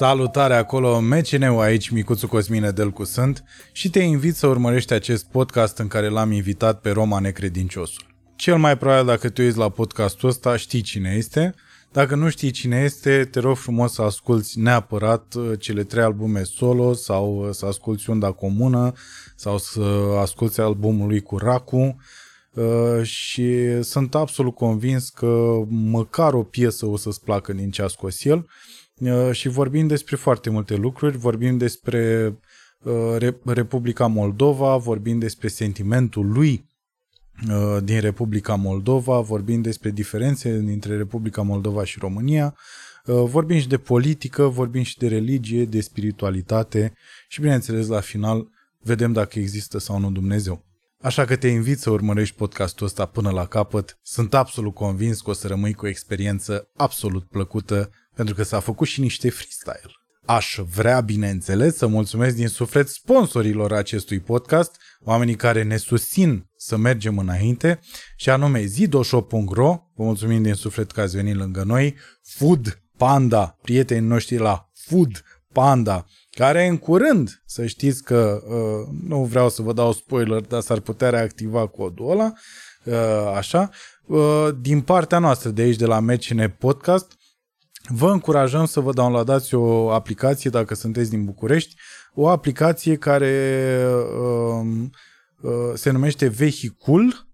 Salutare acolo, MCN-ul aici, Micuțu Cosmine Delcu sunt și te invit să urmărești acest podcast în care l-am invitat pe Roma Necredinciosul. Cel mai probabil dacă tu ești la podcastul ăsta știi cine este. Dacă nu știi cine este, te rog frumos să asculti neapărat uh, cele trei albume solo sau uh, să asculti Unda Comună sau să asculti albumul lui cu Racu Uh, și sunt absolut convins că măcar o piesă o să-ți placă din ce a scos el uh, și vorbim despre foarte multe lucruri, vorbim despre uh, Republica Moldova, vorbim despre sentimentul lui din Republica Moldova, vorbim despre diferențe dintre Republica Moldova și România, vorbim și de politică, vorbim și de religie, de spiritualitate și, bineînțeles, la final vedem dacă există sau nu Dumnezeu. Așa că te invit să urmărești podcastul ăsta până la capăt. Sunt absolut convins că o să rămâi cu o experiență absolut plăcută, pentru că s-a făcut și niște freestyle. Aș vrea, bineînțeles, să mulțumesc din suflet sponsorilor acestui podcast, oamenii care ne susțin să mergem înainte, și anume zidoshop.ro, vă mulțumim din suflet că ați venit lângă noi, Food Panda, prietenii noștri la Food Panda, care în curând, să știți că uh, nu vreau să vă dau spoiler, dar s-ar putea reactiva codul ăla, uh, așa, uh, din partea noastră de aici, de la MCN Podcast, vă încurajăm să vă downloadați o aplicație, dacă sunteți din București, o aplicație care uh, uh, se numește Vehicul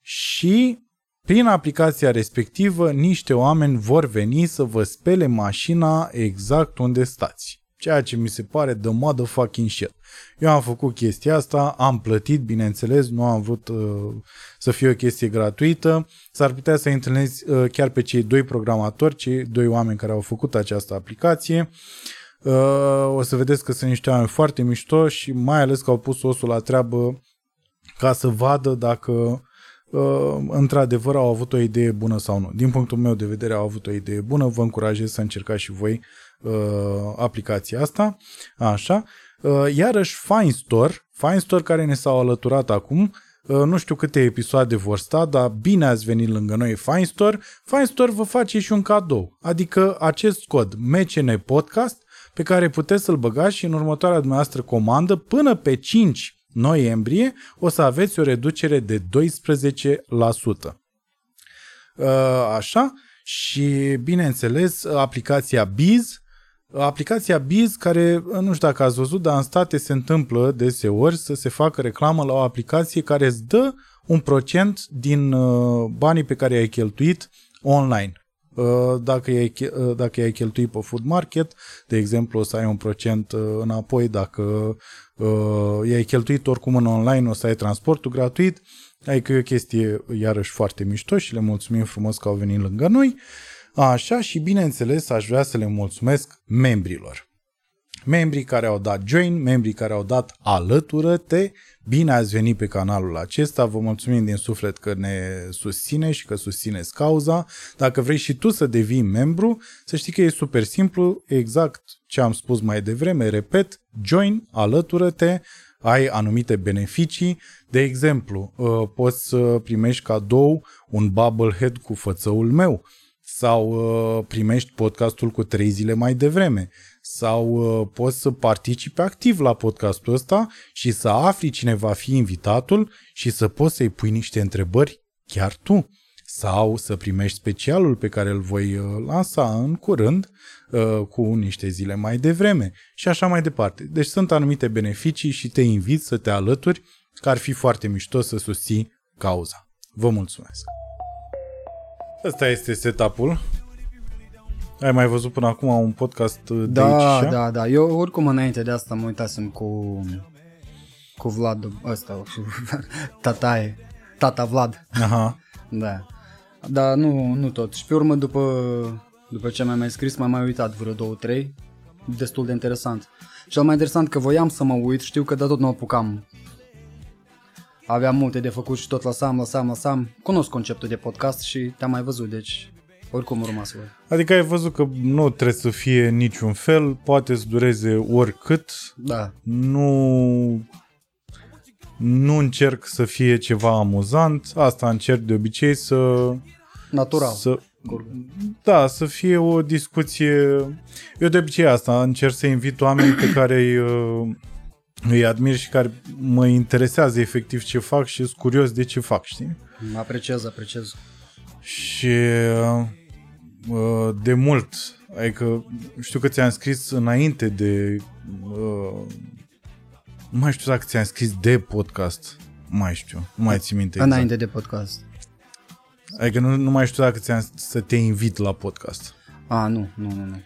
și prin aplicația respectivă niște oameni vor veni să vă spele mașina exact unde stați. Ceea ce mi se pare the motherfucking shit. Eu am făcut chestia asta, am plătit, bineînțeles, nu am vrut uh, să fie o chestie gratuită. S-ar putea să întâlnesc uh, chiar pe cei doi programatori, cei doi oameni care au făcut această aplicație. Uh, o să vedeți că sunt niște oameni foarte mișto și mai ales că au pus osul la treabă ca să vadă dacă uh, într-adevăr au avut o idee bună sau nu. Din punctul meu de vedere au avut o idee bună, vă încurajez să încercați și voi uh, aplicația asta. Așa. Uh, iarăși Fine Store, Fine Store care ne s-au alăturat acum, uh, nu știu câte episoade vor sta, dar bine ați venit lângă noi Fine Store. Fine Store vă face și un cadou, adică acest cod MCN Podcast pe care puteți să-l băgați și în următoarea dumneavoastră comandă până pe 5 noiembrie o să aveți o reducere de 12%. Uh, așa, și bineînțeles aplicația Biz, aplicația Biz care, nu știu dacă ați văzut, dar în state se întâmplă deseori să se facă reclamă la o aplicație care îți dă un procent din uh, banii pe care i-ai cheltuit online. Uh, dacă i-ai, uh, dacă i-ai cheltuit pe food market, de exemplu, o să ai un procent înapoi, dacă i-ai cheltuit oricum în online, o să ai transportul gratuit, adică e o chestie iarăși foarte mișto și le mulțumim frumos că au venit lângă noi. Așa și bineînțeles aș vrea să le mulțumesc membrilor. Membrii care au dat join, membrii care au dat alătură-te, bine ați venit pe canalul acesta, vă mulțumim din suflet că ne susține și că susțineți cauza. Dacă vrei și tu să devii membru, să știi că e super simplu, exact ce am spus mai devreme, repet, join, alătură-te, ai anumite beneficii. De exemplu, uh, poți să primești cadou un bubblehead cu fățăul meu sau uh, primești podcastul cu trei zile mai devreme sau uh, poți să participi activ la podcastul ăsta și să afli cine va fi invitatul și să poți să-i pui niște întrebări chiar tu sau să primești specialul pe care îl voi uh, lansa în curând cu niște zile mai devreme și așa mai departe. Deci sunt anumite beneficii și te invit să te alături, că ar fi foarte mișto să susții cauza. Vă mulțumesc! Ăsta este setup-ul. Ai mai văzut până acum un podcast de da, aici? Da, da, Eu oricum înainte de asta mă uitasem cu cu Vlad ăsta, tataie, tata Vlad. Aha. Da. Dar nu, nu tot. Și pe urmă, după, după ce mi-a mai scris, m-am mai uitat vreo două, trei. Destul de interesant. Cel mai interesant că voiam să mă uit, știu că de tot nu apucam aveam multe de făcut și tot lăsam, lăsam, lăsam. Cunosc conceptul de podcast și te-am mai văzut, deci oricum urma să văd. Adică ai văzut că nu trebuie să fie niciun fel, poate să dureze oricât. Da. Nu nu încerc să fie ceva amuzant, asta încerc de obicei să natural. Să, curgă. Da, să fie o discuție... Eu de obicei asta, încerc să invit oameni pe care îi, uh, îi admir și care mă interesează efectiv ce fac și sunt curios de ce fac, știi? Apreciez, apreciez. Și uh, de mult, adică știu că ți-am scris înainte de... uh, Nu mai știu dacă ți-am scris de podcast. Nu mai știu, nu mai țin minte exact. Înainte de podcast. Adică nu, nu mai știu dacă ți-am să te invit la podcast. A, nu, nu, nu, nu.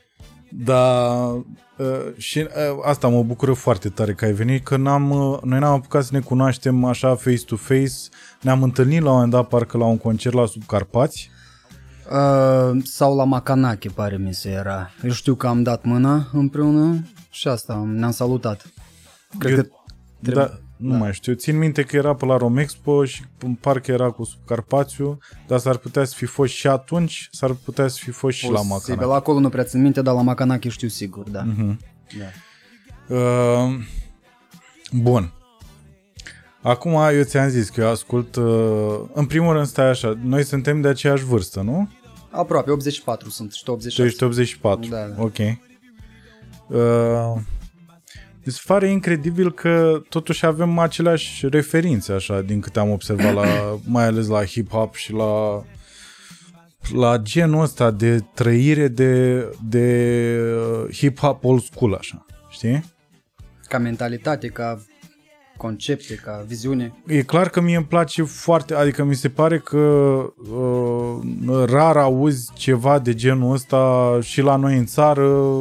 Dar uh, și uh, asta mă bucură foarte tare că ai venit, că n-am, uh, noi n-am apucat să ne cunoaștem așa face-to-face. Ne-am întâlnit la un moment dat, parcă la un concert la Subcarpați. Uh, sau la Macanache, pare mi se era. Eu știu că am dat mâna împreună și asta, ne-am salutat. Cred Eu- că trebuie- Da, nu mai știu. Țin minte că era pe la Romexpo și în parc era cu Subcarpațiu, dar s-ar putea să fi fost și atunci, s-ar putea să fi fost și la Posibil. Macanache. La acolo nu prea țin minte, dar la Macanache știu sigur, da. Mhm. da. Uh, bun. Acum eu ți-am zis că eu ascult... Uh, în primul rând stai așa, noi suntem de aceeași vârstă, nu? Aproape, 84 sunt și tu Tu 86. ești 84. Da, da. Ok. Uh, mi se pare incredibil că totuși avem aceleași referințe, așa, din câte am observat, la, mai ales la hip-hop și la la genul ăsta de trăire de, de uh, hip-hop old school, așa, știi? Ca mentalitate, ca concepte, ca viziune. E clar că mie îmi place foarte, adică mi se pare că uh, rar auzi ceva de genul ăsta și la noi în țară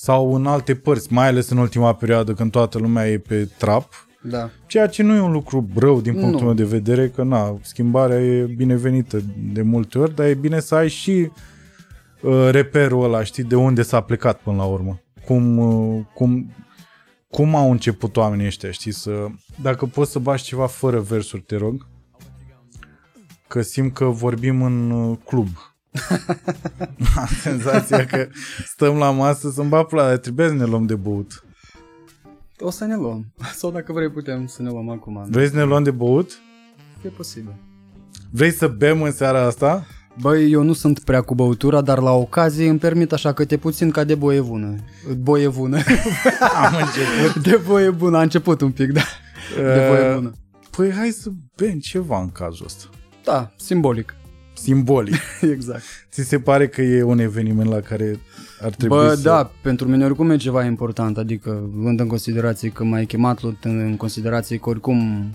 sau în alte părți, mai ales în ultima perioadă când toată lumea e pe trap, Da. ceea ce nu e un lucru rău din punctul Nu. meu de vedere, că na, schimbarea e binevenită de multe ori, dar e bine să ai și uh, reperul ăla, știi, de unde s-a plecat până la urmă. Cum, uh, cum, cum au început oamenii ăștia, știi, să... Dacă poți să bași ceva fără versuri, te rog, că simt că vorbim în uh, club. Am senzația că stăm la masă să-mi bat pula, dar trebuie să ne luăm de băut. O să ne luăm. Sau dacă vrei putem să ne luăm acum. Vrei să ne luăm de băut? E posibil. Vrei să bem în seara asta? Băi, eu nu sunt prea cu băutura, dar la ocazie îmi permit așa câte puțin ca de boie bună. Boie bună. Am început. de boie bună, a început un pic, da. De boie bună. Păi hai să bem ceva în cazul ăsta. Da, simbolic. Simbolic. exact. Ți se pare că e un eveniment la care ar trebui Bă, să... da, pentru mine oricum e ceva important, adică luând în considerație că m-ai chemat, luând în considerație că oricum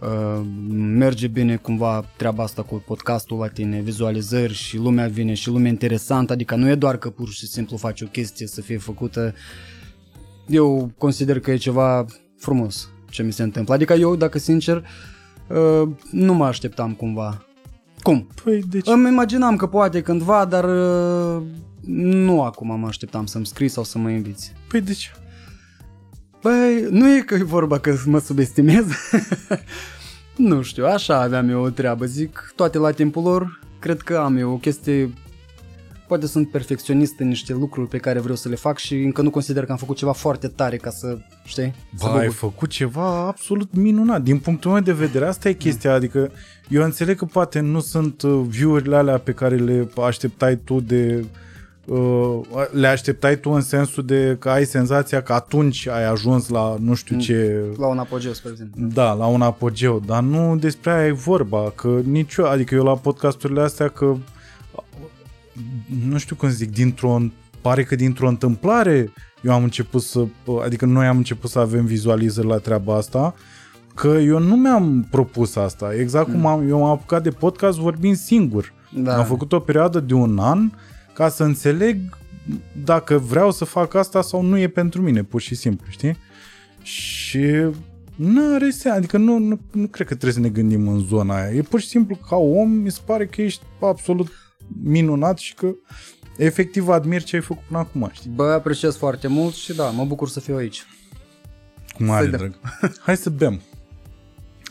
uh, merge bine cumva treaba asta cu podcastul la tine, vizualizări și lumea vine și lumea interesantă, adică nu e doar că pur și simplu faci o chestie să fie făcută, eu consider că e ceva frumos ce mi se întâmplă, adică eu, dacă sincer, uh, nu mă așteptam cumva. Cum? Păi de ce? Îmi imaginam că poate cândva, dar uh, nu acum mă așteptam să-mi scrii sau să mă inviți. Păi de ce? Băi, nu e că e vorba că mă subestimez. nu știu, așa aveam eu o treabă. Zic, toate la timpul lor, cred că am eu o chestie... Poate sunt perfecționist în niște lucruri pe care vreau să le fac și încă nu consider că am făcut ceva foarte tare ca să, știi, să Ba, mă ai bucur. făcut ceva absolut minunat. Din punctul meu de vedere, asta e chestia. Adică eu înțeleg că poate nu sunt uh, view-urile alea pe care le așteptai tu de... Uh, le așteptai tu în sensul de că ai senzația că atunci ai ajuns la nu știu ce... La un apogeu, spre exemplu. Da, la un apogeu, dar nu despre aia e vorba, că nici eu, adică eu la podcasturile astea că nu știu cum să zic, dintr-o pare că dintr-o întâmplare eu am început să, adică noi am început să avem vizualizări la treaba asta, că eu nu mi-am propus asta. Exact cum am, eu m-am apucat de podcast vorbind singur. Da. Am făcut o perioadă de un an ca să înțeleg dacă vreau să fac asta sau nu e pentru mine, pur și simplu, știi? Și nu are sens, adică nu, nu, nu cred că trebuie să ne gândim în zona aia. E pur și simplu ca om, mi se pare că ești absolut minunat și că efectiv admir ce ai făcut până acum, știi? Bă, apreciez foarte mult și da, mă bucur să fiu aici. Cu mare Să dăm. drag. Hai să bem.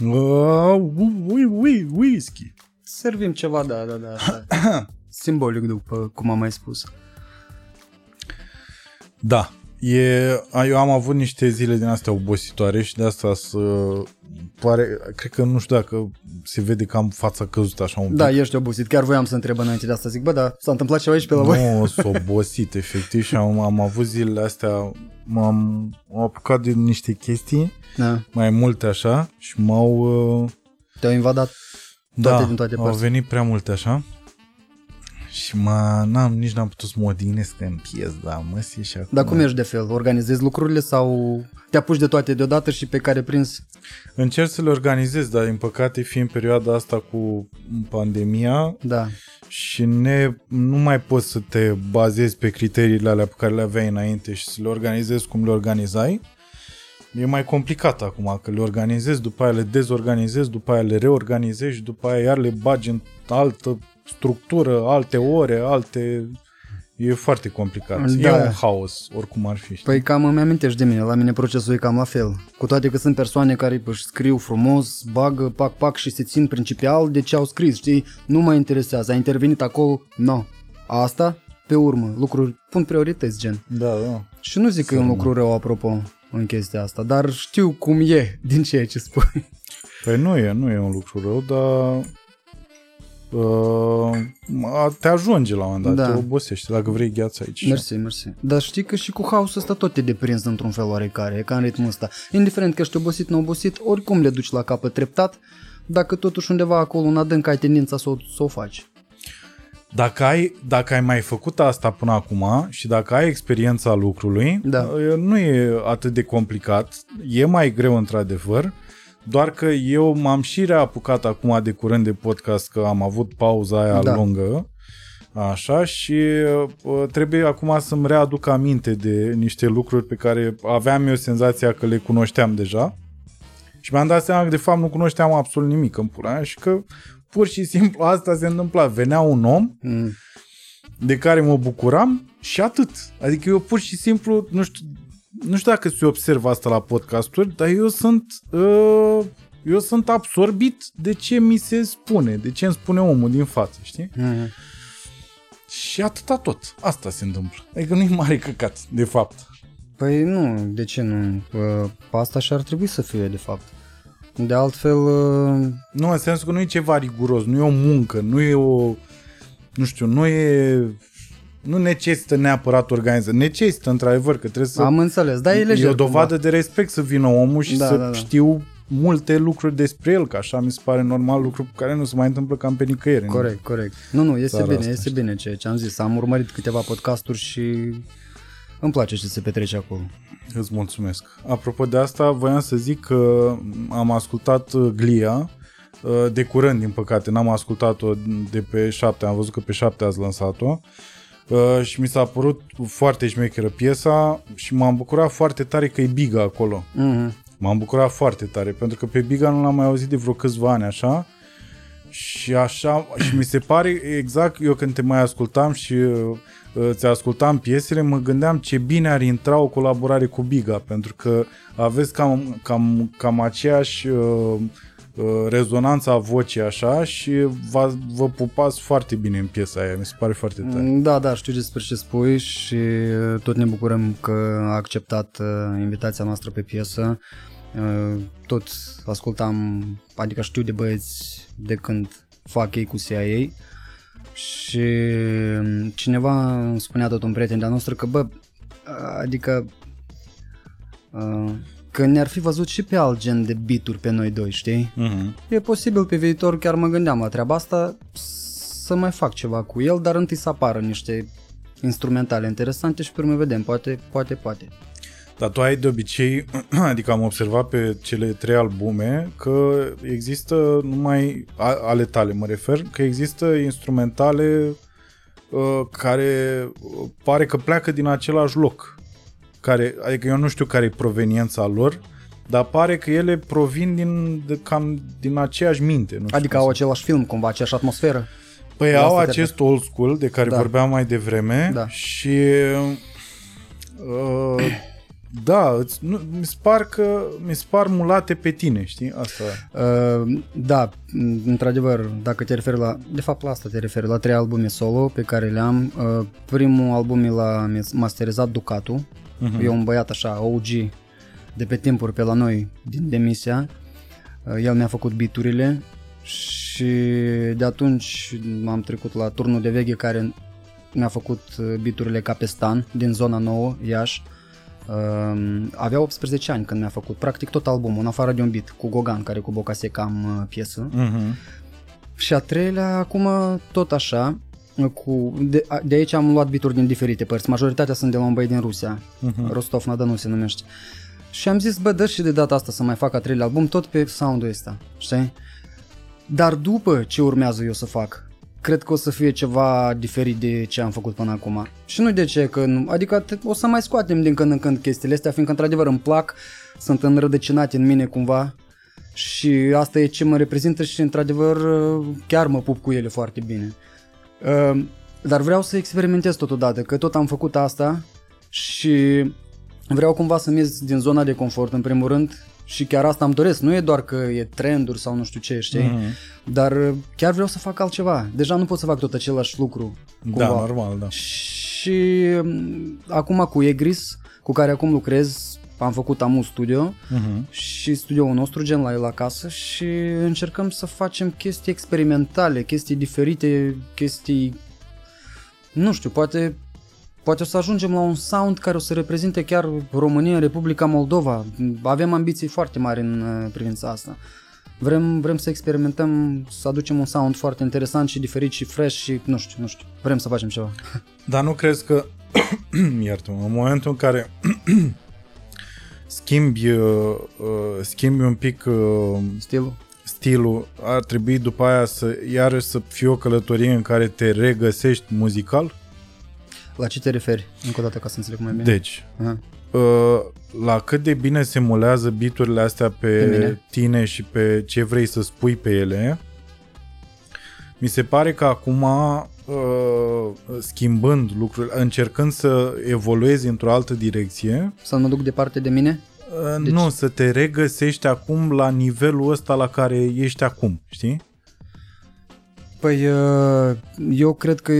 Uh, ui, ui, whisky. Servim ceva, da, da, da. da. Simbolic după cum am mai spus. Da, E, a, eu am avut niște zile din astea obositoare și de asta să pare, cred că nu știu dacă se vede că am fața căzută așa un pic. Da, ești obosit. Chiar voiam să întreb înainte de asta. Zic, bă, da, s-a întâmplat ceva aici pe la voi? Nu, sunt obosit efectiv și am, am avut zilele astea, m-am am apucat de niște chestii, Da. mai multe așa și m-au... uh, Te-au invadat toate da, din toate au părțile. venit prea multe așa și mă, n-am, nici n-am putut să mă odihnesc în pies, da, mă, și acum... Dar cum ești de fel? Organizezi lucrurile sau te apuci de toate deodată și pe care prins? Încerc să le organizez, dar din păcate fiind perioada asta cu pandemia Da. și ne, nu mai poți să te bazezi pe criteriile alea pe care le aveai înainte și să le organizezi cum le organizai, e mai complicat acum, că le organizezi, după aia le dezorganizezi, după aia le reorganizezi și după aia iar le bagi în altă structură, alte ore, alte... E foarte complicat. Da. E un haos, oricum ar fi. știi? Păi cam îmi amintești de mine, la mine procesul e cam la fel. Cu toate că sunt persoane care își scriu frumos, bagă, pac, pac și se țin principial de ce au scris, știi? Nu mă interesează, a intervenit acolo, nu. Asta, pe urmă, lucruri, pun priorități, gen. Da, da. Și nu zic că e un lucru rău, apropo, în chestia asta, dar știu cum e din ceea ce spui. Păi nu e, nu e un lucru rău, dar uh, a- te ajunge la un moment dat, Da. te obosești dacă vrei gheață aici. Mersi, mersi. Dar știi că și cu haosul ăsta tot te deprinzi într-un fel oarecare, e ca în ritmul ăsta. Indiferent că ești obosit, neobosit, oricum le duci la capăt treptat, dacă totuși undeva acolo în adânc ai tendința să o, să o faci. Dacă ai, dacă ai mai făcut asta până acum și dacă ai experiența lucrului, Da. uh, nu e atât de complicat, e mai greu într-adevăr, doar că eu m-am și reapucat acum de curând de podcast, că am avut pauza aia Da. lungă, așa, și uh, trebuie acum să-mi readuc aminte de niște lucruri pe care aveam eu senzația că le cunoșteam deja și mi-am dat seama că de fapt nu cunoșteam absolut nimic în pula mea și că pur și simplu asta se întâmpla. Venea un om Mm. de care mă bucuram și atât. Adică eu pur și simplu, nu știu, nu știu dacă se observă asta la podcasturi, dar eu sunt uh, eu sunt absorbit de ce mi se spune, de ce îmi spune omul din față, știi? Mm. Și atâta tot. Asta se întâmplă. Adică nu-i mare căcat, de fapt. Păi nu, de ce nu? Uh, Asta și ar trebui să fie, de fapt. De altfel, uh, Nu, în sensul că nu e ceva riguros, nu e o muncă, nu e o... Nu știu, nu e... Nu necesită neapărat organizare. Necesită, într-adevăr, că trebuie să... am înțeles, dar e e lejer o dovadă de respect să vină omul și Da, să da, da. știu multe lucruri despre el, că așa mi se pare normal, lucru care nu se mai întâmplă cam pe nicăieri. cumva. Corect, corect. Nu, nu, este Țara bine, asta, este bine ceea ce am zis. Am urmărit câteva podcasturi și îmi place ce se petrece acolo. Îți mulțumesc. Apropo de asta, voiam să zic că am ascultat uh, Glia uh, de curând, din păcate. N-am ascultat-o de pe șapte, am văzut că pe șapte ați lansat-o. Uh, și mi s-a părut foarte șmecheră piesa și m-am bucurat foarte tare că e Biga acolo. Mm-hmm. M-am bucurat foarte tare, pentru că pe Biga nu l-am mai auzit de vreo câțiva ani, așa. Și așa, și mi se pare exact, eu când te mai ascultam și uh, ți ascultam piesele, mă gândeam ce bine ar intra o colaborare cu Biga, pentru că aveți cam, cam, cam aceeași uh, uh, rezonanță a vocii așa și vă, vă pupați foarte bine în piesa aia, mi se pare foarte tare. Da, da, știu despre ce spui și uh, tot ne bucurăm că a acceptat uh, invitația noastră pe piesă. Uh, Tot ascultam, adică știu de băieți de când fac ei cu CIA și um, cineva îmi spunea tot un prieten de-a noastră că, bă, adică uh, că ne-ar fi văzut și pe alt gen de bituri pe noi doi, știi? Uh-huh. E posibil pe viitor, chiar mă gândeam la treaba asta, să mai fac ceva cu el, dar întâi să apară niște instrumentale interesante și pe urmă vedem, poate, poate, poate. Dar tu ai de obicei, adică am observat pe cele trei albume că există numai, a- ale tale mă refer, că există instrumentale uh, care uh, pare că pleacă din același loc. Care, adică eu nu știu care e proveniența lor, dar pare că ele provin din, de, cam din aceeași minte. Nu știu Adică cum au să- același film, cumva, aceeași atmosferă. Păi La au asta te acest old school de care Da. vorbeam mai devreme Da. și uh, Da, îți, nu, mi spar că mi spar mulate pe tine, știi? Asta. Uh, da, într-adevăr, dacă te referi la, de fapt la asta te referi, la trei albume solo pe care le-am. Uh, primul album e la masterizat Ducatu, uh-huh. e un băiat așa, OG, de pe timpuri pe la noi din demisia. Uh, el mi-a făcut biturile și de atunci am trecut la turnul de veche care mi-a făcut biturile ca pe stan din zona nouă, Iași. Uh, avea 18 ani când mi-a făcut practic tot albumul, în afară de un beat cu Gogan, care cu Boca Seca am uh, piesă. Uh-huh. Și a treilea, acum tot așa, cu, de, de aici am luat bituri din diferite părți. Majoritatea sunt de la un băi din Rusia, uh-huh. Rostov Nadanu se numește. Și am zis, bă, dă și de data asta să mai fac a treilea album, tot pe sound-ul ăsta, știi? Dar după ce urmează eu să fac, cred că o să fie ceva diferit de ce am făcut până acum. Și nu de ce, că nu, adică o să mai scoatem din când în când chestiile astea, fiindcă într-adevăr îmi plac, sunt înrădăcinate în mine cumva și asta e ce mă reprezintă și într-adevăr chiar mă pup cu ele foarte bine. Ehm, dar vreau să experimentez totodată, că tot am făcut asta și vreau cumva să ies din zona de confort în primul rând și chiar asta îmi doresc, nu e doar că e trenduri sau nu știu ce, știi? Mm-hmm. Dar uh, chiar vreau să fac altceva. Deja nu pot să fac tot același lucru. Cumva. Da, normal, da. Și um, acum cu Egris, cu care acum lucrez, am făcut Amu Studio uh-huh. și studioul nostru, gen la el acasă și încercăm să facem chestii experimentale, chestii diferite, chestii, nu știu, poate Poate o să ajungem la un sound care o să reprezinte chiar România, Republica Moldova. Avem ambiții foarte mari în uh, privința asta. Vrem, vrem să experimentăm, să aducem un sound foarte interesant și diferit și fresh și nu știu, nu știu. Vrem să facem ceva. Dar nu crezi că, iartă în momentul în care schimbi, uh, uh, schimbi un pic uh, stilul stilul, ar trebui după aia să iarăși să fie o călătorie în care te regăsești muzical? La ce te referi? Încă o dată ca să înțeleg mai bine. Deci, uh, la cât de bine se mulează biturile astea pe, pe tine și pe ce vrei să spui pe ele, mi se pare că acum, uh, schimbând lucrurile, încercând să evoluezi într-o altă direcție... Să mă duc departe de mine? Uh, deci... Nu, să te regăsești acum la nivelul ăsta la care ești acum, știi? Păi, uh, eu cred că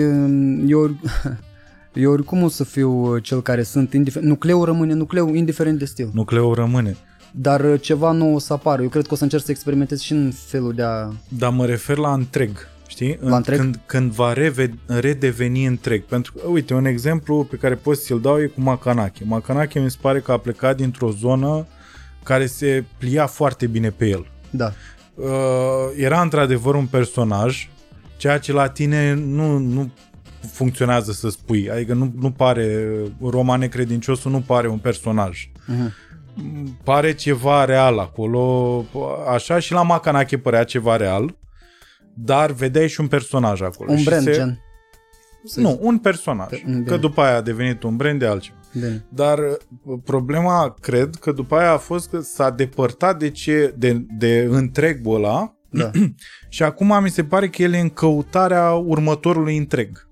eu Eu oricum o să fiu uh, cel care sunt, indifer- nucleul rămâne nucleu, indiferent de stil. Nucleul rămâne. Dar uh, ceva nou o să apară. Eu cred că o să încerc să experimentez și în felul de a... Dar mă refer la întreg. Știi? La întreg? Când, când va reve, redeveni întreg. Pentru că, uite, un exemplu pe care pot să-l dau e cu Macanache. Macanache mi se pare că a plecat dintr-o zonă care se plia foarte bine pe el. Da. Uh, era într-adevăr un personaj, ceea ce la tine nu, nu funcționează să spui. Adică nu, nu pare, Roma necredinciosul nu pare un personaj. Uh-huh. Pare ceva real acolo, așa și la Macanache părea ceva real, dar vedeai și un personaj acolo. Un și brand, se... gen. Nu, un personaj. Bine. Că după aia a devenit un brand de altceva. Bine. Dar uh, problema, cred, că după aia a fost că s-a depărtat de, ce, de, de întregul ăla da. și acum mi se pare că el e în căutarea următorului întreg.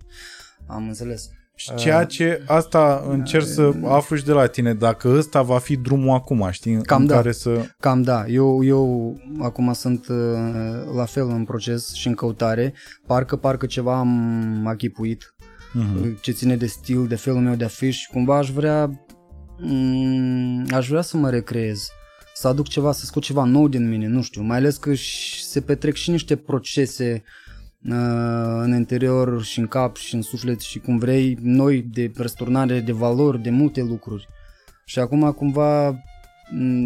Am înțeles. Și ceea ce asta încerc să aflu și de la tine, dacă ăsta va fi drumul acum, știi? Cam în da, care să... cam da. Eu, eu acum sunt uh, la fel în proces și în căutare. Parcă, parcă ceva am achipuit uh-huh. ce ține de stil, de felul meu de afiș și cumva aș vrea m- aș vrea să mă recreez să aduc ceva, să scot ceva nou din mine, nu știu, mai ales că se petrec și niște procese Uh, în interior și în cap și în suflet și cum vrei, noi de răsturnare de valori, de multe lucruri. Și acum cumva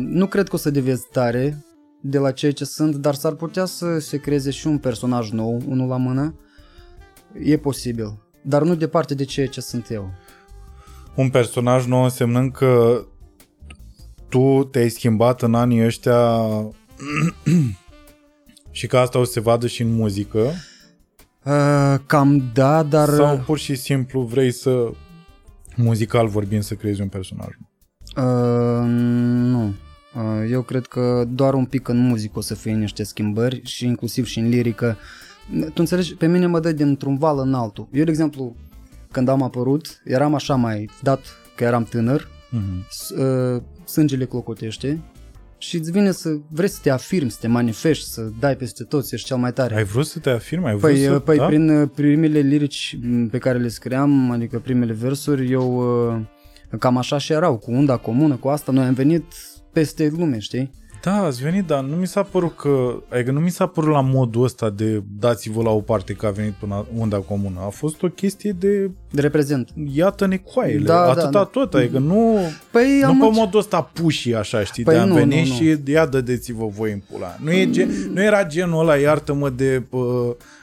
nu cred că o să devezi tare de la ceea ce sunt, dar s-ar putea să se creeze și un personaj nou, unul la mână. E posibil, dar nu departe de ceea ce sunt eu. Un personaj nou însemnând că tu te-ai schimbat în anii ăștia și că asta o să se vadă și în muzică. Uh, cam da, dar... Sau pur și simplu vrei să, muzical vorbind, să creezi un personaj? Uh, nu. Uh, eu cred că doar un pic în muzică o să fie niște schimbări și inclusiv și în lirică. Tu înțelegi, pe mine mă dă dintr-un val în altul. Eu, de exemplu, când am apărut, eram așa mai dat că eram tânăr, Mhm. s- uh, sângele clocotește și îți vine să vrei să te afirmi, să te manifesti, să dai peste tot, să ești cel mai tare. Ai vrut să te afirmi? Ai vrut Păi, să... păi da? prin uh, primele lirici m, pe care le scriam, adică primele versuri, eu uh, cam așa și erau, cu unda comună, cu asta, noi am venit peste lume, știi? Da, ați venit, dar nu mi s-a părut că... Adică nu mi s-a părut la modul ăsta de dați-vă la o parte că a venit până unda comună. A fost o chestie de De reprezent. iată-ne coaiele. Da, da, Atâta da. tot, adică nu... Păi Nu am pe înce- modul ăsta puși așa, știi, Păi de a nu, veni nu, nu. și ia dădeți-vă voi în pula. Nu, e gen, nu era genul ăla, iartă-mă, de uh,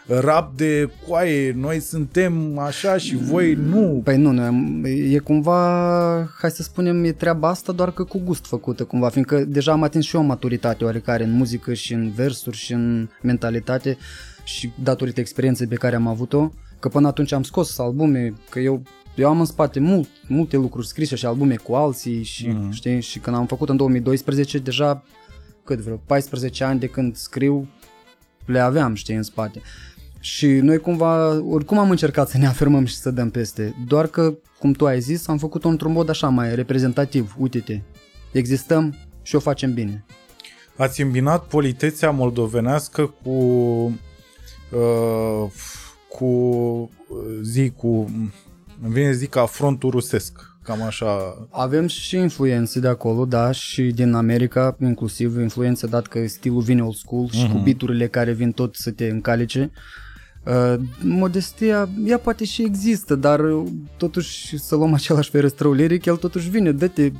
rap de coaie, noi suntem așa și voi nu. Păi nu, noi am, e cumva, hai să spunem, e treaba asta doar că cu gust făcută cumva, fiindcă deja am atins și eu o maturitate oarecare în muzică și în versuri și în mentalitate și datorită experienței pe care am avut-o, că până atunci am scos albume, că eu eu am în spate mult, multe lucruri scrise și albume cu alții și, Mhm. mm. știi, și când am făcut în 2012, deja cât vreo 14 ani de când scriu, le aveam, știi, în spate. Și noi cumva, oricum am încercat să ne afirmăm și să dăm peste, doar că, cum tu ai zis, am făcut-o într-un mod așa mai reprezentativ, uite-te, existăm și o facem bine. Ați îmbinat politețea moldovenească cu uh, cu uh, zi cu îmi vine să zic ca frontul rusesc. Cam așa. Avem și influențe de acolo, da, și din America, inclusiv influențe dat că stilul vine old school și cu biturile care vin tot să te încalice. Uh, modestia, ea poate și există, dar uh, totuși să luăm același ferăstrău liric, el totuși vine, dă-te.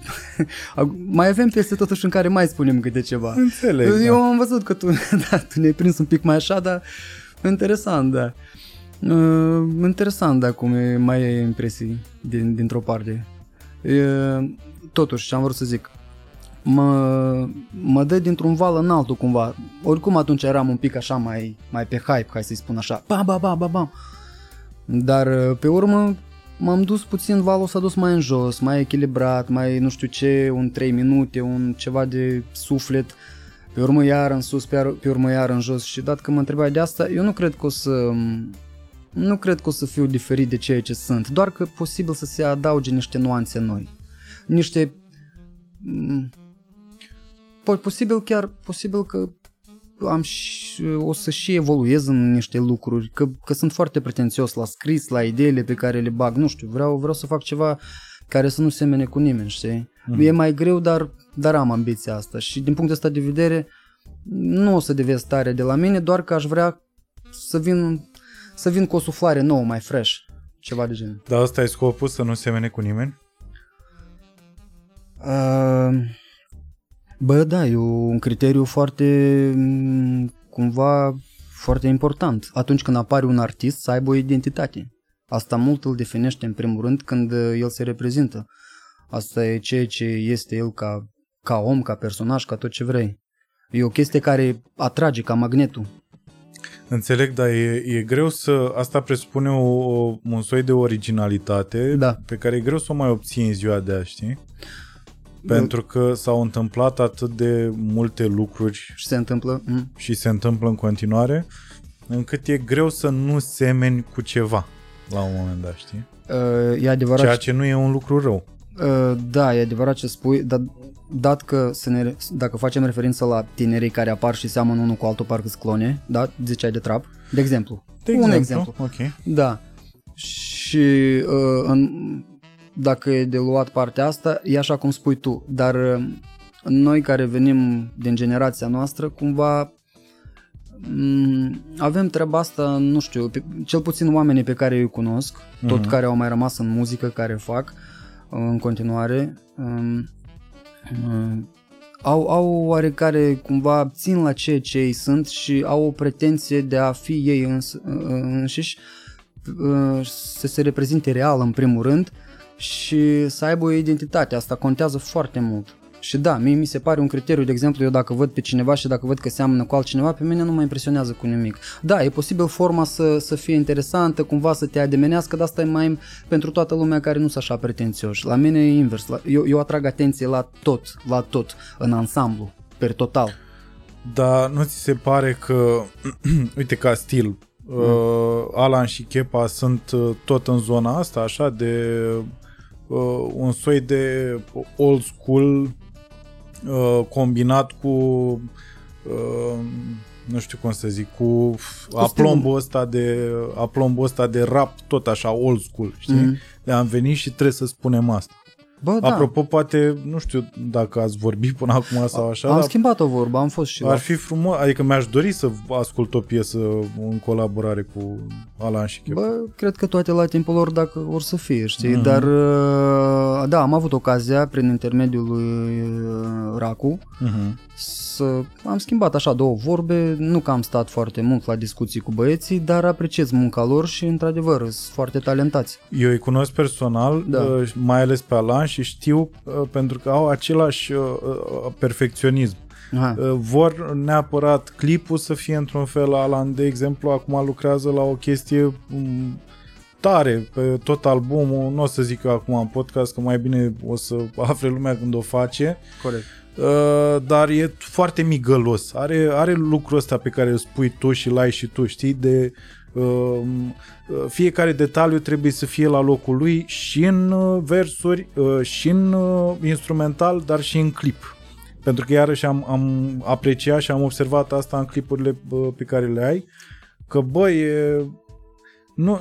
mai avem piese totuși în care mai spunem câte ceva. Înțeleg. Eu da. am văzut că tu, da, tu ne-ai prins un pic mai așa, dar interesant, da. Uh, interesant, da, cum e, mai ai impresii din, dintr-o parte. Uh, totuși, ce am vrut să zic, mă, mă dă dintr-un val în altul cumva. Oricum atunci eram un pic așa mai, mai pe hype, hai să-i spun așa. Ba, ba, ba, ba, ba. Dar uh, pe urmă m-am dus puțin, valul s-a dus mai în jos, mai echilibrat, mai nu știu ce, un 3 minute, un ceva de suflet. Pe urmă iar în sus, pe, iar, pe urmă iar în jos și dat că mă întrebai de asta, eu nu cred că o să nu cred că o să fiu diferit de ceea ce sunt, doar că posibil să se adauge niște nuanțe noi. Niște m, po- posibil chiar posibil că am și, o să și evoluez în niște lucruri, că, că sunt foarte pretențios la scris, la ideile pe care le bag, nu știu, vreau, vreau să fac ceva care să nu semene cu nimeni, știi? Mm. E mai greu, dar, dar am ambiția asta și din punctul ăsta de vedere nu o să devezi tare de la mine, doar că aș vrea să vin, să vin cu o suflare nouă, mai fresh, ceva de genul. Dar asta e scopul, să nu semene cu nimeni? Uh, bă, da, e un criteriu foarte, m, cumva, foarte important. Atunci când apare un artist să aibă o identitate. Asta mult îl definește în primul rând când uh, el se reprezintă. Asta e ceea ce este el ca, ca om, ca personaj, ca tot ce vrei. E o chestie care atrage ca magnetul. Înțeleg, dar e, e greu să... Asta presupune o, o, un soi de originalitate Da. pe care e greu să o mai obții în ziua de azi, știi? Pentru că s-au întâmplat atât de multe lucruri Și se întâmplă. Mm. și se întâmplă în continuare, încât e greu să nu semeni cu ceva la un moment dat, știi? Uh, e adevărat. Ceea ce nu e un lucru rău. Uh, da, e adevărat ce spui, dar dat că să ne, dacă facem referință la tinerii care apar și seamănă unul cu altul parcă clone, da, ziceai de trap, de exemplu. De Un exemplu. exemplu. Ok. Da. Și uh, în, dacă e de luat partea asta, e așa cum spui tu, dar uh, noi care venim din generația noastră, cumva mm, avem treaba asta, nu știu, pe, cel puțin oamenii pe care îi cunosc, tot Mhm. care au mai rămas în muzică, care fac uh, în continuare, um, uh, au, au oarecare, cumva, țin la ceea ce ei sunt și au o pretenție de a fi ei îns, uh, înșiși, uh, să se reprezinte real în primul rând și să aibă o identitate. Asta contează foarte mult. Și da, mie mi se pare un criteriu, de exemplu, eu dacă văd pe cineva și dacă văd că seamănă cu altcineva, pe mine nu mă impresionează cu nimic. Da, e posibil forma să, să fie interesantă, cumva să te ademenească, dar asta e mai pentru toată lumea care nu sunt așa pretențioși. La mine e invers, la, eu, eu atrag atenție la tot, la tot, în ansamblu, per total. Dar nu ți se pare că, uite, ca stil, uh, Alan și Chepa sunt uh, tot în zona asta, așa, de uh, un soi de old school uh, combinat cu uh, nu știu cum să zic, cu aplombul ăsta de aplombul ăsta de rap tot așa old school, știi? Mm. De am venit și trebuie să spunem asta. Bă, da. Apropo, poate, nu știu dacă ați vorbit până acum sau așa. Am schimbat o vorbă, am fost și Ar fi frumos, adică mi-aș dori să ascult o piesă în colaborare cu Alan și Chef. Bă, cred că toate la timpul lor dacă or să fie, știi, mm-hmm. dar uh, da, am avut ocazia prin intermediul lui uh, Racu mm-hmm să am schimbat așa două vorbe, nu că am stat foarte mult la discuții cu băieții, dar apreciez munca lor și într-adevăr sunt foarte talentați. Eu îi cunosc personal, da. Uh, mai ales pe Alan și știu uh, pentru că au același uh, perfecționism. Aha. Vor neapărat clipul să fie într-un fel. Alan, de exemplu, acum lucrează la o chestie um, tare pe tot albumul, nu o să zic eu acum în podcast, că mai bine o să afle lumea când o face. Corect. Uh, dar e foarte migălos. Are, are lucrul ăsta pe care îl spui tu și l-ai și tu, știi, de uh, uh, fiecare detaliu trebuie să fie la locul lui și în uh, versuri, uh, și în uh, instrumental, dar și în clip. Pentru că iarăși am, am apreciat și am observat asta în clipurile uh, pe care le ai, că băi, e, nu,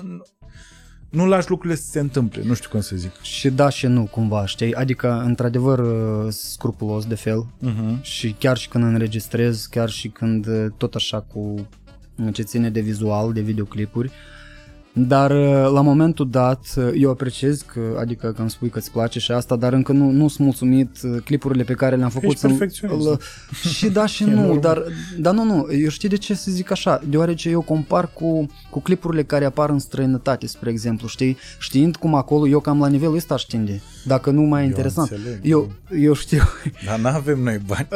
nu lași lucrurile să se întâmple, nu știu cum să zic. Și da și nu, cumva, știi? Adică, într-adevăr, uh, scrupulos de fel uh-huh. și chiar și când înregistrez, chiar și când uh, tot așa cu ce ține de vizual, de videoclipuri, uh, dar uh, la momentul dat, uh, eu apreciez că, adică că îmi spui că îți place și asta, dar încă nu, nu sunt mulțumit uh, clipurile pe care le-am făcut. Ești L- și da și nu, dar, dar nu, nu, eu știi de ce să zic așa, deoarece eu compar cu, cu clipurile care apar în străinătate, spre exemplu, știi, știind cum acolo, eu cam la nivelul ăsta știnde, dacă nu mai interesant. Înțeleg, eu, eu știu. Dar nu avem noi bani,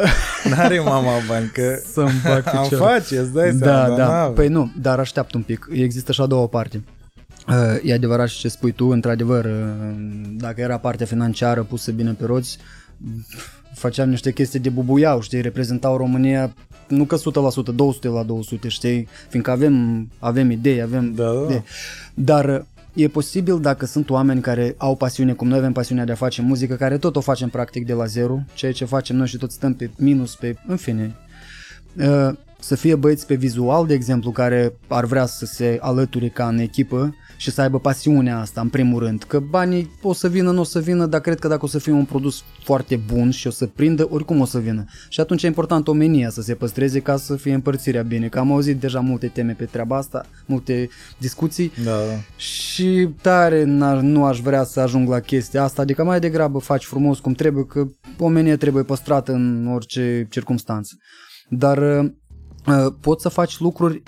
n-are mama bani, că Să-mi fac am face, îți dai da, seama, da, păi nu, dar așteaptă un pic, există așa două parte. Uh, e adevărat și ce spui tu, într-adevăr, uh, dacă era partea financiară pusă bine pe roți, făceam niște chestii de bubuiau, știi, reprezentau România nu că 100%, 200 la 200, știi, fiindcă avem, avem idei, avem... Da, da. Idei. Dar uh, e posibil dacă sunt oameni care au pasiune, cum noi avem pasiunea de a face muzică, care tot o facem practic de la zero, ceea ce facem noi și tot stăm pe minus, pe... în fine. Să fie băieți pe vizual, de exemplu, care ar vrea să se alăture ca în echipă și să aibă pasiunea asta, în primul rând. Că banii o să vină, nu o să vină, dar cred că dacă o să fie un produs foarte bun și o să prindă, oricum o să vină. Și atunci e important omenia să se păstreze ca să fie împărțirea bine. Că am auzit deja multe teme pe treaba asta, multe discuții da, da. și tare nu aș vrea să ajung la chestia asta, adică mai degrabă faci frumos cum trebuie, că omenia trebuie păstrată în orice circunstanță. Dar Uh, poți să faci lucruri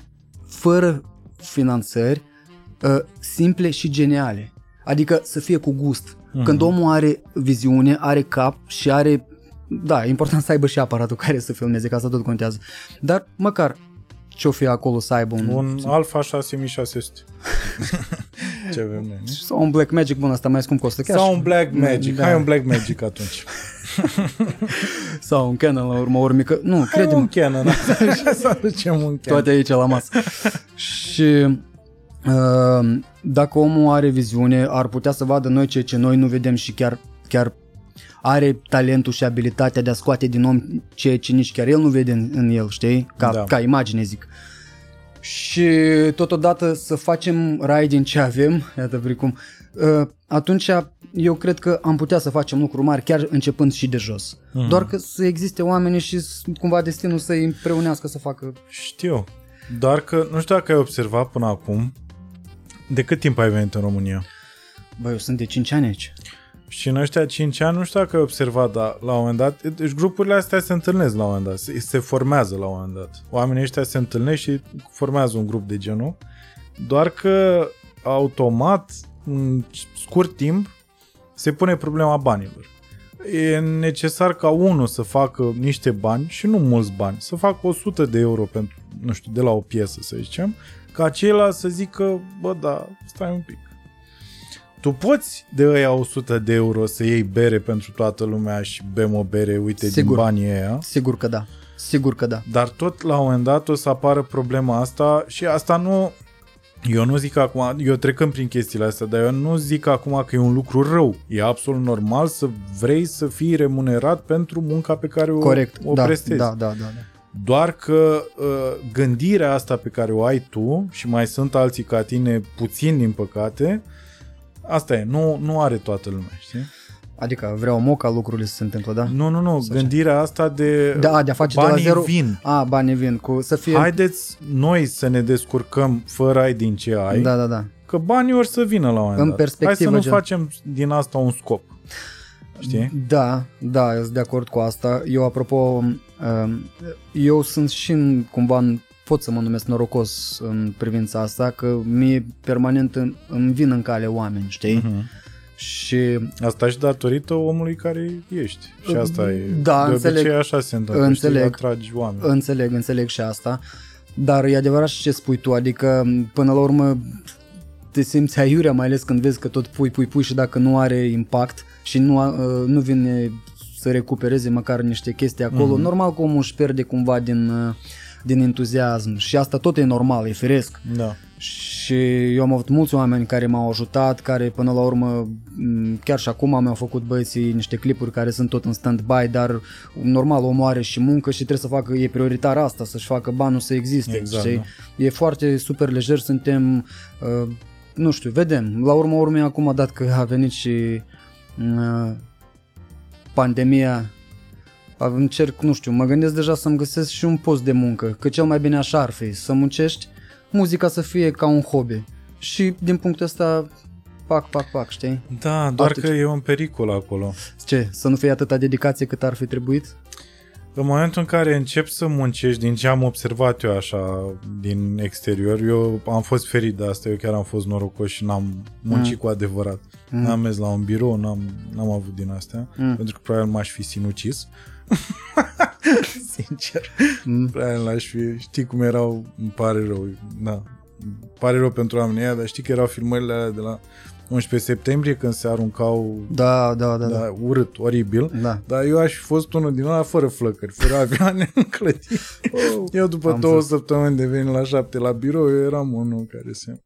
fără finanțări uh, simple și geniale. Adică să fie cu gust. Mm-hmm. Când omul are viziune, are cap și are... Da, e important să aibă și aparatul care să filmeze, că asta tot contează. Dar măcar ce-o fi acolo să aibă un... Un Alpha 6600. ce avem noi, Sau un Black Magic, bun, asta mai scump costă chiar. Sau un Black Magic, da. hai un Black Magic atunci. Sau un Canon la urmă urmică. Nu, hai credem. un Canon, să aducem un Canon. Toate aici la masă. și uh, dacă omul are viziune, ar putea să vadă noi ceea ce noi nu vedem și chiar, chiar are talentul și abilitatea de a scoate din om ceea ce nici chiar el nu vede în, în el, știi? Ca, da. ca imagine, zic. Și totodată să facem rai din ce avem, iată precum, uh, atunci eu cred că am putea să facem lucruri mari chiar începând și de jos. Mm. Doar că să existe oameni și cumva destinul să îi împreunească să facă... Știu, doar că nu știu dacă ai observat până acum de cât timp ai venit în România? Băi, eu sunt de 5 ani aici. Și în ăștia 5 ani, nu știu dacă ai observat, dar la un moment dat, deci grupurile astea se întâlnesc la un moment dat, se, se formează la un moment dat. Oamenii ăștia se întâlnesc și formează un grup de genul, doar că automat, în scurt timp, se pune problema banilor. E necesar ca unul să facă niște bani și nu mulți bani, să facă 100 de euro pentru, nu știu, de la o piesă, să zicem, ca ceilalți să zică, bă, da, stai un pic tu poți de ăia 100 de euro să iei bere pentru toată lumea și bem o bere, uite, Sigur. din banii ăia. Sigur că da. Sigur că da. Dar tot la un moment dat o să apară problema asta și asta nu Eu nu zic acum, eu trecând prin chestiile astea, dar eu nu zic acum că e un lucru rău. E absolut normal să vrei să fii remunerat pentru munca pe care o, Corect, o da, prestezi. da, da, da, da. Doar că uh, gândirea asta pe care o ai tu și mai sunt alții ca tine, puțin din păcate, asta e, nu, nu are toată lumea, știi? Adică vreau mo ca lucrurile să se întâmplă, da? Nu, nu, nu, gândirea asta de Da, de a face de la banii zero. vin. A, banii vin, cu să fie... Haideți noi să ne descurcăm fără ai din ce ai, Da, da, da. că banii ori să vină la un moment În dat. Hai perspectivă, să nu gen. facem din asta un scop. Știi? Da, da, eu sunt de acord cu asta. Eu, apropo, um, eu sunt și în, cumva, în- pot să mă numesc norocos în privința asta, că mie permanent în- îmi vin în cale oameni, știi? Mhm. Și Asta și datorită omului care ești. Și asta e. Da, de înțeleg. obicei așa se întâmplă. Înțeleg. Știi, atragi oameni. Înțeleg, înțeleg și asta, dar e adevărat și ce spui tu, adică până la urmă te simți aiurea, mai ales când vezi că tot pui, pui, pui și dacă nu are impact și nu, a- uh, nu vine să recupereze măcar niște chestii acolo, mm-hmm. normal că omul își pierde cumva din, uh, din entuziasm și asta tot e normal, e firesc. Da. Și eu am avut mulți oameni care m-au ajutat, care până la urmă, m, chiar și acum mi-au făcut băieții niște clipuri care sunt tot în stand-by, dar normal omul are și muncă și trebuie să facă, e prioritar asta, să-și facă banul să existe. Exact, știi? E foarte super lejer, suntem, uh, nu știu, vedem. La urma urmei acum, dat că a venit și uh, pandemia, încerc, nu știu, mă gândesc deja să-mi găsesc și un post de muncă, că cel mai bine așa ar fi, să muncești, muzica să fie ca un hobby. Și din punctul ăsta, pac, pac, pac, știi? Da, doar Atât. că e un pericol acolo. Ce, să nu fie atâta dedicație cât ar fi trebuit? În momentul în care începi să muncești, din ce am observat eu așa din exterior, eu am fost ferit de asta, eu chiar am fost norocos și n-am muncit Mm. cu adevărat. Mm. N-am mers la un birou, n-am, n-am avut din astea, Mm. pentru că probabil m-aș fi sinucis. Sincer. Mm. Probabil l-aș fi, știi cum erau, îmi pare rău, da, îmi pare rău pentru oamenii ăia, dar știi că erau filmările alea de la 11 septembrie când se aruncau Da, da, da, da. da, urât, oribil. da. Dar eu aș fi fost unul din ăla fără flăcări, fără avioane în clădire. Eu după Am două înțeles. săptămâni de venit la șapte la birou, eu eram unul care se...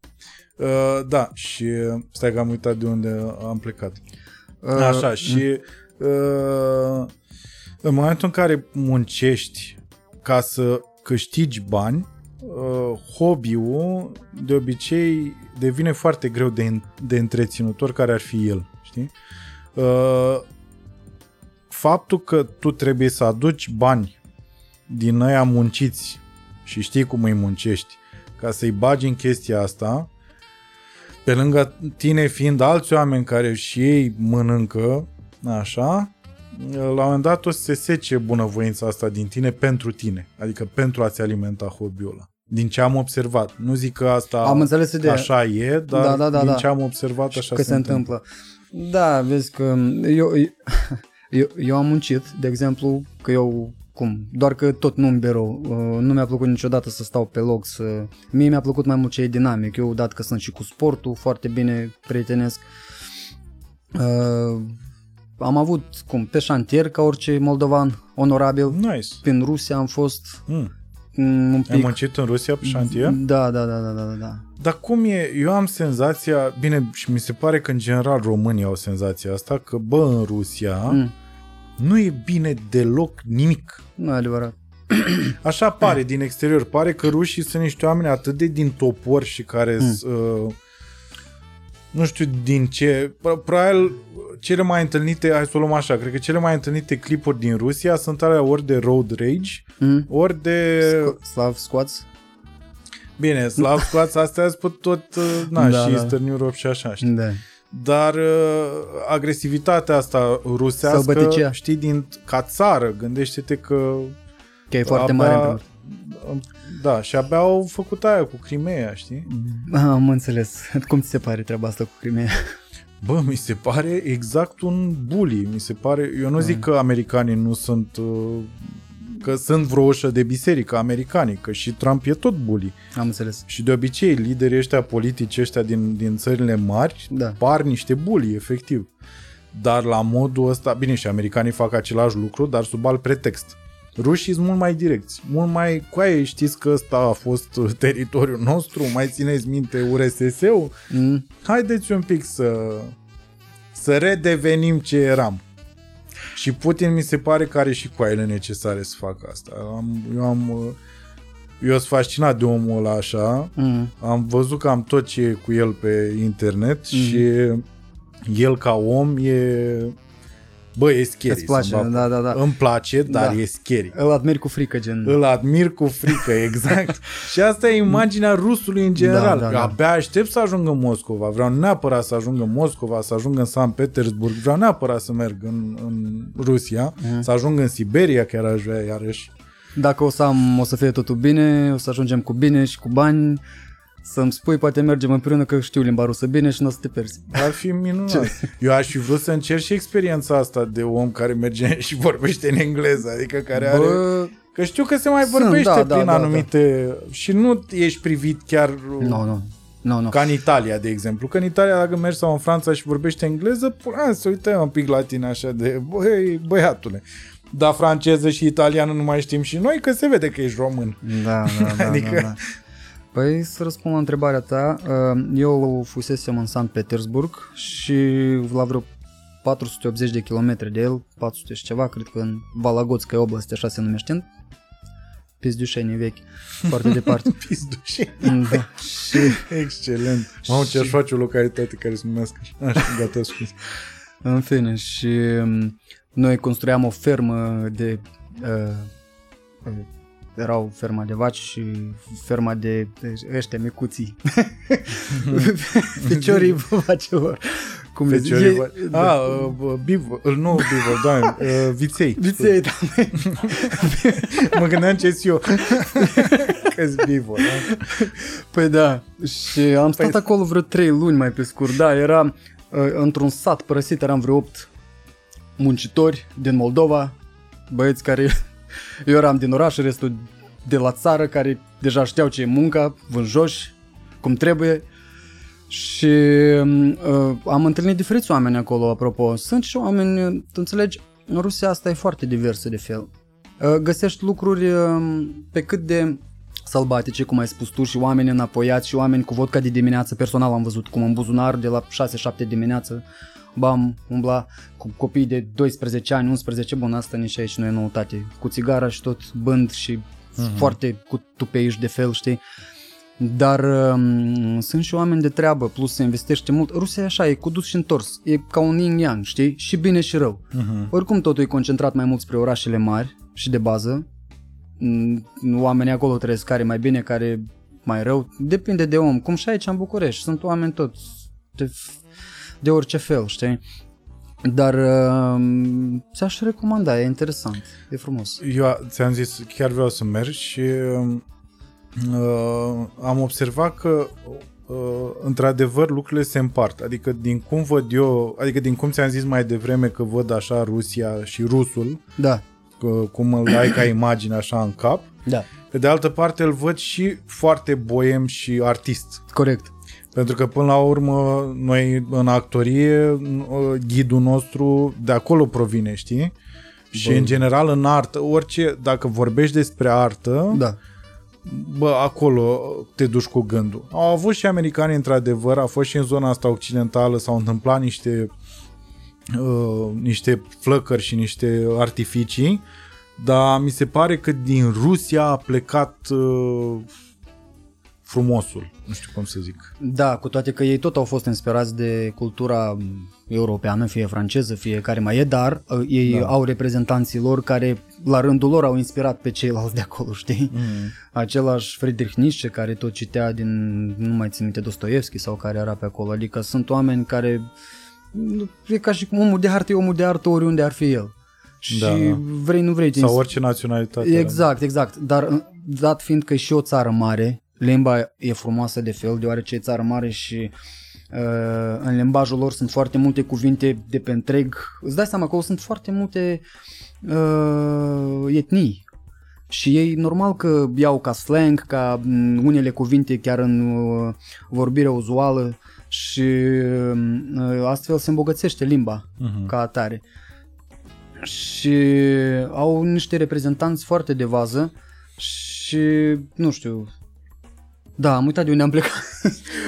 Uh, da, și uh, stai că am uitat de unde am plecat. Uh, Așa, și uh, în momentul în care muncești ca să câștigi bani, uh, hobby-ul de obicei devine foarte greu de, de întreținător care ar fi el, știi? Uh, faptul că tu trebuie să aduci bani din aia munciți și știi cum îi muncești, ca să-i bagi în chestia asta, pe lângă tine fiind alți oameni care și ei mănâncă, așa, la un moment dat o să se sece bunăvoința asta din tine pentru tine, adică pentru a-ți alimenta hobby-ul ăla. Din ce am observat. Nu zic că asta Am înțeles ideea. așa e, dar Da, da, da, din da. ce am observat așa că se întâmplă. Da, vezi că eu, eu, eu am muncit, de exemplu, că eu, cum, doar că tot nu în birou, uh, nu mi-a plăcut niciodată să stau pe loc, să... Mie mi-a plăcut mai mult ce e dinamic, eu dat că sunt și cu sportul, foarte bine prietenesc. Uh, am avut, cum, pe șantier, ca orice moldovan, onorabil, Nice. prin Rusia am fost Mm. Mm, un Ai pic... muncit în Rusia pe șantier? Da, da, da, da, da, da. Dar cum e? Eu am senzația, bine, și mi se pare că în general românii au senzația asta, că bă, în Rusia Mm, nu e bine deloc nimic. nu e adevărat. Așa pare din exterior. Pare că rușii sunt niște oameni atât de din topor și care Mm. uh, nu știu din ce, pro- probabil cele mai întâlnite, hai să o luăm așa, cred că cele mai întâlnite clipuri din Rusia sunt alea ori de road rage, Mm? ori de... Sco- Slav squats? Bine, Slav squats astea sunt tot, uh, na, Da, și da. Eastern Europe și așa, știi? Da. Dar uh, agresivitatea asta rusească, Sălbăticia. știi, din, ca țară, gândește-te că Că e foarte abia, mare împreună. Da, și abia au făcut aia cu Crimea, știi? Ah, Am înțeles. Cum ți se pare treaba asta cu Crimea? Bă, mi se pare exact un bully. Mi se pare... Eu nu zic Mm. că americanii nu sunt... uh, că sunt vreo ușă de biserică americanii, că și Trump e tot bully. Am înțeles. Și de obicei, liderii ăștia politici ăștia din, din țările mari Da. par niște bully, efectiv. Dar la modul ăsta, bine, și americanii fac același lucru, dar sub alt pretext. Rușii sunt mult mai direcți, mult mai coaie, știți că ăsta a fost teritoriul nostru, mai țineți minte URSS-ul? Mm. Haideți un pic să, să redevenim ce eram. Și Putin mi se pare că are și coaile necesare să facă asta. Am, eu am... uh, Eu sunt fascinat de omul ăla așa. Mm. Am văzut că am tot ce e cu el pe internet și el ca om e... Bă, e scary. Îți place, să-mi bag- da, da, da. Îmi place, dar Da. e scary. Îl admir cu frică, gen. Îl admir cu frică, exact. și asta e imaginea rusului în general. Da, da, da. Abia aștept să ajung în Moscova. Vreau neapărat să ajung în Moscova, să ajung în San Petersburg. Vreau neapărat să merg în, în Rusia, Mhm. să ajung în Siberia, chiar aș vrea iarăși. Dacă o să am, o să fie totul bine, o să ajungem cu bine și cu bani, să-mi spui, poate mergem împreună că știu limba rusă bine și nu o să te pierzi. Ar fi minunat. Eu aș fi vrut să încerc și experiența asta de om care merge și vorbește în engleză, adică care are... Bă, Că știu că se mai Sunt, vorbește da, da, prin da, anumite... Și nu ești privit chiar... nu, nu, nu, nu. Ca în Italia, de exemplu. Că în Italia, dacă mergi sau în Franța și vorbești engleză, pula, să uite un pic la tine așa de, băi, băiatule. Da, franceză și italiană nu mai știm și noi, că se vede că ești român. Da, da, da, Adică- da, da. Păi să răspund la întrebarea ta, uh, eu fusesem în Sankt Petersburg și la vreo 480 de kilometri de el, 400 și ceva, cred că în Valagodskaya oblast, așa se numește, Pizdușenie vechi, foarte departe. Pizdușe. da. Și Excelent. Mamă, ce aș face o localitate care se numească așa. Așa, gata, scuze. În fine, și um, noi construiam o fermă de... Uh, uh, erau ferma de vaci și ferma de, de ăștia micuții. Ficiorii vacilor. Cum le zic? Feciorii E- va- da. A, uh, bivă, nu bivă, doamne, uh, viței. Viței, da. Mă gândeam ce eu. Că-s bivă, da? Păi da. Și am stat Păi- acolo vreo 3 luni mai pe scurt. Da, era uh, într-un sat părăsit, eram vreo 8 muncitori din Moldova, băieți care... Eu eram din oraș, restul de la țară, care deja știau ce e munca, vânjoși, cum trebuie. Și uh, am întâlnit diferiți oameni acolo, apropo. Sunt și oameni, tu înțelegi, în Rusia asta e foarte diversă de fel. Uh, găsești lucruri uh, pe cât de sălbatice, cum ai spus tu, și oameni înapoiați și oameni cu vodka de dimineață. Personal am văzut cum în buzunar de la 6-7 dimineață bam, umbla cu copii de 12 ani, 11, bun, asta nici aici nu e noutate, cu țigara și tot bând și uh-huh. foarte cu tupeiși de fel, știi? Dar um, sunt și oameni de treabă, plus se investește mult. Rusia e așa, e cu dus și întors. E ca un yin-yang, știi? Și bine și rău. Uh-huh. Oricum totul e concentrat mai mult spre orașele mari și de bază. Mm, Oamenii acolo trăiesc care mai bine, care mai rău. Depinde de om. Cum și aici în București. Sunt oameni toți de, de orice fel, știi? Dar uh, ți-aș recomanda, e interesant, e frumos. Eu ți-am zis, chiar vreau să merg și uh, am observat că uh, într-adevăr lucrurile se împart. Adică din cum văd eu, adică din cum ți-am zis mai devreme că văd așa Rusia și rusul, Da, că, cum îl ai ca imagine așa în cap, da, pe de altă parte îl văd și foarte boem și artist. corect. Pentru că până la urmă noi în actorie uh, ghidul nostru de acolo provine, știi? Și Bun. în general în artă, orice, dacă vorbești despre artă, Da, bă, acolo te duci cu gândul. Au avut și americani într-adevăr, a fost și în zona asta occidentală, s-au întâmplat niște uh, niște flăcări și niște artificii, dar mi se pare că din Rusia a plecat uh, frumosul, nu știu cum să zic. Da, cu toate că ei tot au fost inspirați de cultura europeană, fie franceză, fie care mai e, dar uh, ei Da. da. au reprezentanții lor care la rândul lor au inspirat pe ceilalți de acolo, știi? Mm. Același Friedrich Nietzsche care tot citea din, nu mai țin minte, Dostoevski sau care era pe acolo, adică sunt oameni care e ca și cum omul de artă e omul de artă oriunde ar fi el. Și Da, da. vrei, nu vrei, te Sau orice naționalitate. Exact, exact. Dar uh, dat fiind că e și o țară mare, limba e frumoasă de fel, deoarece e țară mare și uh, în limbajul lor sunt foarte multe cuvinte de pe întreg. Îți dai seama că acolo sunt foarte multe uh, etnii. Și ei normal că iau ca slang, ca mm, unele cuvinte chiar în uh, vorbire uzuală și uh, astfel se îmbogățește limba Mhm. ca atare. și au niște reprezentanți foarte de vază și nu știu, da, am uitat de unde am plecat.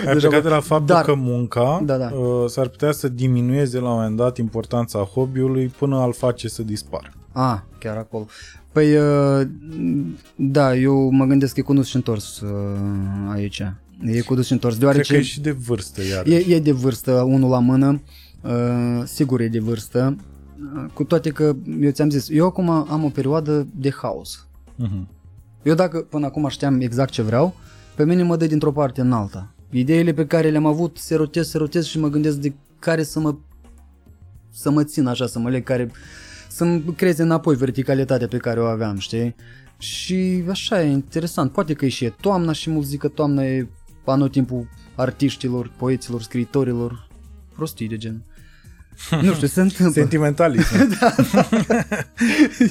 Ai Deja plecat vă- de la faptul Dar- că munca Da, da. uh, s-ar putea să diminueze la un moment dat importanța hobby-ului până al face să dispară. Ah, chiar acolo. Păi, uh, da, eu mă gândesc că e cu dus și întors uh, aici. E cu dus și întors, Cred că deoarece e și de vârstă, iar. e, e de vârstă, unul la mână, uh, sigur e de vârstă, uh, cu toate că, eu ți-am zis, eu acum am o perioadă de haos. Mhm. Eu dacă până acum știam exact ce vreau, pe mine mă dă dintr-o parte în alta. Ideile pe care le-am avut se rotez, se rotez și mă gândesc de care să mă să mă țin așa, să mă leg, care să-mi creeze înapoi verticalitatea pe care o aveam, știi? Și așa e interesant. Poate că e și e toamna și muzică toamna e anotimpul artiștilor, poeților, scriitorilor, prostii de gen. Nu știu, se întâmplă. Sentimentalism. da, da.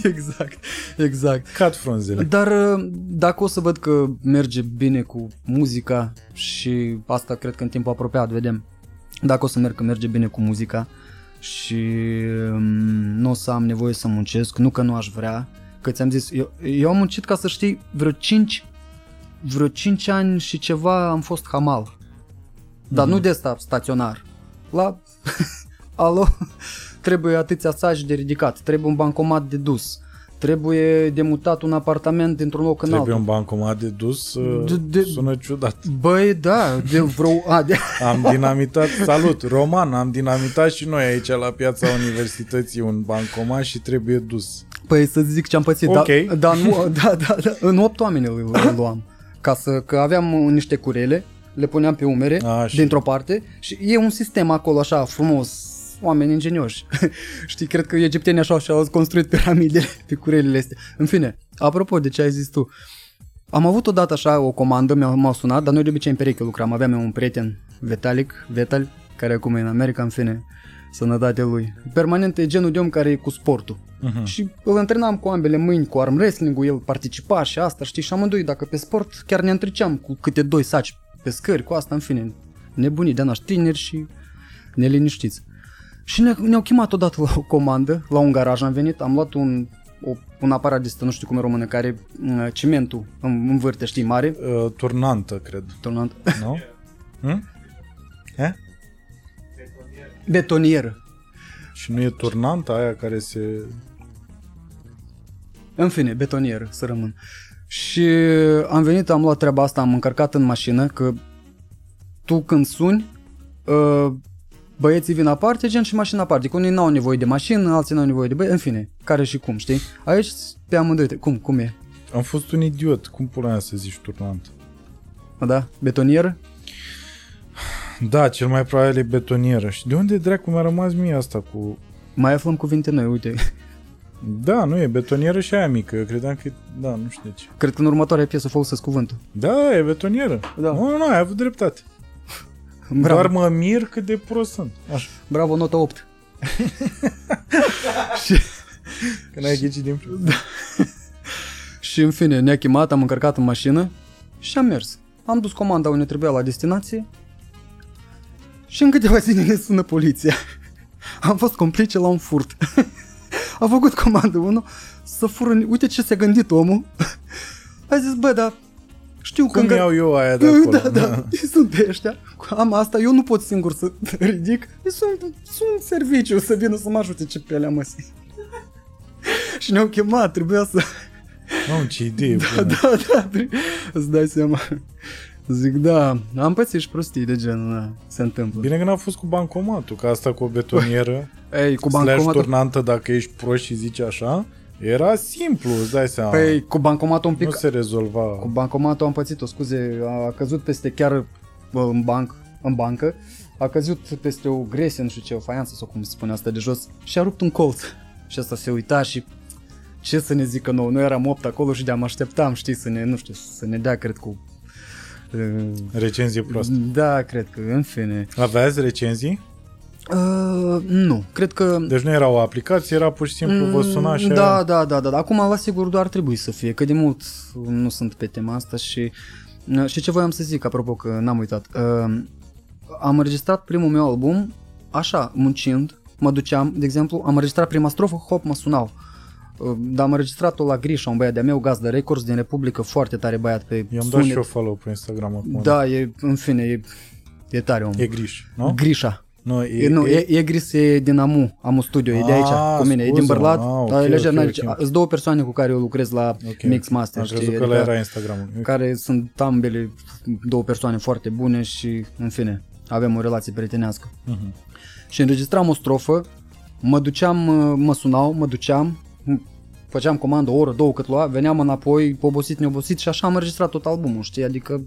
exact, exact. Cad frunzele. Dar uh, dacă o să văd că merge bine cu muzica și asta cred că în timpul apropiat vedem, dacă o să merg că merge bine cu muzica și um, nu o să am nevoie să muncesc, nu că nu aș vrea, că ți-am zis, eu, eu am muncit ca să știi vreo 5 vreo 5 ani și ceva am fost hamal. Dar nu de asta staționar. La alo, trebuie atâția saci de ridicat, trebuie un bancomat de dus, trebuie de mutat un apartament dintr-un loc în Trebuie altul. un bancomat de dus, uh, De- de- sună ciudat. Băi, da, de vreo... A, de... Am dinamitat, salut, Roman, am dinamitat și noi aici la piața universității un bancomat și trebuie dus. Păi să zic ce am pățit, Ok. da, da, nu, da, da, da, în 8 oameni îl, îl luam. Ca să, că aveam uh, niște curele, le puneam pe umere, Așa. dintr-o parte, și e un sistem acolo așa frumos, oameni ingenioși. Știi, cred că egiptenii așa și-au construit piramidele pe curelele astea. În fine, apropo de ce ai zis tu, am avut odată așa o comandă, mi-au, m-au sunat, dar noi de obicei în pereche lucram. Aveam eu un prieten, Vitalik, Vetal, care acum e în America, în fine, sănătatea lui. Permanent e genul de om care e cu sportul. Mhm. Și îl antrenam cu ambele mâini, cu arm wrestling-ul, el participa și asta, știi, și amândoi, dacă pe sport, chiar ne întreceam cu câte doi saci pe scări, cu asta, în fine, nebunii de naști tineri și neliniștiți. Și ne, ne-au chemat odată la o comandă, la un garaj am venit, am luat un, o, un aparat de ăsta, nu știu cum e română, care uh, cimentul în- învârte, știi, mare, Uh, turnantă, cred. turnant, Nu? Hm? Eh? betonieră. Și nu e turnanta aia care se... În fine, betonier să rămân. Și am venit, am luat treaba asta, am încărcat în mașină, că tu când suni, uh, băieții vin aparte, gen și mașina aparte. Că unii n-au nevoie de mașină, alții n-au nevoie de băieți, în fine, care și cum, știi? Aici pe amândoi, te- cum, cum e? Am fost un idiot. Cum pula mea să zici turnantă? Da? Betonier? Da, cel mai probabil e betonieră. Și de unde dracu mi-a rămas mie asta cu... Mai aflăm cuvinte noi, uite. Da, nu e betonieră și aia mică. Eu credeam că... e- Da, nu știu de ce. Cred că în următoarea piesă folosesc cuvântul. Da, e betonieră. Da. Nu, nu, nu, ai avut dreptate. Bravo, Doar mă mir cât de prost sunt. Așa. bravo, notă 8. Când ai ghicit din prima. Și în fine, ne-a chemat, am încărcat în mașină și am mers. Am dus comanda unde trebuia la destinație și în câteva zile ne sună poliția. Am fost complice la un furt. A făcut comandă unul să fură... Uite ce s-a gândit omul. A zis, bă, dar știu că... Cum încă- iau eu aia de acolo? Da, da, sunt pe ăștia, am asta, eu nu pot singur să ridic, sunt, sunt serviciu să vină să mă ajute ce pe alea măsii. și ne-au chemat, trebuia să... Mamă, ce idee Da, bună. da, da, pri- îți dai seama. Zic, da, am pățit și prostii de genul, da, se întâmplă. Bine că n-a fost cu bancomatul, că asta cu o betonieră, Ei, cu slash bancomatul, turnantă, dacă ești prost și zici așa, era simplu, îți dai seama. păi, cu bancomatul un pic, nu se rezolva. cu bancomatul am pățit-o, scuze, a căzut peste chiar bă, în, banc, în bancă, a căzut peste o gresie, nu știu ce, o faianță sau cum se spune asta de jos și a rupt un colț. Și asta se uita și ce să ne zică nou, noi eram opt acolo și de-am așteptam, știi, să ne, nu știu, să ne dea, cred, cu... uh, Recenzie proastă. Da, cred că, în fine. Aveați recenzii? Uh, nu, cred că... Deci nu era o aplicație, era pur și simplu vă suna și Da, aia- da, da, da, da. Acum la sigur doar trebuie să fie, că de mult nu sunt pe tema asta și uh, și ce voiam să zic, apropo că n-am uitat. Uh, am înregistrat primul meu album așa, muncind, mă duceam, de exemplu, am înregistrat prima strofă, hop, mă sunau. Uh, Dar am înregistrat-o la Grisha, un băiat de-a meu, Gazdă Records din Republică, foarte tare băiat pe I-am dat și eu follow pe Instagram acum. Da, e, în fine, e, e tare om. E griș, nu? Grisha. Nu, E, nu, e, e Gris e din Amu, Amu Studio, e de aici, Ah, cu mine, e din scuze, Bărlat, ah, dar ok, e lejer, ok, n-are- ok. Sunt două persoane cu care eu lucrez la Ok. Mix Master, Am știi? crezut că ăla Adică- era Instagram. care sunt ambele două persoane foarte bune și, în fine, avem o relație prietenească. Mhm. Și înregistram o strofă, mă duceam, mă sunau, mă duceam, făceam comandă o oră, două cât lua, veneam înapoi, obosit, neobosit și așa am înregistrat tot albumul, știi? Adică,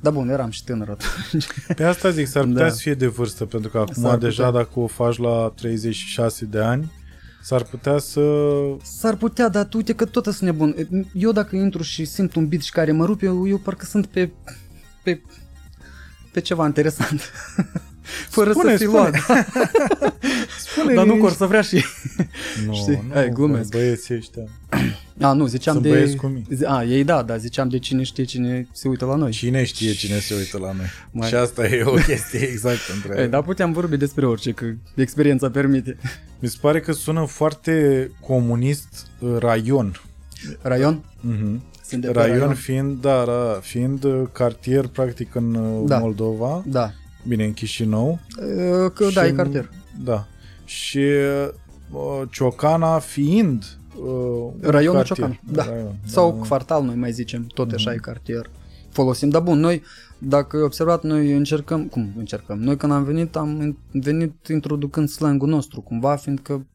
da bun, eram și tânăr atunci. Pe asta zic, s-ar putea Da. să fie de vârstă, pentru că acum S-ar deja putea. dacă o faci la 36 de ani, s-ar putea să... S-ar putea, dar tu uite că tot sunt nebun. Eu dacă intru și simt un beat și care mă rupe, eu, eu parcă sunt pe, pe, pe ceva interesant. Fără Spune, să fi spune. luat. Spune Dar nu cor să vrea și... Nu, Știi? nu, Hai, glumesc. băieții ăștia. A, nu, ziceam Sunt de... băieți cu mii. Zi- A, ei da, dar ziceam de cine știe cine se uită la noi. Cine știe cine se uită la noi? Mai- Și asta e o chestie exact între Ei, dar puteam vorbi despre orice, că experiența permite. Mi se pare că sună foarte comunist uh, raion. Raion? Mhm. Sunt de pe Raion, raion? fiind, da, da, fiind uh, cartier practic în uh, Da. Moldova, Da. Bine, în Chișinău. Uh, Că da, Și e în- cartier. Da. Și uh, Ciocana fiind uh, un Raionul cartier. Ciocan. Da. Raion, Sau da. quartal, noi mai zicem, tot așa Mhm. e cartier. Folosim, dar bun, noi, dacă ai observat, noi încercăm, cum încercăm? Noi când am venit, am venit introducând slangul nostru, cumva, fiindcă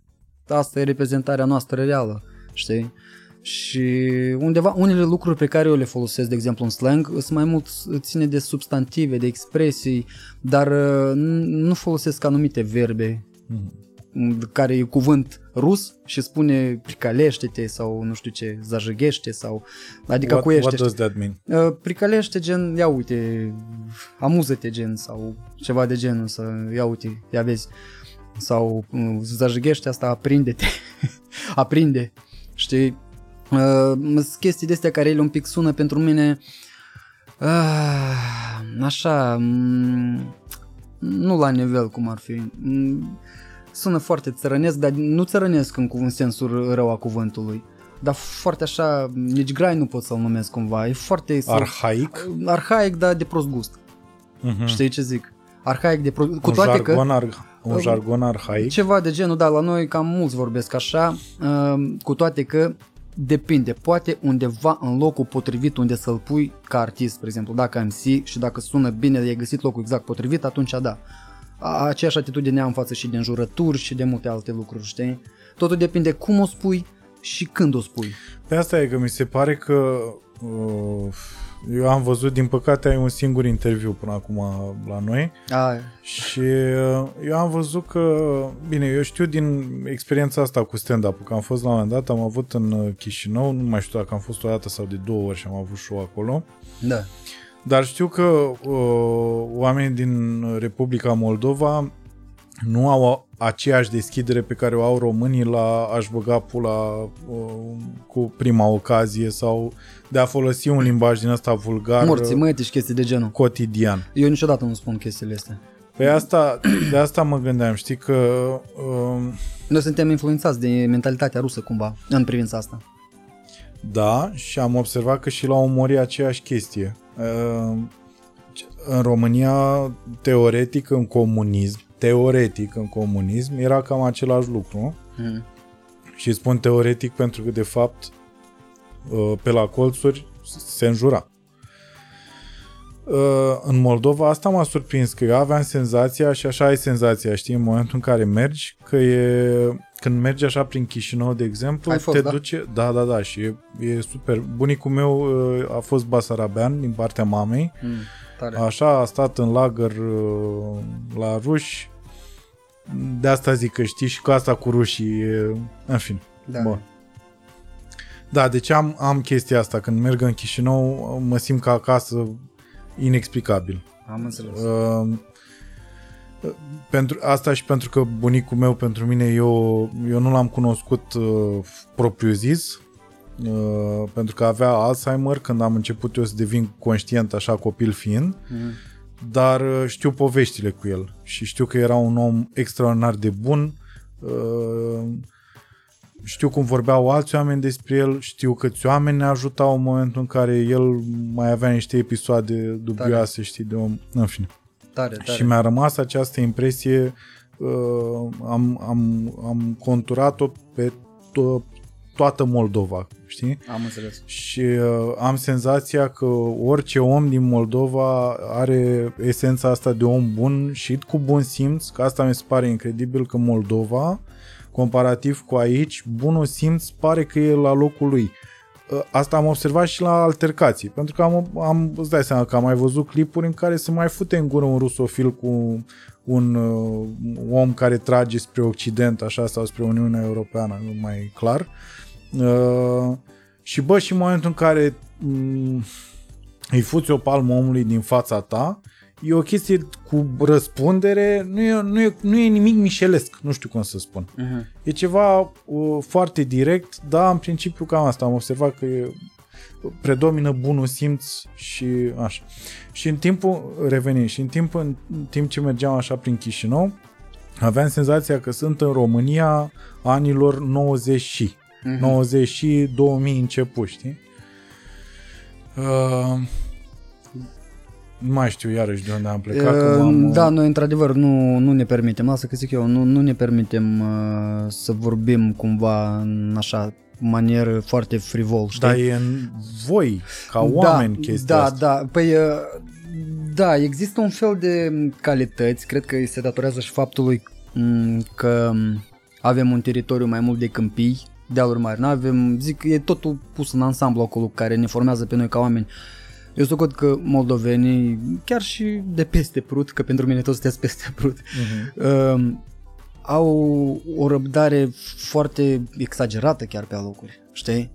asta e reprezentarea noastră reală, știi? Și undeva, unele lucruri pe care eu le folosesc, de exemplu, în slang, sunt mai mult ține de substantive, de expresii, dar uh, n- nu folosesc anumite verbe, Mhm. care e cuvânt rus și spune pricalește-te sau nu știu ce, zajăghește sau adică what, cuiește. what does that mean? Uh, pricalește gen, ia uite, amuză-te gen sau ceva de genul, să ia uite, ia vezi. Sau uh, zajăghește asta, aprinde-te, aprinde, știi? Uh, sunt chestii de astea care ele un pic sună pentru mine uh, așa, mm, nu la nivel cum ar fi. Mm, sună foarte țărănesc, dar nu țărănesc în, cu- în sensul rău a cuvântului. Dar foarte așa, nici grai nu pot să-l numesc cumva. E foarte... Arhaic? arhaic, dar de prost gust. Mhm. Știi ce zic? Arhaic de prost Cu un toate că... jargon, ar, un jargon arhaic? Ceva de genul, da, la noi cam mulți vorbesc așa, uh, cu toate că depinde, poate undeva în locul potrivit unde să-l pui ca artist, spre exemplu, dacă MC și dacă sună bine, ai găsit locul exact potrivit, atunci da. A- Aceeași atitudine am față și de înjurături și de multe alte lucruri, știi? Totul depinde cum o spui și când o spui. Pe asta e că mi se pare că uh, eu am văzut, din păcate ai un singur interviu până acum la noi. A, și uh, eu am văzut că, bine, eu știu din experiența asta cu stand-up că am fost la un moment dat, am avut în uh, Chișinău, nu mai știu dacă am fost o dată sau de două ori și am avut show acolo, da. dar știu că uh, oamenii din Republica Moldova nu au aceeași deschidere pe care o au românii la a-și băga pula uh, cu prima ocazie sau de a folosi un limbaj din ăsta vulgar Morții, uh, măti și chestii de genul. cotidian. Eu niciodată nu spun chestiile astea. Pe asta, de asta mă gândeam, știi că uh, Noi suntem influențați de mentalitatea rusă cumva în privința asta. da, și am observat că și la umor e aceeași chestie. Uh, în România, teoretic, în comunism, teoretic, în comunism, era cam același lucru. Mm. Și spun teoretic pentru că, de fapt, uh, pe la colțuri se înjura. Uh, În Moldova asta m-a surprins, că eu aveam senzația, și așa ai senzația, știi, în momentul în care mergi, că e, când mergi așa prin Chișinău, de exemplu, Ai fost, te da? duce, da, da, da, și e, e super. Bunicul meu uh, a fost basarabean din partea mamei, Mm. Tare. Așa, a stat în lagăr uh, la ruși. De asta zic că știi și cu asta cu rușii, e- în fin. Da. Bun. Da, deci am, am chestia asta. Când merg în Chișinău, mă simt ca acasă inexplicabil. Am înțeles. Uh, pentru asta și pentru că bunicul meu pentru mine eu, eu nu l-am cunoscut uh, propriu zis uh, pentru că avea Alzheimer când am început eu să devin conștient așa copil fiind Mm. dar uh, știu poveștile cu el și știu că era un om extraordinar de bun uh, știu cum vorbeau alți oameni despre el, știu câți oameni ne ajutau în momentul în care el mai avea niște episoade dubioase, tare. știi, de om, în fine. Tare, tare. Și mi-a rămas această impresie, uh, am, am, am conturat-o pe to- toată Moldova, știi? Am înțeles. Și uh, am senzația că orice om din Moldova are esența asta de om bun și cu bun simț, că asta mi se pare incredibil că Moldova, comparativ cu aici, bunul simț pare că e la locul lui. Uh, Asta am observat și la altercații, pentru că am, am îți dai seama că am mai văzut clipuri în care se mai fute în gură un rusofil cu un uh, om care trage spre Occident, așa, sau spre Uniunea Europeană, nu mai clar. Uh, și bă, și în momentul în care mm, îi fuți o palmă omului din fața ta, e o chestie cu răspundere, nu e, nu e, nu e nimic mișelesc, nu știu cum să spun. Uh-huh. E ceva uh, foarte direct, dar în principiu cam asta am observat că e, predomină bunul simț și așa. Și în timpul, revenind, și în timp, în timp ce mergeam așa prin Chișinău, aveam senzația că sunt în România anilor 90 și. Mhm. 90 și 2000 început, știi? Uh, nu mai știu iarăși de unde am plecat. că Uh, m-am, Da, noi într-adevăr nu, nu ne permitem, lasă că zic eu, nu, nu ne permitem uh, să vorbim cumva în așa manieră foarte frivol, știi? Dar e în voi, ca oameni, da, chestia da, asta. Da, păi, uh, da, există un fel de calități, cred că îi se datorează și faptului m, că avem un teritoriu mai mult de câmpii, dealuri mari, n-avem, zic, e totul pus în ansamblu acolo care ne formează pe noi ca oameni. Eu socot că moldovenii, chiar și de peste Prut, că pentru mine toți sunteți peste Prut, Mhm. uh, au o răbdare foarte exagerată chiar pe alocuri, știi?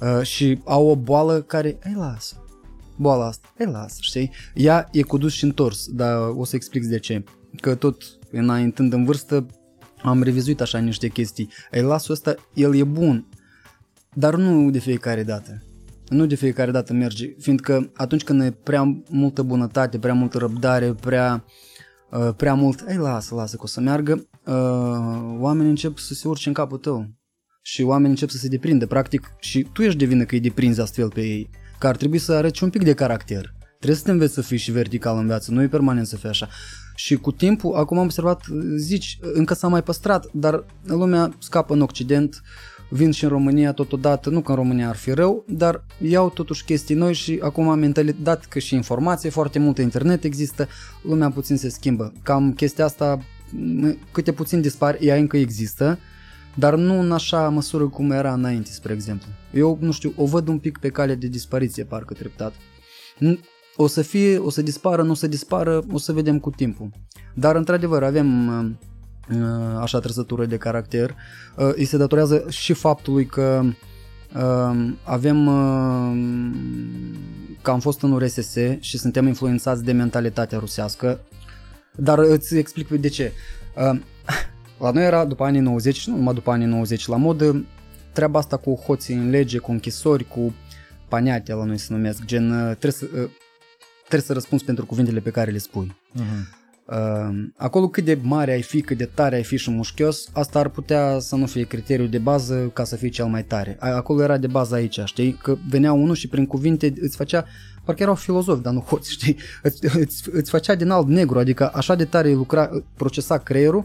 Uh, și au o boală care, îi lasă, boala asta, îi lasă, știi? Ea e cu dus și întors, dar o să explic de ce. Că tot înaintând în vârstă am revizuit așa niște chestii. Îi lasul ăsta, el e bun, dar nu de fiecare dată. Nu de fiecare dată merge, fiindcă atunci când e prea multă bunătate, prea multă răbdare, prea, uh, prea mult, ei lasă, lasă că o să meargă, uh, oamenii încep să se urce în capul tău și oamenii încep să se deprindă, practic, și tu ești de vină că îi deprinzi astfel pe ei, că ar trebui să arăți un pic de caracter. Trebuie să te înveți să fii și vertical în viață, nu e permanent să fii așa. Și cu timpul, acum am observat, zici, încă s-a mai păstrat, dar lumea scapă în Occident, vin și în România totodată, nu că în România ar fi rău, dar iau totuși chestii noi și acum mentalitate că și informație, foarte multă internet există, lumea puțin se schimbă. Cam chestia asta, m- câte puțin dispar, ea încă există, dar nu în așa măsură cum era înainte, spre exemplu. Eu, nu știu, o văd un pic pe cale de dispariție, parcă treptat. N- O să fie, o să dispară, nu o să dispară, o să vedem cu timpul. Dar, într-adevăr, avem uh, uh, așa trăsătură de caracter. Uh, Îi se datorează și faptului că uh, avem uh, că am fost în URSS și suntem influențați de mentalitatea rusească, dar îți explic de ce. Uh, La noi era după anii 90 și nu numai după anii 90 la modă treaba asta cu hoții în lege, cu închisori, cu paniate la noi se numesc, gen uh, trebuie să, uh, trebuie să răspunzi pentru cuvintele pe care le spui. Mhm. Uh, acolo cât de mare ai fi, cât de tare ai fi și mușchios, asta ar putea să nu fie criteriul de bază ca să fii cel mai tare. A- Acolo era de bază aici, știi? Că venea unul și prin cuvinte îți făcea, parcă erau filozofi, dar nu hoți, știi? Îți, îți, îți făcea din alb negru, adică așa de tare lucra, procesa creierul,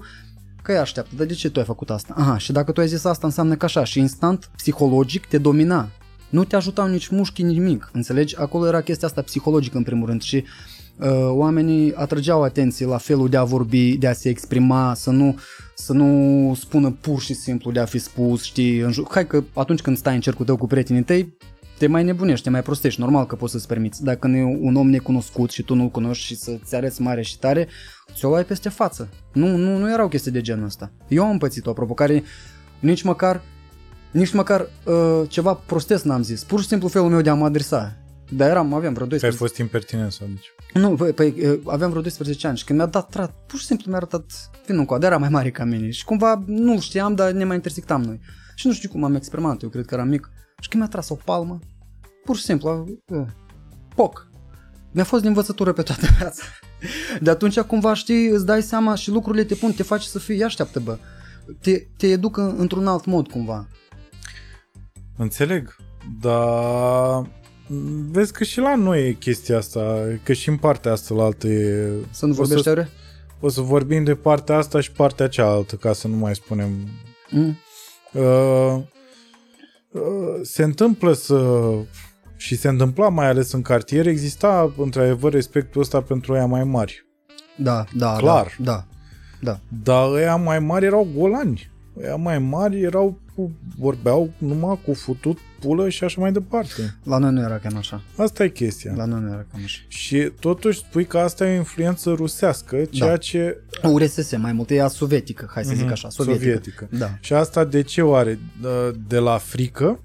că îi așteaptă, dar de ce tu ai făcut asta? Aha, și dacă tu ai zis asta înseamnă că așa și instant, psihologic, te domina. Nu te ajutau nici mușchi, nici nimic, înțelegi? Acolo era chestia asta psihologică în primul rând și uh, oamenii atrăgeau atenție la felul de a vorbi, de a se exprima, să nu, să nu spună pur și simplu de a fi spus, știi, în ju- hai că atunci când stai în cercul tău cu prietenii tăi, te mai nebunești, te mai prostești, normal că poți să-ți permiți. Dacă nu e un om necunoscut și tu nu-l cunoști și să-ți arăți mare și tare, ți-o luai peste față. Nu, nu, nu erau chestii de genul ăsta. Eu am pățit-o, apropo, care nici măcar, nici măcar uh, ceva prostesc n-am zis. Pur și simplu felul meu de a mă adresa. Dar eram, aveam vreo Că ai 12 fost impertinent sau deci. nu, păi, păi uh, aveam vreo 12 ani și când mi-a dat trat, pur și simplu mi-a arătat vinul în coadă, era mai mare ca mine și cumva nu știam, dar ne mai intersectam noi. Și nu știu cum am exprimat, eu cred că eram mic. Și când mi-a tras o palmă, pur și simplu, uh, poc. Mi-a fost de învățătură pe toată viața. De atunci cumva știi, îți dai seama și lucrurile te pun, te faci să fii, ia așteaptă bă. te, te educă într-un alt mod cumva. Înțeleg, dar vezi că și la noi e chestia asta, că și în partea asta la altă e... Să nu o vorbești să, are? o să vorbim de partea asta și partea cealaltă, ca să nu mai spunem... Mm. Uh, uh, se întâmplă să... Și se întâmpla mai ales în cartier, exista într-adevăr respectul ăsta pentru aia mai mari. Da, da, Clar. Da, da, da. Dar ăia mai mari erau golani. Ăia mai mari erau cu, vorbeau numai cu futut, pulă și așa mai departe. La noi nu era cam așa. Asta e chestia. La noi nu era cam așa. Și totuși spui că asta e o influență rusească, ceea Da. ce... URSS, mai mult, e sovietică, hai să zic Mhm, așa, sovietică. sovietică. Da. Și asta de ce oare? De- De la frică?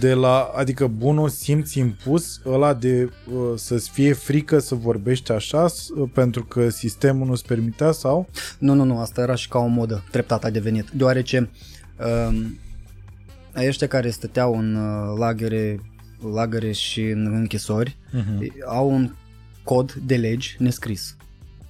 De la, adică bunul simț impus, ăla de uh, să-ți fie frică să vorbești așa, s- uh, pentru că sistemul nu-ți permitea sau? Nu, nu, nu, asta era și ca o modă, treptat a devenit, deoarece um, ăștia care stăteau în uh, lagăre, lagăre și în închisori Uh-huh. au un cod de legi nescris.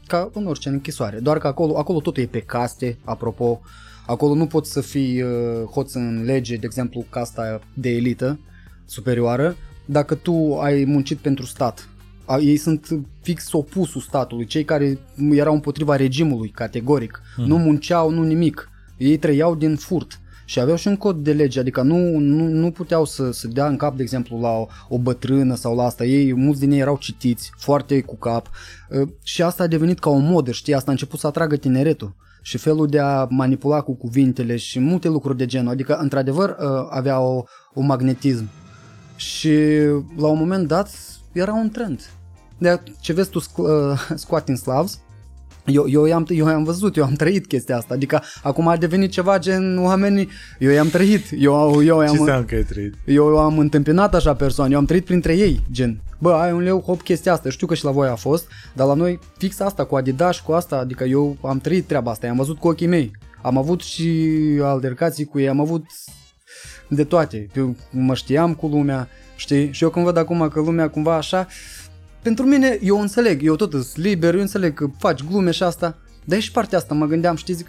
Ca în orice închisoare. Doar că acolo, acolo totul e pe caste, apropo. Acolo nu poți să fii uh, hoț în lege, de exemplu, casta de elită superioară, dacă tu ai muncit pentru stat. A, ei sunt fix opusul statului, cei care erau împotriva regimului, categoric. Mhm. Nu munceau, nu nimic. Ei trăiau din furt. Și aveau și un cod de lege, adică nu, nu, nu puteau să, să dea în cap, de exemplu, la o, o bătrână sau la asta. Ei, mulți din ei erau citiți, foarte cu cap. Uh, și asta a devenit ca o modă, știi, asta a început să atragă tineretul. Și felul de a manipula cu cuvintele și multe lucruri de genul, adică într-adevăr uh, avea o, un magnetism. Și la un moment dat era un trend. De ce vezi tu sc- uh, squatting slavs, eu, eu, i-am, eu i-am văzut, eu am trăit chestia asta, adică acum a devenit ceva gen oamenii, eu i-am trăit, eu, eu Ce i-am, înseamnă că ai trăit? eu am întâmpinat așa persoane, eu am trăit printre ei, gen, bă, ai un leu, hop, chestia asta, știu că și la voi a fost, dar la noi fix asta, cu Adidas și cu asta, adică eu am trăit treaba asta, i-am văzut cu ochii mei, am avut și altercații cu ei, am avut de toate, eu mă știam cu lumea, știi, și eu când văd acum că lumea cumva așa, pentru mine, eu înțeleg, eu tot sunt liber, eu înțeleg că faci glume și asta, dar e și partea asta, mă gândeam, știi, zic,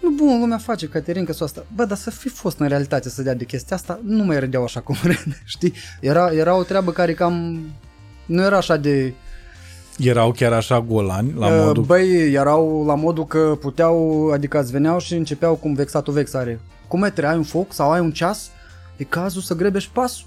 nu bun, lumea face Caterinca sau asta. Bă, dar să fi fost în realitate să dea de chestia asta, nu mai râdeau așa cum râd, știi? Era, era o treabă care cam... Nu era așa de... Erau chiar așa golani, la uh, modul... Băi, erau la modul că puteau, adică îți veneau și începeau cum vexatul vex are. Cum metre, ai un foc sau ai un ceas? E cazul să grebești pasul.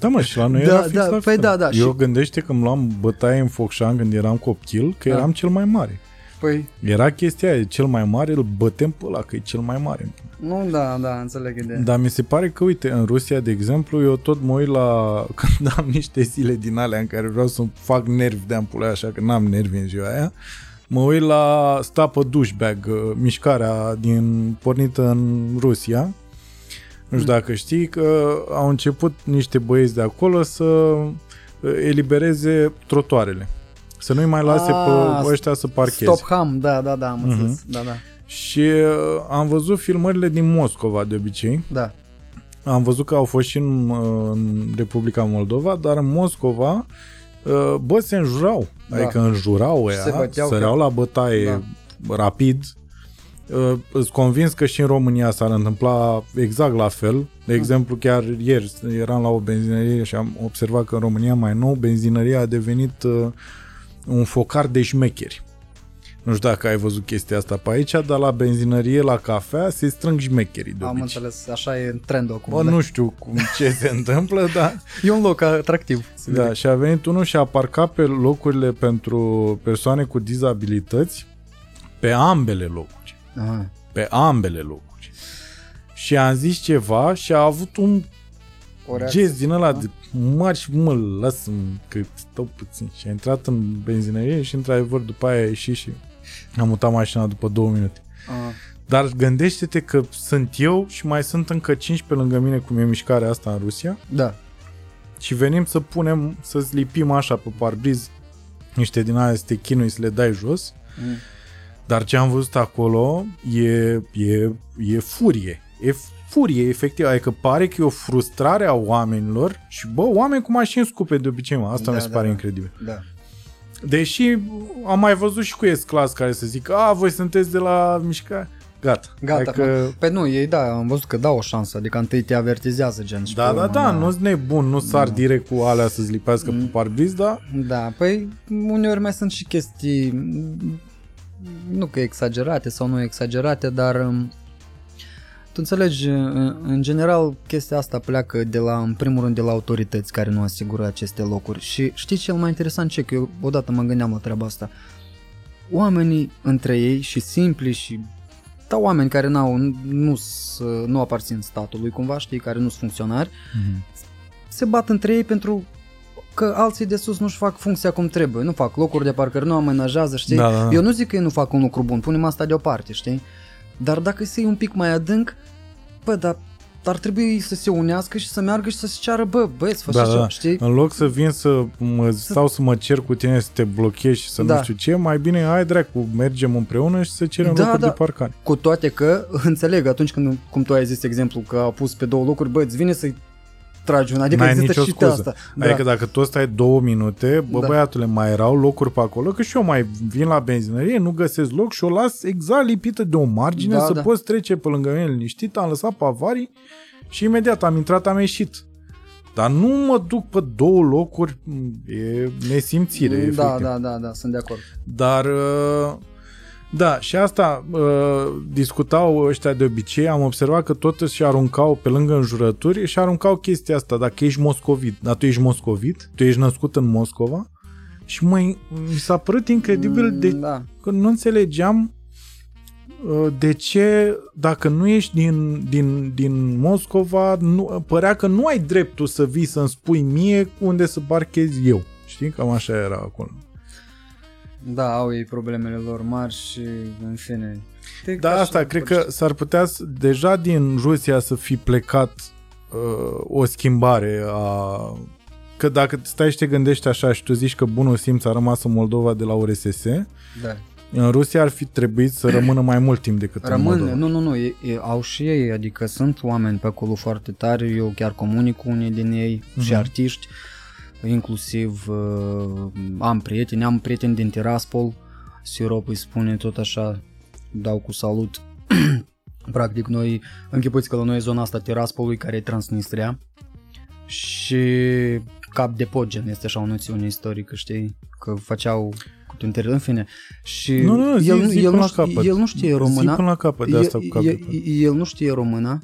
Da, mă, și la noi Da, era fix da, la păi fel. da, da, Eu și- gândește că îmi luam bătaie în Focșan când eram copil, că Da. eram cel mai mare. Păi, Era chestia aia, cel mai mare, îl bătem pe ăla, că e cel mai mare. nu, da, da, înțeleg ideea. Dar mi se pare că, uite, în Rusia, de exemplu, eu tot mă uit la... Când am niște zile din alea în care vreau să fac nervi de ampulea, așa că n-am nervi în ziua aia, mă uit la Stop a Douchebag, uh, mișcarea din, pornită în Rusia. Nu știu dacă știi că au început niște băieți de acolo să uh, elibereze trotoarele. Să nu-i mai lase Ah, pe ăștia să parcheze. Stop ham, da, da, da, am Mhm. înțeles. Da, da, Și uh, am văzut filmările din Moscova de obicei. da. Am văzut că au fost și în, uh, în Republica Moldova, dar în Moscova uh, bă, se înjurau. Da. Adică înjurau ăia, Se băteau săreau că- la bătaie rapid. Uh, Îți convins că și în România s-ar întâmpla exact la fel. De exemplu, chiar ieri eram la o benzinărie și am observat că în România mai nou benzinăria a devenit uh, un focar de șmecheri. Nu știu dacă ai văzut chestia asta pe aici, dar la benzinărie, la cafea, se strâng șmecherii de Am obicei. înțeles, așa e trendul acum. Bă, da. nu știu cum ce se întâmplă, dar E un loc atractiv. să da, vedem. și a venit unul și a parcat pe locurile pentru persoane cu dizabilități pe ambele locuri. Aha. Pe ambele locuri. Și am zis ceva și a avut un O reacție. gest din ăla de marș, mă, lasă că stau puțin. Și a intrat în benzinărie și într-adevăr după aia a ieșit și am mutat mașina după două minute. Aha. Dar gândește-te că sunt eu și mai sunt încă cinci pe lângă mine cum e mișcarea asta în Rusia Da. și venim să punem, să lipim așa pe parbriz niște din alea să te chinui să le dai jos, Mm. Dar ce am văzut acolo e, e, e furie. E furie, efectiv. Adică pare că e o frustrare a oamenilor și, bă, oameni cu mașini scupe de obicei, mă. Asta Da, mi se da, pare da. incredibil. Da. Deși am mai văzut și cu S-Class care să zic, a, voi sunteți de la mișcare. gata. Gata, Hai că... Păi nu, ei da, am văzut că dau o șansă, adică întâi te avertizează gen și Da, pe da, urmă, da, nu-s nebun, nu sar Da. direct cu alea să-ți lipească Mm. pe parbriz, da? Da, păi uneori mai sunt și chestii, m, nu că exagerate sau nu exagerate, dar um, tu înțelegi, în, în general chestia asta pleacă de la, în primul rând de la autorități care nu asigură aceste locuri. Și știi cel mai interesant? Ce, că eu odată mă gândeam la treaba asta, oamenii între ei și simpli și da, oameni care n-au, nu, s- nu aparțin statului cumva, știi, care nu sunt funcționari, Mhm. se bat între ei pentru că alții de sus nu-și fac funcția cum trebuie, nu fac locuri de parcări, nu amenajează, știi? Da, da, da. Eu nu zic că ei nu fac un lucru bun, punem asta deoparte, știi? Dar dacă se iei un pic mai adânc, bă, dar ar trebui să se unească și să meargă și să se ceară, bă, băieți, fă Da, așa, da. știi? În loc să vin să mă stau să mă cer cu tine să te blochezi și să Da. nu știu ce, mai bine hai dracu, mergem împreună și să cerem Da, locuri da. de parcare. Cu toate că, înțeleg, atunci când, cum tu ai zis exemplu, că a pus pe două locuri, bă, îți vine să-i tragi una, adică N-ai există nicio și pe scuză. asta. Adică dacă tu stai două minute, bă Da. băiatule, mai erau locuri pe acolo, că și eu mai vin la benzinărie, nu găsesc loc și o las exact lipită de o margine Da, să da. poți trece pe lângă mine liniștit, am lăsat pe avarii și imediat am intrat, am ieșit. Dar nu mă duc pe două locuri, e nesimțire, da, efectiv. da, da, da, sunt de acord. Dar, uh, da, și asta uh, discutau ăștia de obicei, am observat că tot își aruncau pe lângă înjurături, și aruncau chestia asta, dacă ești moscovit, dar tu ești moscovit, tu ești născut în Moscova, și mai mi s-a părut incredibil de Da. că nu înțelegeam uh, de ce, dacă nu ești din, din, din Moscova, nu, părea că nu ai dreptul să vii să-mi spui mie unde să parchez eu. Știi? Cam așa era acolo. Da, au ei problemele lor mari și, în fine... Te- Da, ca asta și- cred că s-ar putea să, deja din Rusia să fi plecat uh, o schimbare a... Că dacă stai și te gândești așa și tu zici că bunul simț a rămas în Moldova de la URSS, Da. în Rusia ar fi trebuit să rămână mai mult timp decât în Rămân, Moldova. nu, nu, nu, e, e, au și ei, adică sunt oameni pe acolo foarte tari, eu chiar comunic cu unii din ei uh-huh. și Mhm. artiști, inclusiv uh, am prieteni, am prieteni din Tiraspol, Sirop îi spune tot așa, dau cu salut. Practic noi, închipuiți că la noi e zona asta Tiraspolului care e Transnistria și cap de pod gen, este așa o noțiune istorică, știi, că făceau cu un teren, în fine. Și Nu, nu, zi, el, zi el, până nu la știe, capăt. el nu știe Zi româna. până la capăt de asta cu cap de el, pod. el, el nu știe româna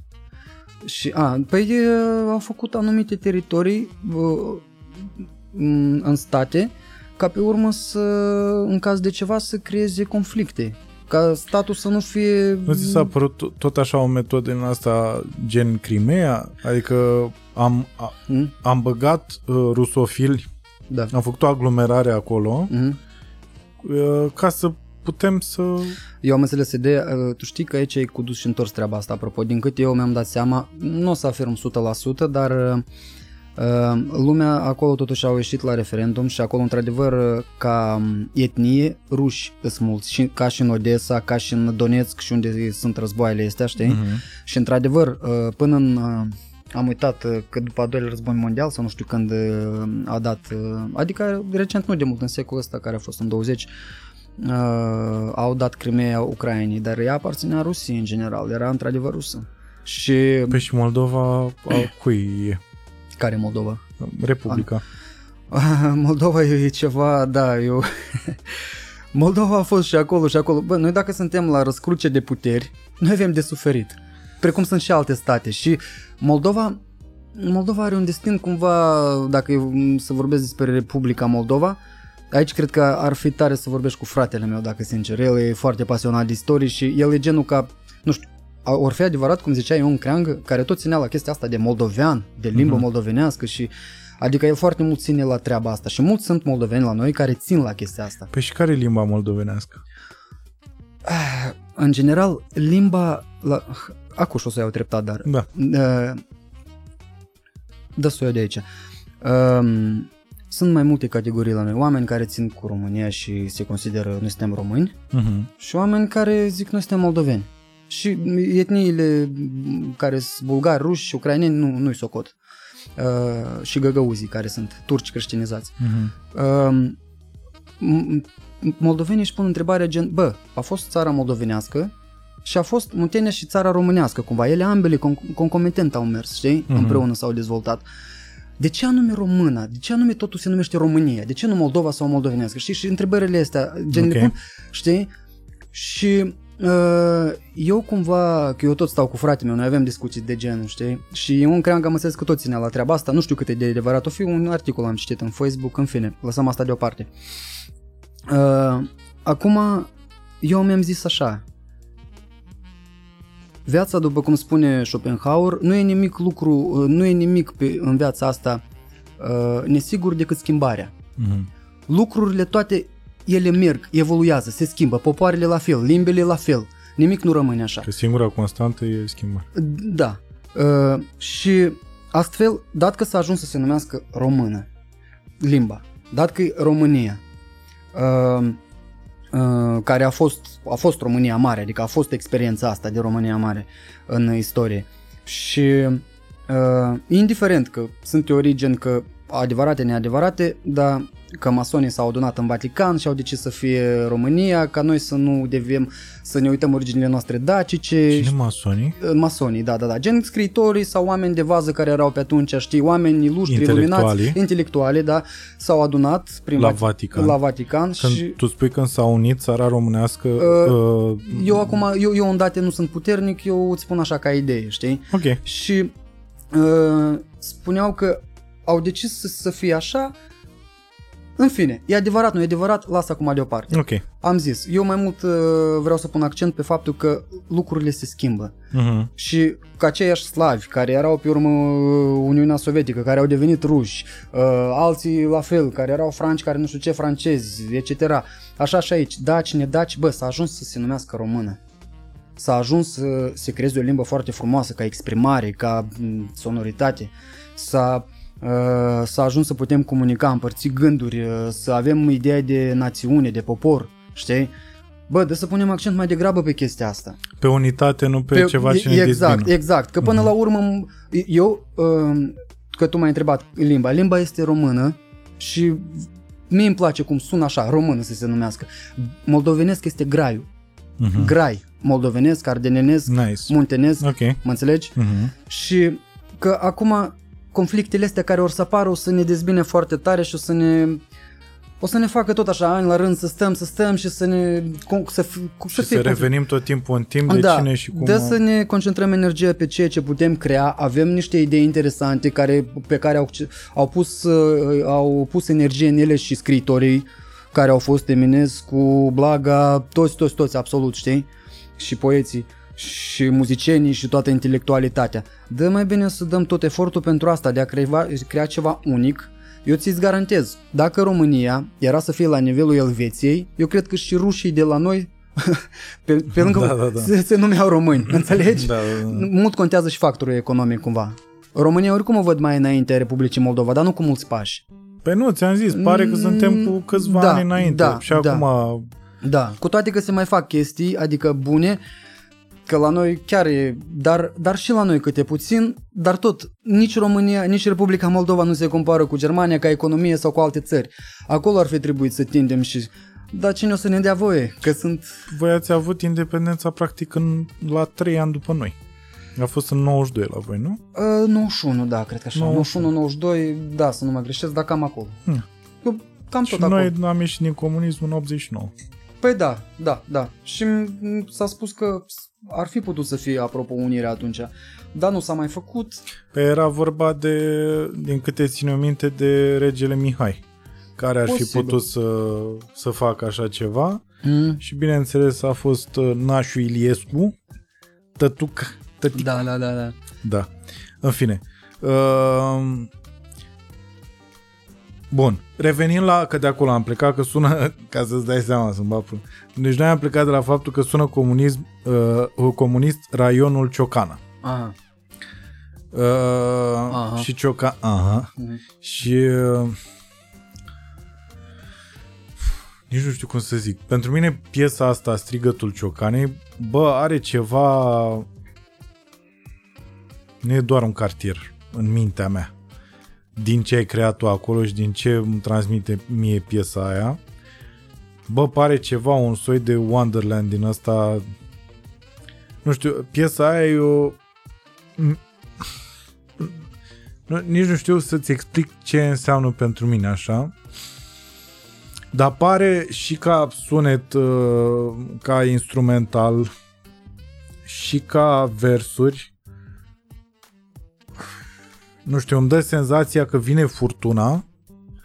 și a, păi e, au făcut anumite teritorii uh, m, în state ca pe urmă să, în caz de ceva, să creeze conflicte. Ca statul să nu fie... Nu ți s-a părut to- tot așa o metodă în asta gen Crimea? Adică am, a, Mm? am băgat uh, rusofili, Da. am făcut o aglomerare acolo Mm? uh, ca să putem să... Eu am înțeles ideea, uh, tu știi că aici e cu dus și întors treaba asta, apropo, din cât eu mi-am dat seama, nu o să afirm 100%, dar uh, uh, lumea acolo totuși au ieșit la referendum și acolo într-adevăr uh, ca um, etnie ruși sunt mulți, și, ca și în Odessa, ca și în Donetsk și unde sunt războaiele astea, știi? Mhm. Și într-adevăr, uh, până în... uh, Am uitat uh, că după al doilea război mondial sau nu știu când uh, a dat, uh, adică recent nu de mult, în secolul ăsta care a fost în 20, uh, au dat Crimea Ucrainei, dar ea aparținea Rusiei în general, era într-adevăr rusă. Și Păi și Moldova, a cui e? Care e Moldova? Republica. Moldova e ceva, da, eu... Moldova a fost și acolo și acolo. Bă, noi dacă suntem la răscruce de puteri, noi avem de suferit. Precum sunt și alte state. Și Moldova, Moldova are un destin cumva, dacă eu să vorbesc despre Republica Moldova, aici cred că ar fi tare să vorbești cu fratele meu, dacă sincer. El e foarte pasionat de istorie și el e genul ca, nu știu, or fi adevărat, cum zicea Ion Creangă, care tot ținea la chestia asta de moldovean, de limbă Mhm. moldovenească și Adică el foarte mult ține la treaba asta și mulți sunt moldoveni la noi care țin la chestia asta. Păi și care e limba moldovenească? În general, limba... La... Acum și o să iau treptat, dar... Da. Uh, dă să o iau de aici. Um, sunt mai multe categorii la noi. Oameni care țin cu România și se consideră noi suntem români Uh-huh. și oameni care zic noi suntem moldoveni. Și etniile care sunt bulgari, ruși, ucraineni nu, nu-i socot. Uh, și găgăuzii care sunt turci creștinizați. Uh-huh. Um, m- m- moldovenii își pun întrebarea gen, bă, a fost țara moldovenească și a fost Muntenia și țara românească cumva. Ele ambele con- concomitent au mers, știi? Mhm. Împreună s-au dezvoltat. De ce anume română? De ce anume totul se numește România? De ce nu Moldova sau moldovenească? Știi? Și întrebările astea, gen Ok. okay. știi? Și uh, eu cumva, că eu tot stau cu fratele meu, noi avem discuții de genul, știi? Și eu cream că am înțeles că tot ținea la treaba asta, nu știu cât e de adevărat, o fi un articol am citit în Facebook, în fine, lăsăm asta deoparte. Uh, acum, eu mi-am zis așa, viața, după cum spune Schopenhauer, nu e nimic lucru, uh, nu e nimic pe, în viața asta uh, nesigur decât schimbarea. Mhm. Lucrurile toate, ele merg, evoluează, se schimbă, popoarele la fel, limbile la fel, nimic nu rămâne așa. Că singura constantă e schimbarea. Da. Uh, și astfel, dat că s-a ajuns să se numească română, limba, dat că e România, uh, uh, care a fost, a fost România Mare, adică a fost experiența asta de România Mare în istorie. Și uh, indiferent că sunt teorii gen că adevărate, neadevărate, dar că masonii s-au adunat în Vatican și au decis să fie România, ca noi să nu deviem, să ne uităm originile noastre dacice. Cine masonii? Masonii, da, da, da. Gen scriitorii sau oameni de vază care erau pe atunci, știi, oameni ilustri, Intelectuali. iluminați, intelectuali, da, s-au adunat prin La Vati- Vatican. La Vatican Când și tu spui când s-a unit țara românească... Uh, eu acum, eu, eu în date nu sunt puternic, eu îți spun așa ca idee, știi? Ok. Și uh, spuneau că au decis să, să fie așa, în fine, e adevărat, nu e adevărat, lasă acum deoparte. Ok. Am zis, eu mai mult uh, vreau să pun accent pe faptul că lucrurile se schimbă. Mhm. și că aceiași slavi care erau pe urmă Uniunea Sovietică, care au devenit ruși, uh, alții la fel, care erau franci, care nu știu ce francezi, etc. Așa și aici, daci, nedaci, bă, s-a ajuns să se numească română. S-a ajuns să se creeze o limbă foarte frumoasă ca exprimare, ca m, sonoritate. S-a, uh, s-a ajuns să putem comunica, împărți gânduri, uh, să avem ideea de națiune, de popor, știi? Bă, de să punem accent mai degrabă pe chestia asta. Pe unitate, nu pe, ceva ce ne Exact, dezbină. exact. Că până la urmă, m- eu, um, că tu m-ai întrebat limba, limba este română și mie îmi place cum sună așa, română să se numească. Moldovenesc este graiu. Mhm. Grai. Moldovenesc, ardenenesc, Nice. muntenesc, Ok. mă înțelegi? Mhm. Și că acum conflictele astea care or să apară o să ne dezbine foarte tare și o să ne o să ne facă tot așa ani la rând să stăm, să stăm și să ne să, fi- Și să să revenim tot timpul în timp de da, cine și cum... de să ne concentrăm energia pe ceea ce putem crea. Avem niște idei interesante care, pe care au, au, pus, uh, au pus energie în ele și scriitorii care au fost Eminescu, Blaga, toți, toți, toți, absolut, știi? Și poeții și muzicienii și toată intelectualitatea. Dă mai bine să dăm tot efortul pentru asta, de a crea, crea ceva unic. Eu ți-ți garantez, dacă România era să fie la nivelul Elveției, eu cred că și rușii de la noi pe, pe lângă Da, da, da. Se, se numeau români, înțelegi? Da, da, da. Mult contează și factorul economic cumva. România oricum o văd mai înainte Republicii Moldova, dar nu cu mulți pași. Păi nu, ți-am zis, pare că suntem cu câțiva Da, ani înainte. da, și da. acum... Da, cu toate că se mai fac chestii, adică bune, că la noi chiar e, dar, dar și la noi câte puțin, dar tot, nici România, nici Republica Moldova nu se compară cu Germania ca economie sau cu alte țări. Acolo ar fi trebuit să tindem și... Dar cine o să ne dea voie? Că sunt... Voi ați avut independența practic în, la 3 ani după noi. A fost în 92 la voi, nu? Uh, 91, da, cred că așa. 91. 91, 92, da, să nu mă greșesc, dar cam acolo. Hmm. Eu, cam și tot acolo. noi am ieșit din comunism în 89. Păi da, da, da. Și m- s-a spus că ar fi putut să fie, apropo, unirea atunci. Dar nu s-a mai făcut. Pe era vorba de, din câte țin eu minte, de regele Mihai, care ar Posibil. fi putut să, să facă așa ceva. Mm. Și bineînțeles a fost uh, nașul Iliescu, tătuc, tătic, Da, da, da, da. Da. În fine. Uh, bun. Revenind la că de acolo am plecat, că sună, ca să-ți dai seama, sunt bapul. Deci noi am plecat de la faptul că sună comunism, uh, comunist raionul Ciocana. Aha. Uh, Aha. Și Cioca... Aha. Mhm. Și... Uh, nici nu știu cum să zic. Pentru mine piesa asta, Strigătul Ciocanei, bă, are ceva... Nu e doar un cartier în mintea mea. Din ce ai creat tu acolo și din ce îmi transmite mie piesa aia. Bă, pare ceva, un soi de Wonderland din ăsta Nu știu, piesa aia e o... Nu, nici nu știu să-ți explic ce înseamnă pentru mine așa. Dar pare și ca sunet, uh, ca instrumental, și ca versuri. Nu știu, îmi dă senzația că vine furtuna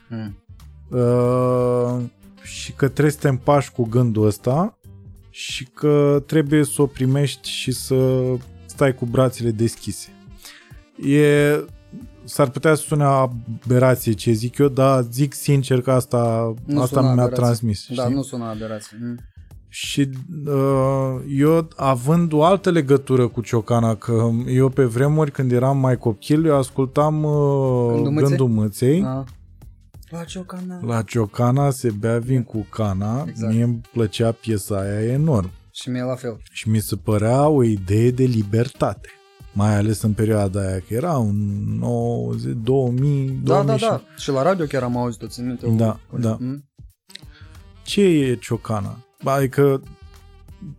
Mm. uh, și că trebuie să te împași cu gândul ăsta și că trebuie să o primești și să stai cu brațele deschise. E, s-ar putea să sune aberație ce zic eu, dar zic sincer că asta, Nu asta sună mi-a aberație. transmis. Da, știi? nu sună aberație. Mm. Și uh, eu, având o altă legătură cu Ciocana, că eu pe vremuri, când eram mai copil, eu ascultam uh, Gândul Mâței? Gândul Mâței. Da. La ciocana. La Ciocana se bea vin cu cana. Exact. Mie îmi plăcea piesa aia enorm. Și mie la fel. Și mi se părea o idee de libertate. Mai ales în perioada aia, că era un 90, 2000, Da, 2000 da, da. Și la radio chiar am auzit-o, țin minte. o- Da, o- da. Mm? Ce e Ciocana? Adică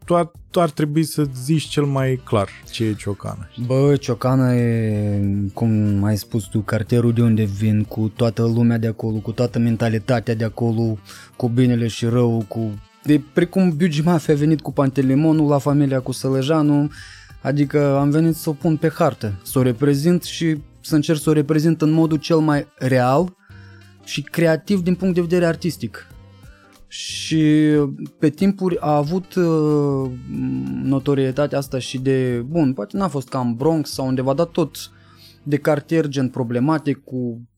tu ar, tu ar trebui să zici cel mai clar ce e Ciocana. Bă, Ciocana e, cum ai spus tu, cartierul de unde vin, cu toată lumea de acolo, cu toată mentalitatea de acolo, cu binele și rău, cu... De precum Biugi Mafia a venit cu Pantelemonul la familia cu Sălăjanu, adică am venit să o pun pe hartă, să o reprezint și să încerc să o reprezint în modul cel mai real și creativ din punct de vedere artistic. Și pe timpuri a avut uh, notorietatea asta și de, bun, poate n-a fost ca în Bronx sau undeva, dar tot de cartier gen problematic cu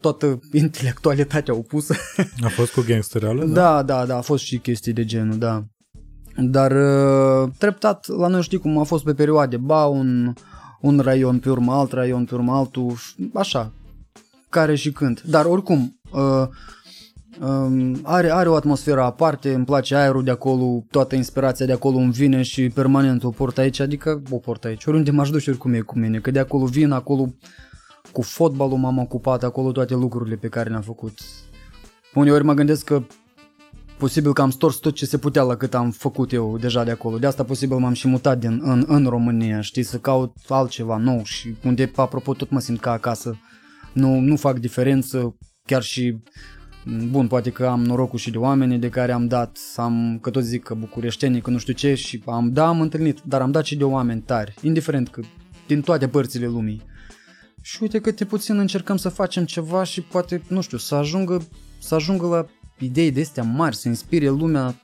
toată intelectualitatea opusă. A fost cu gangstereală? Da, da, da, a fost și chestii de genul, da. Dar uh, treptat, la noi știi cum a fost pe perioade, ba un, un raion pe urmă alt raion, pe urmă altul, așa, care și când. Dar oricum, uh, um, are, are o atmosferă aparte, îmi place aerul de acolo, toată inspirația de acolo îmi vine și permanent o port aici, adică o port aici, oriunde m-aș duce oricum e cu mine, că de acolo vin, acolo cu fotbalul m-am ocupat, acolo toate lucrurile pe care le-am făcut. Uneori mă gândesc că posibil că am stors tot ce se putea la cât am făcut eu deja de acolo. De asta posibil m-am și mutat din, în, în România, știi, să caut altceva nou și unde, apropo, tot mă simt ca acasă. Nu, nu fac diferență, chiar și Bun, poate că am norocul și de oameni de care am dat, am, că tot zic că bucureștenii, că nu știu ce, și am, da, am întâlnit, dar am dat și de oameni tari, indiferent că din toate părțile lumii. Și uite câte puțin încercăm să facem ceva și poate, nu știu, să ajungă, să ajungă la idei de astea mari, să inspire lumea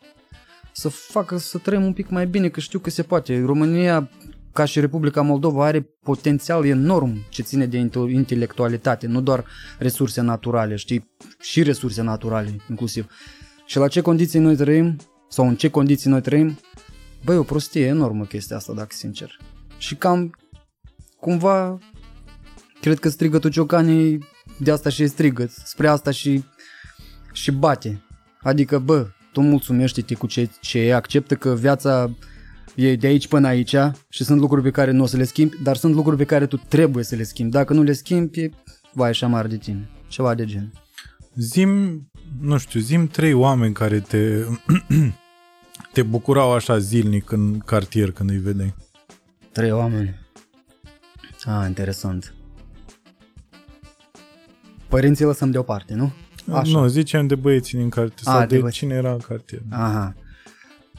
să facă să trăim un pic mai bine, că știu că se poate. România, ca și Republica Moldova, are potențial enorm ce ține de inte- intelectualitate, nu doar resurse naturale, știi, și resurse naturale inclusiv. Și la ce condiții noi trăim, sau în ce condiții noi trăim, băi, o prostie enormă chestia asta, dacă sincer. Și cam, cumva, cred că strigătul ciocanii de asta și e strigăt, spre asta și, și bate. Adică, bă, tu mulțumește-te cu ce, ce e, acceptă că viața e de aici până aici și sunt lucruri pe care nu o să le schimbi, dar sunt lucruri pe care tu trebuie să le schimbi. Dacă nu le schimbi, e vai și amar de tine. Ceva de gen. Zim, nu știu, zim trei oameni care te, te bucurau așa zilnic în cartier când îi vedeai. Trei oameni. Ah, interesant. Părinții lăsăm deoparte, nu? Așa. Nu, zicem de băieții din cartier sau A, de, de băieți. cine era în cartier. Aha.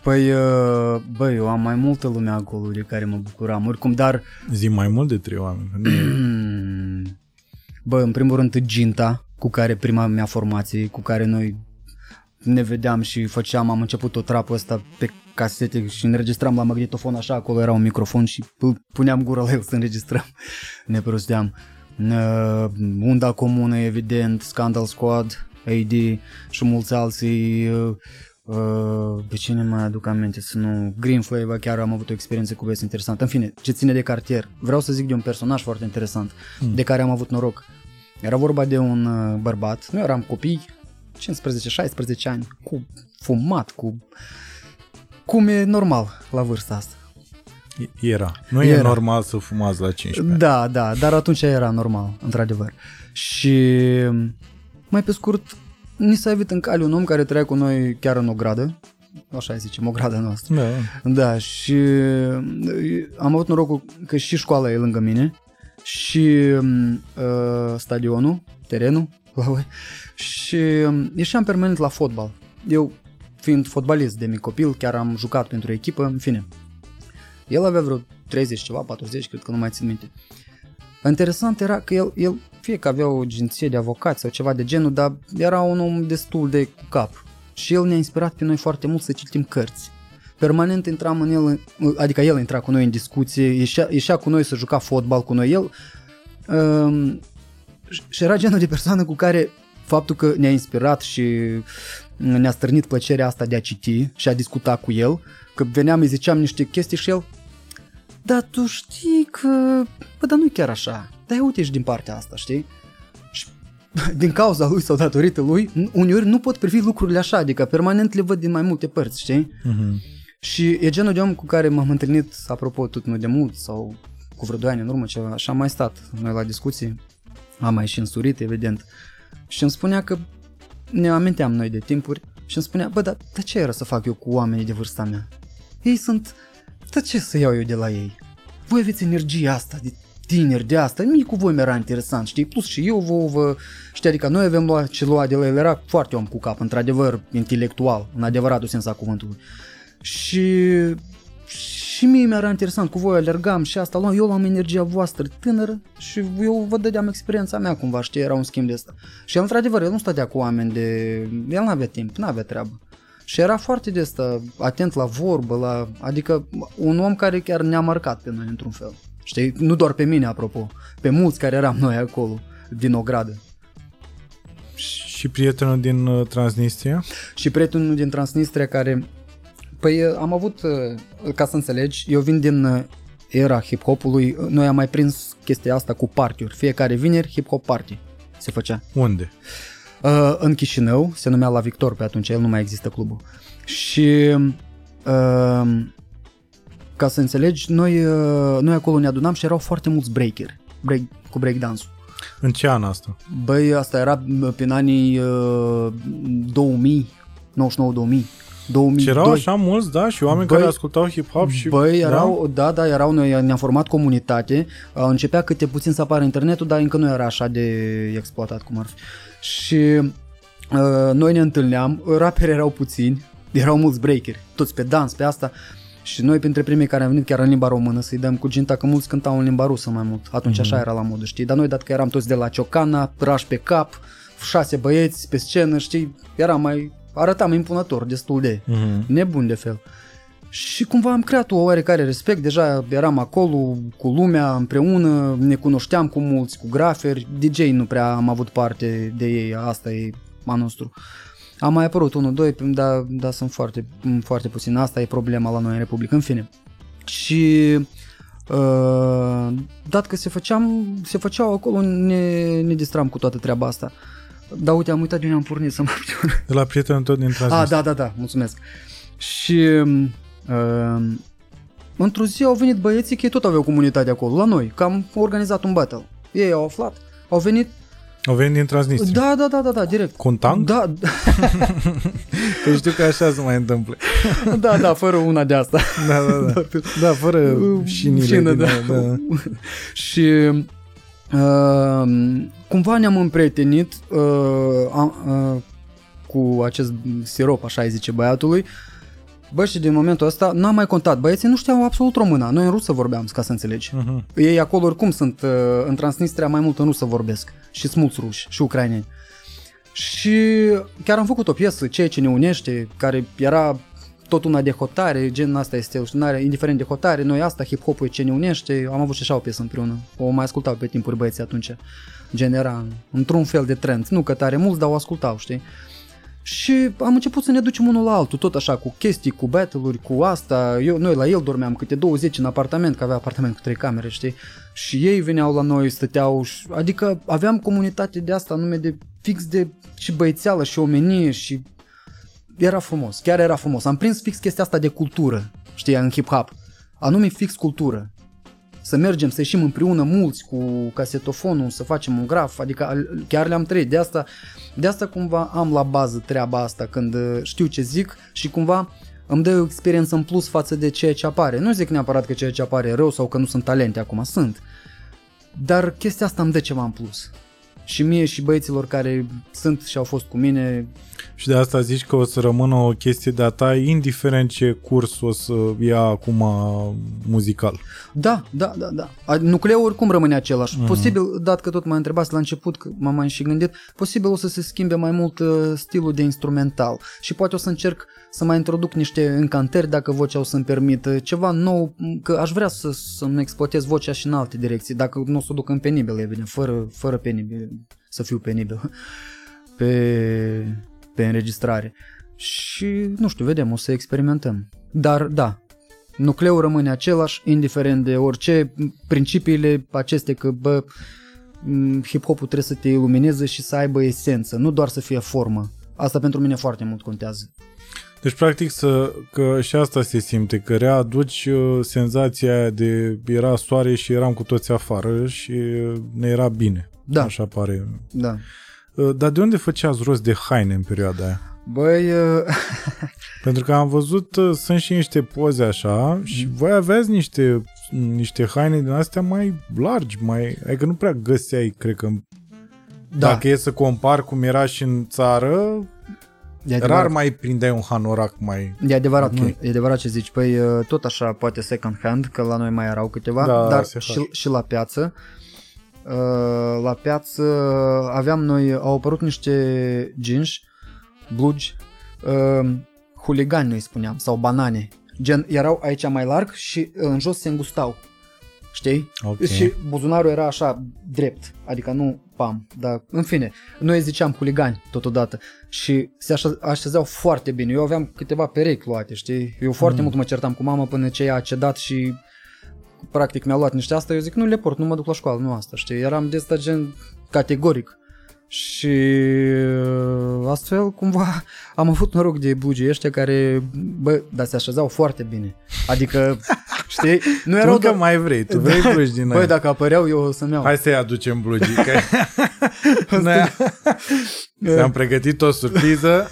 Păi, uh, băi, eu am mai multă lume acolo de care mă bucuram, oricum, dar, Zi mai mult de trei oameni. că nu e- bă, în primul rând, Ginta, cu care prima mea formație, cu care noi ne vedeam și făceam, am început o trapă asta pe casete și înregistram la magnetofon așa, acolo era un microfon și pu- puneam gura la el să înregistrăm, ne prosteam. Uh, Unda Comună, evident, Scandal Squad, AD și mulți alții, uh, uh, pe cine mai aduc aminte să nu... Green Flavor, chiar am avut o experiență cu băieți interesantă. În fine, ce ține de cartier. Vreau să zic de un personaj foarte interesant, de care am avut noroc. Era vorba de un uh, bărbat, nu eram copii, 15-16 ani, cu fumat, cu... Cum e normal la vârsta asta. Era. Nu e Era. normal să fumați la 15 ani. Da, da, dar atunci era normal, într-adevăr. Și mai pe scurt, ni s-a evit în cale un om care trăia cu noi chiar în o gradă, așa zicem, o grada noastră. Da. Da, și uh, am avut norocul că și școala e lângă mine și uh, stadionul, terenul, la voi, și uh, ieșeam permanent la fotbal. Eu, fiind fotbalist de mic copil, chiar am jucat pentru echipă, în fine. El avea vreo 30 ceva, 40, cred că nu mai țin minte. Interesant era că el, el fie că avea o agenție de avocați sau ceva de genul, dar era un om destul de cu cap. Și el ne-a inspirat pe noi foarte mult să citim cărți. Permanent intram în el, adică el intra cu noi în discuție, ieșea, ieșea cu noi să juca fotbal cu noi. El um, și era genul de persoană cu care faptul că ne-a inspirat și ne-a stârnit plăcerea asta de a citi și a discuta cu el, că veneam, îi ziceam niște chestii și el dar tu știi că, bă, dar nu chiar așa, dar uite și din partea asta, știi? Și din cauza lui sau datorită lui, uneori nu pot privi lucrurile așa, adică permanent le văd din mai multe părți, știi? Uh-huh. Și e genul de om cu care m-am întâlnit, apropo, tot nu de mult sau cu vreo 2 ani în urmă, ceva, așa am mai stat noi la discuții, am mai și însurit, evident, și îmi spunea că ne aminteam noi de timpuri și îmi spunea, bă, dar, dar ce era să fac eu cu oamenii de vârsta mea? Ei sunt dar ce să iau eu de la ei? Voi aveți energia asta de tineri de asta, nimic cu voi mi-era interesant, știi? Plus și eu vă, vă știi, adică noi avem luat ce lua de la el, era foarte om cu cap, într-adevăr, intelectual, în adevăratul sens a cuvântului. Și, și mie mi-era interesant, cu voi alergam și asta, luam, eu luam energia voastră tânără și eu vă dădeam experiența mea cumva, știi, era un schimb de asta. Și el, într-adevăr, el nu stătea cu oameni de... El nu avea timp, nu avea treabă. Și era foarte de asta, atent la vorbă, la, adică un om care chiar ne-a marcat pe noi într-un fel. Știi? Nu doar pe mine, apropo, pe mulți care eram noi acolo, din o gradă. Și prietenul din uh, Transnistria? Și prietenul din Transnistria care, păi uh, am avut, uh, ca să înțelegi, eu vin din era hip-hopului, noi am mai prins chestia asta cu party-uri. Fiecare vineri hip-hop party se făcea. Unde? Uh, în Chișinău, se numea La Victor pe atunci, el nu mai există clubul. Și uh, ca să înțelegi, noi, uh, noi acolo ne adunam și erau foarte mulți breakeri break, cu breakdance-ul. În ce an asta? Băi, asta era prin anii uh, 2000, 99-2000. 2002. Și erau așa mulți, da, și oameni băi, care ascultau hip-hop și... Băi, erau, da? da, da, erau, noi ne-am format comunitate, începea câte puțin să apară internetul, dar încă nu era așa de exploatat cum ar fi. Și uh, noi ne întâlneam, raperi erau puțini, erau mulți breakeri, toți pe dans, pe asta. Și noi, printre primii care am venit chiar în limba română, să-i dăm cu ginta, că mulți cântau în limba rusă mai mult. Atunci mm-hmm. așa era la modul, știi? Dar noi, dat că eram toți de la Ciocana, rași pe cap, șase băieți pe scenă, știi? Era mai, arătam impunător, destul de mm-hmm. nebun de fel. Și cumva am creat o oarecare respect, deja eram acolo cu lumea împreună, ne cunoșteam cu mulți, cu graferi, DJ nu prea am avut parte de ei, asta e a nostru. Am mai apărut unul, doi, dar, dar sunt foarte, foarte puțin, asta e problema la noi în Republică, în fine. Și uh, dat că se, făceam, se făceau acolo, ne, ne distram cu toată treaba asta. Dar uite, am uitat de unde am pornit să mă De la prietenul tot din transmis. Ah, da, da, da, mulțumesc. Și Uh, într-o zi au venit băieții, că ei tot aveau comunitate acolo, la noi, că am organizat un battle. Ei au aflat, au venit au venit din Transnistria. Da, da, da, da, da, direct. Cu un tank? Da. că știu că așa se mai întâmplă. da, da, fără una de asta. da, da, da. Da, fără șinile. Șină, da. da. și uh, cumva ne-am împrietenit uh, uh, cu acest sirop, așa îi zice băiatului, uh, Bă, și din momentul ăsta n-am mai contat. Băieții nu știau absolut româna. Noi în rusă vorbeam, ca să înțelegi. Uh-huh. Ei acolo oricum sunt, uh, în Transnistria mai mult în rusă vorbesc. Și sunt mulți ruși și ucraineni. Și chiar am făcut o piesă, Ceea ce ne unește, care era tot una de hotare, gen asta este, știu, indiferent de hotare, noi asta, hip-hop-ul ce ne unește, am avut și așa o piesă împreună. O mai ascultau pe timpuri băieții atunci. Gen era într-un fel de trend. Nu că tare mulți, dar o ascultau, știi? Și am început să ne ducem unul la altul, tot așa, cu chestii, cu battle-uri, cu asta. Eu, noi la el dormeam câte 20 în apartament, că avea apartament cu trei camere, știi? Și ei veneau la noi, stăteau, adică aveam comunitate de asta, nume de fix de și băiețeală și omenie și era frumos, chiar era frumos. Am prins fix chestia asta de cultură, știi, în hip-hop. Anume fix cultură. Să mergem, să ieșim împreună mulți cu casetofonul, să facem un graf, adică al- chiar le-am trăit. De asta, de asta cumva am la bază treaba asta când uh, știu ce zic și cumva îmi dă o experiență în plus față de ceea ce apare. Nu zic neapărat că ceea ce apare e rău sau că nu sunt talente acum, sunt. Dar chestia asta îmi dă ceva în plus. Și mie și băieților care sunt și au fost cu mine, Și de asta zici că o să rămână o chestie de-a ta, indiferent ce curs o să ia acum muzical. Da, da, da, da. A, Nucleul oricum rămâne același. Mhm. Mm-hmm. Posibil, dat că tot m-a întrebat la început, că m-am mai și gândit, posibil o să se schimbe mai mult uh, stilul de instrumental și poate o să încerc să mai introduc niște încantări dacă vocea o să-mi permită, ceva nou, m, că aș vrea să, să-mi exploatez vocea și în alte direcții, dacă nu o să o duc în penibil, evident, fără, fără penibil, să fiu penibil pe, pe înregistrare. Și, nu știu, vedem, o să experimentăm. Dar, da, nucleul rămâne același, indiferent de orice, principiile aceste că, bă, m, hip-hopul trebuie să te ilumineze și să aibă esență, nu doar să fie formă. Asta pentru mine foarte mult contează. Deci, practic, să, că și asta se simte, că readuci uh, senzația aia de era soare și eram cu toți afară și uh, ne era bine. Da. Așa pare. Da. Uh, Dar de unde făceați rost de haine în perioada aia? Băi, uh, Pentru că am văzut, uh, sunt și niște poze așa și voi aveați niște, niște haine din astea mai largi, mai, adică nu prea găseai, cred că, da, dacă e să compar cum era și în țară, e rar adevărat. mai prindeai un hanorac mai... E adevărat, Ok. nu, e adevărat ce zici. Păi uh, tot așa, poate second hand, că la noi mai erau câteva, Da, dar SH. și, și la piață. Uh, la piață aveam noi, au apărut niște jeans, blugi, uh, huligani noi spuneam, sau banane. Gen, erau aici mai larg și uh, în jos se îngustau. Știi? Ok. Și buzunarul era așa drept, adică nu pam, dar în fine, noi ziceam huligani totodată și se așe- așezau foarte bine. Eu aveam câteva perechi luate, știi? Eu foarte Mm. mult mă certam cu mama până ce ea a cedat și practic mi-a luat niște asta, eu zic nu le port, nu mă duc la școală, nu asta, știi? Eram de asta gen categoric. Și uh, astfel cumva am avut noroc de blugii ăștia care, bă, dar se așezau foarte bine. Adică, știi, nu Tu erau încă doar... mai vrei, tu vrei blugi din Băi, aia. dacă apăreau, eu o să-mi iau. Hai să-i aducem blugii, că noi ți-am pregătit o surpriză.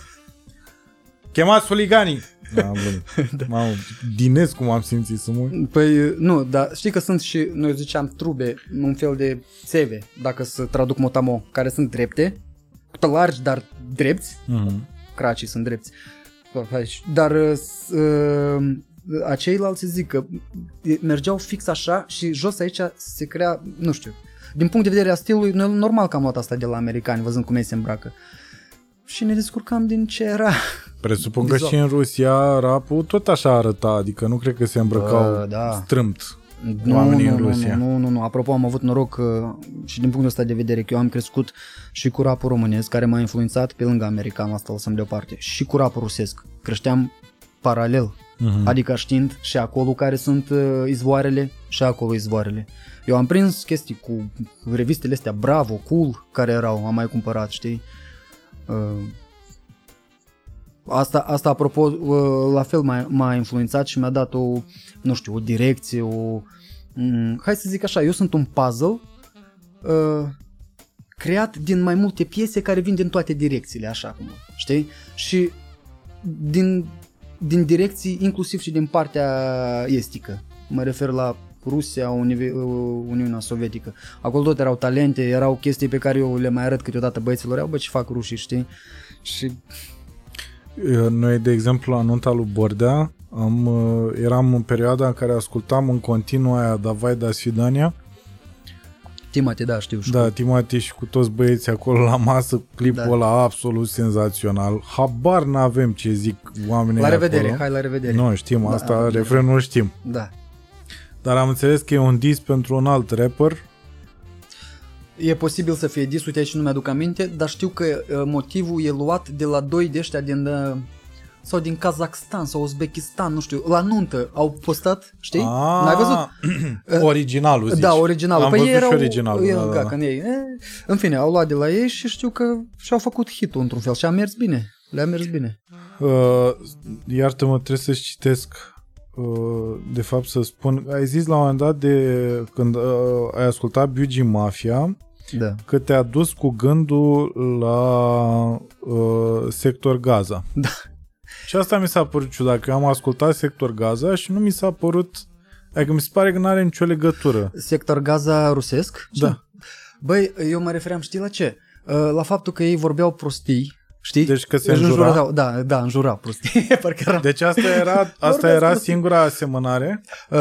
Chemați huliganii! Da, am glumit. Mamă, dinez cum am simțit să mă... Păi nu, dar știi că sunt și, noi ziceam trube, un fel de țeve, dacă să traduc motamo, care sunt drepte, largi, dar drepți, Mhm. cracii sunt drepți. Dar uh, s- uh, aceilalți zic că mergeau fix așa și jos aici se crea, nu știu, din punct de vedere a stilului, noi normal că am luat asta de la americani, văzând cum ei se îmbracă. Și ne descurcam din ce era. Presupun că Vizual. și în Rusia rapul tot așa arăta, adică nu cred că se îmbrăcau Bă, da. strâmt. Nu, Oamenii nu, în nu, Rusia. Nu, nu, nu. Apropo, am avut noroc uh, și din punctul ăsta de vedere că eu am crescut și cu rapul românesc, care m-a influențat pe lângă american, asta o lăsăm deoparte, și cu rapul rusesc. Creșteam paralel, Mhm. adică știind și acolo care sunt uh, izvoarele și acolo izvoarele. Eu am prins chestii cu revistele astea Bravo, Cool, care erau, am mai cumpărat, știi? Uh, Asta, asta apropo, uh, la fel m-a, m-a influențat și mi-a dat o, nu știu, o direcție, o... mm, Hai să zic așa, eu sunt un puzzle uh, creat din mai multe piese care vin din toate direcțiile, așa cum, știi? Și din, din direcții, inclusiv și din partea estică. Mă refer la Rusia, Uni- Uniunea Sovietică. Acolo tot erau talente, erau chestii pe care eu le mai arăt câteodată băieților, iau bă ce fac rușii, știi? Și Noi, de exemplu, la nunta lui Bordea, am, uh, eram în perioada în care ascultam în continuu aia Davai da Sfidania, Timate, da, știu. știu. da, Timati și cu toți băieții acolo la masă, clipul Da. ăla absolut senzațional. Habar n-avem ce zic oamenii La de revedere, acolo. hai la revedere. Nu, știm, Da, asta, da. refrenul știm. Da. Dar am înțeles că e un dis pentru un alt rapper. E posibil să fie dis, uite aici nu mi-aduc aminte, dar știu că uh, motivul e luat de la doi de ăștia din... Uh, sau din Kazakhstan sau Uzbekistan, nu știu, la nuntă au postat, știi? Ah, N-ai văzut? originalul, zici. Da, originalul. Am păi văzut ei erau, și originalul. e, da, da, da, da. Când ei, e, în fine, au luat de la ei și știu că și-au făcut hit într-un fel și a mers bine. Le-a mers bine. Uh, iartă-mă, trebuie să-ți citesc uh, de fapt să spun, ai zis la un moment dat de când uh, ai ascultat Biugi Mafia Da. că te-a dus cu gândul la uh, Sector Gaza. Da. Și asta mi s-a părut ciudat, că eu am ascultat Sector Gaza și nu mi s-a părut Adică mi se pare că nu are nicio legătură. Sector Gaza rusesc? Da. Băi, eu mă refeream, știi la ce? Uh, La faptul că ei vorbeau prostii, știi? Deci că se Își înjura? înjurau, Da, da, înjurau prostii. Parcă era... Deci asta era, asta Vorbesc era prostii. singura asemănare? Uh,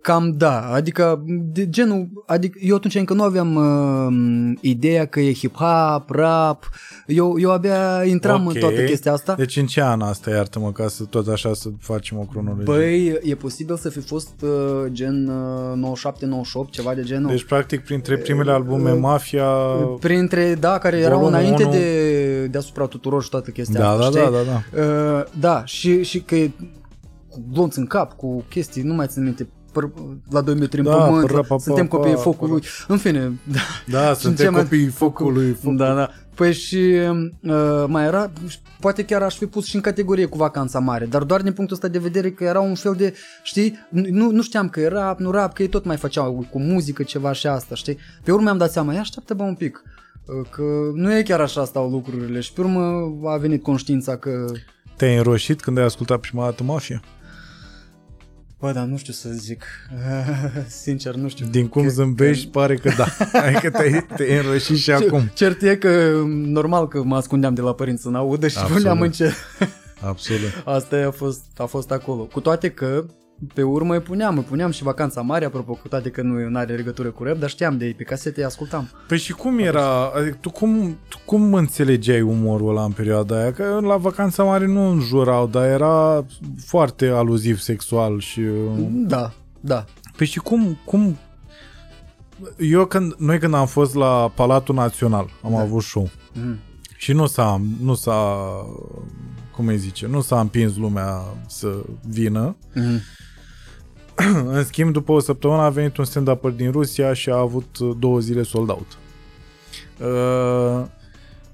cam da, adică de genul, adică eu atunci încă nu aveam uh, ideea că e hip-hop, rap, eu, eu abia intram Ok. în toată chestia asta. Deci în ce an asta, iartă-mă, ca să tot așa să facem o cronologie? Băi, e posibil să fi fost uh, gen uh, 97-98, ceva de genul. Deci, practic, printre primele albume Mafia... Printre, da, care erau Volumul înainte unu. de, deasupra tuturor și toată chestia Da, asta, da, știi? da, da, da. Uh, da, și, și că e cu glonț în cap, cu chestii, nu mai țin minte, păr, la 2 metri în Da, pământ, pără, pa, pa, suntem pa, copiii pa, focului, în fine, da. Da, Și suntem ce mai- copiii focului. Foc... Da, da. Păi și uh, mai era, poate chiar aș fi pus și în categorie cu vacanța mare, dar doar din punctul ăsta de vedere că era un fel de, știi, nu, nu știam că e rap, nu rap, că ei tot mai făceau cu muzică ceva și asta, știi. Pe urmă am dat seama, ia așteaptă bă un pic, uh, că nu e chiar așa stau lucrurile și pe urmă a venit conștiința că Te-ai înroșit când ai ascultat prima dată Mafia? Bă, dar nu știu să zic. Sincer, nu știu. Din cum Că- zâmbești, pare că da. Adică te-ai, te-ai înroșit și acum. Cert e că normal că mă ascundeam de la părinți să n-audă și Absolut. puneam în cer. Absolut. Asta a fost, a fost acolo. Cu toate că pe urmă îi puneam, îi puneam și vacanța mare, apropo, cu toate că nu are legătură cu rap, dar știam de ei pe casete, îi ascultam. Păi și cum era, adică tu cum, tu cum înțelegeai umorul ăla în perioada aia? Că la vacanța mare nu înjurau, dar era foarte aluziv sexual și... uh, Da, da. Păi și cum, cum... Eu când, noi când am fost la Palatul Național, am Da. avut show Mhm. și nu s-a, nu s-a, cum îi zice, nu s-a împins lumea să vină. Mhm. În schimb, după o săptămână a venit un stand-up din Rusia și a avut uh, două zile sold out. Uh,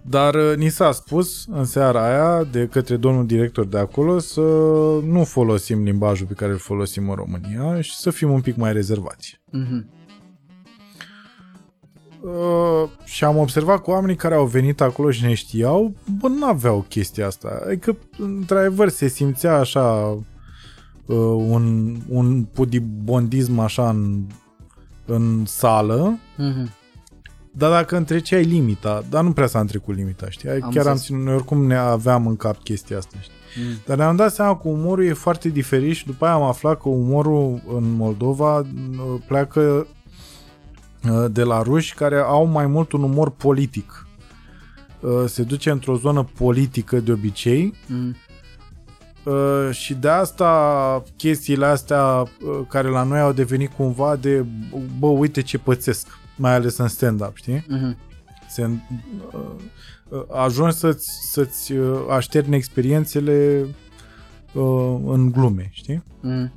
Dar uh, ni s-a spus în seara aia de către domnul director de acolo să nu folosim limbajul pe care îl folosim în România și să fim un pic mai rezervați. Mhm. Uh, și am observat că oamenii care au venit acolo și ne știau, bă, nu aveau chestia asta. Adică, într-adevăr, se simțea așa uh, un, un pudibondism așa în, în sală, Mhm. dar dacă întreceai limita, dar nu prea s-a întrecut limita, știi? Am Am Chiar am înțeles. ținut, noi oricum ne aveam în cap chestia asta, știi? Mhm. Dar ne-am dat seama că umorul e foarte diferit și după aia am aflat că umorul în Moldova uh, pleacă uh, de la ruși care au mai mult un umor politic. Uh, Se duce într-o zonă politică de obicei Mhm. Uh, și de asta chestiile astea uh, care la noi au devenit cumva de bă, uite ce pățesc, mai ales în stand-up, știi? Mhm. Se, uh, uh, ajungi să-ți, să-ți uh, așterni experiențele uh, în glume, știi? Mhm.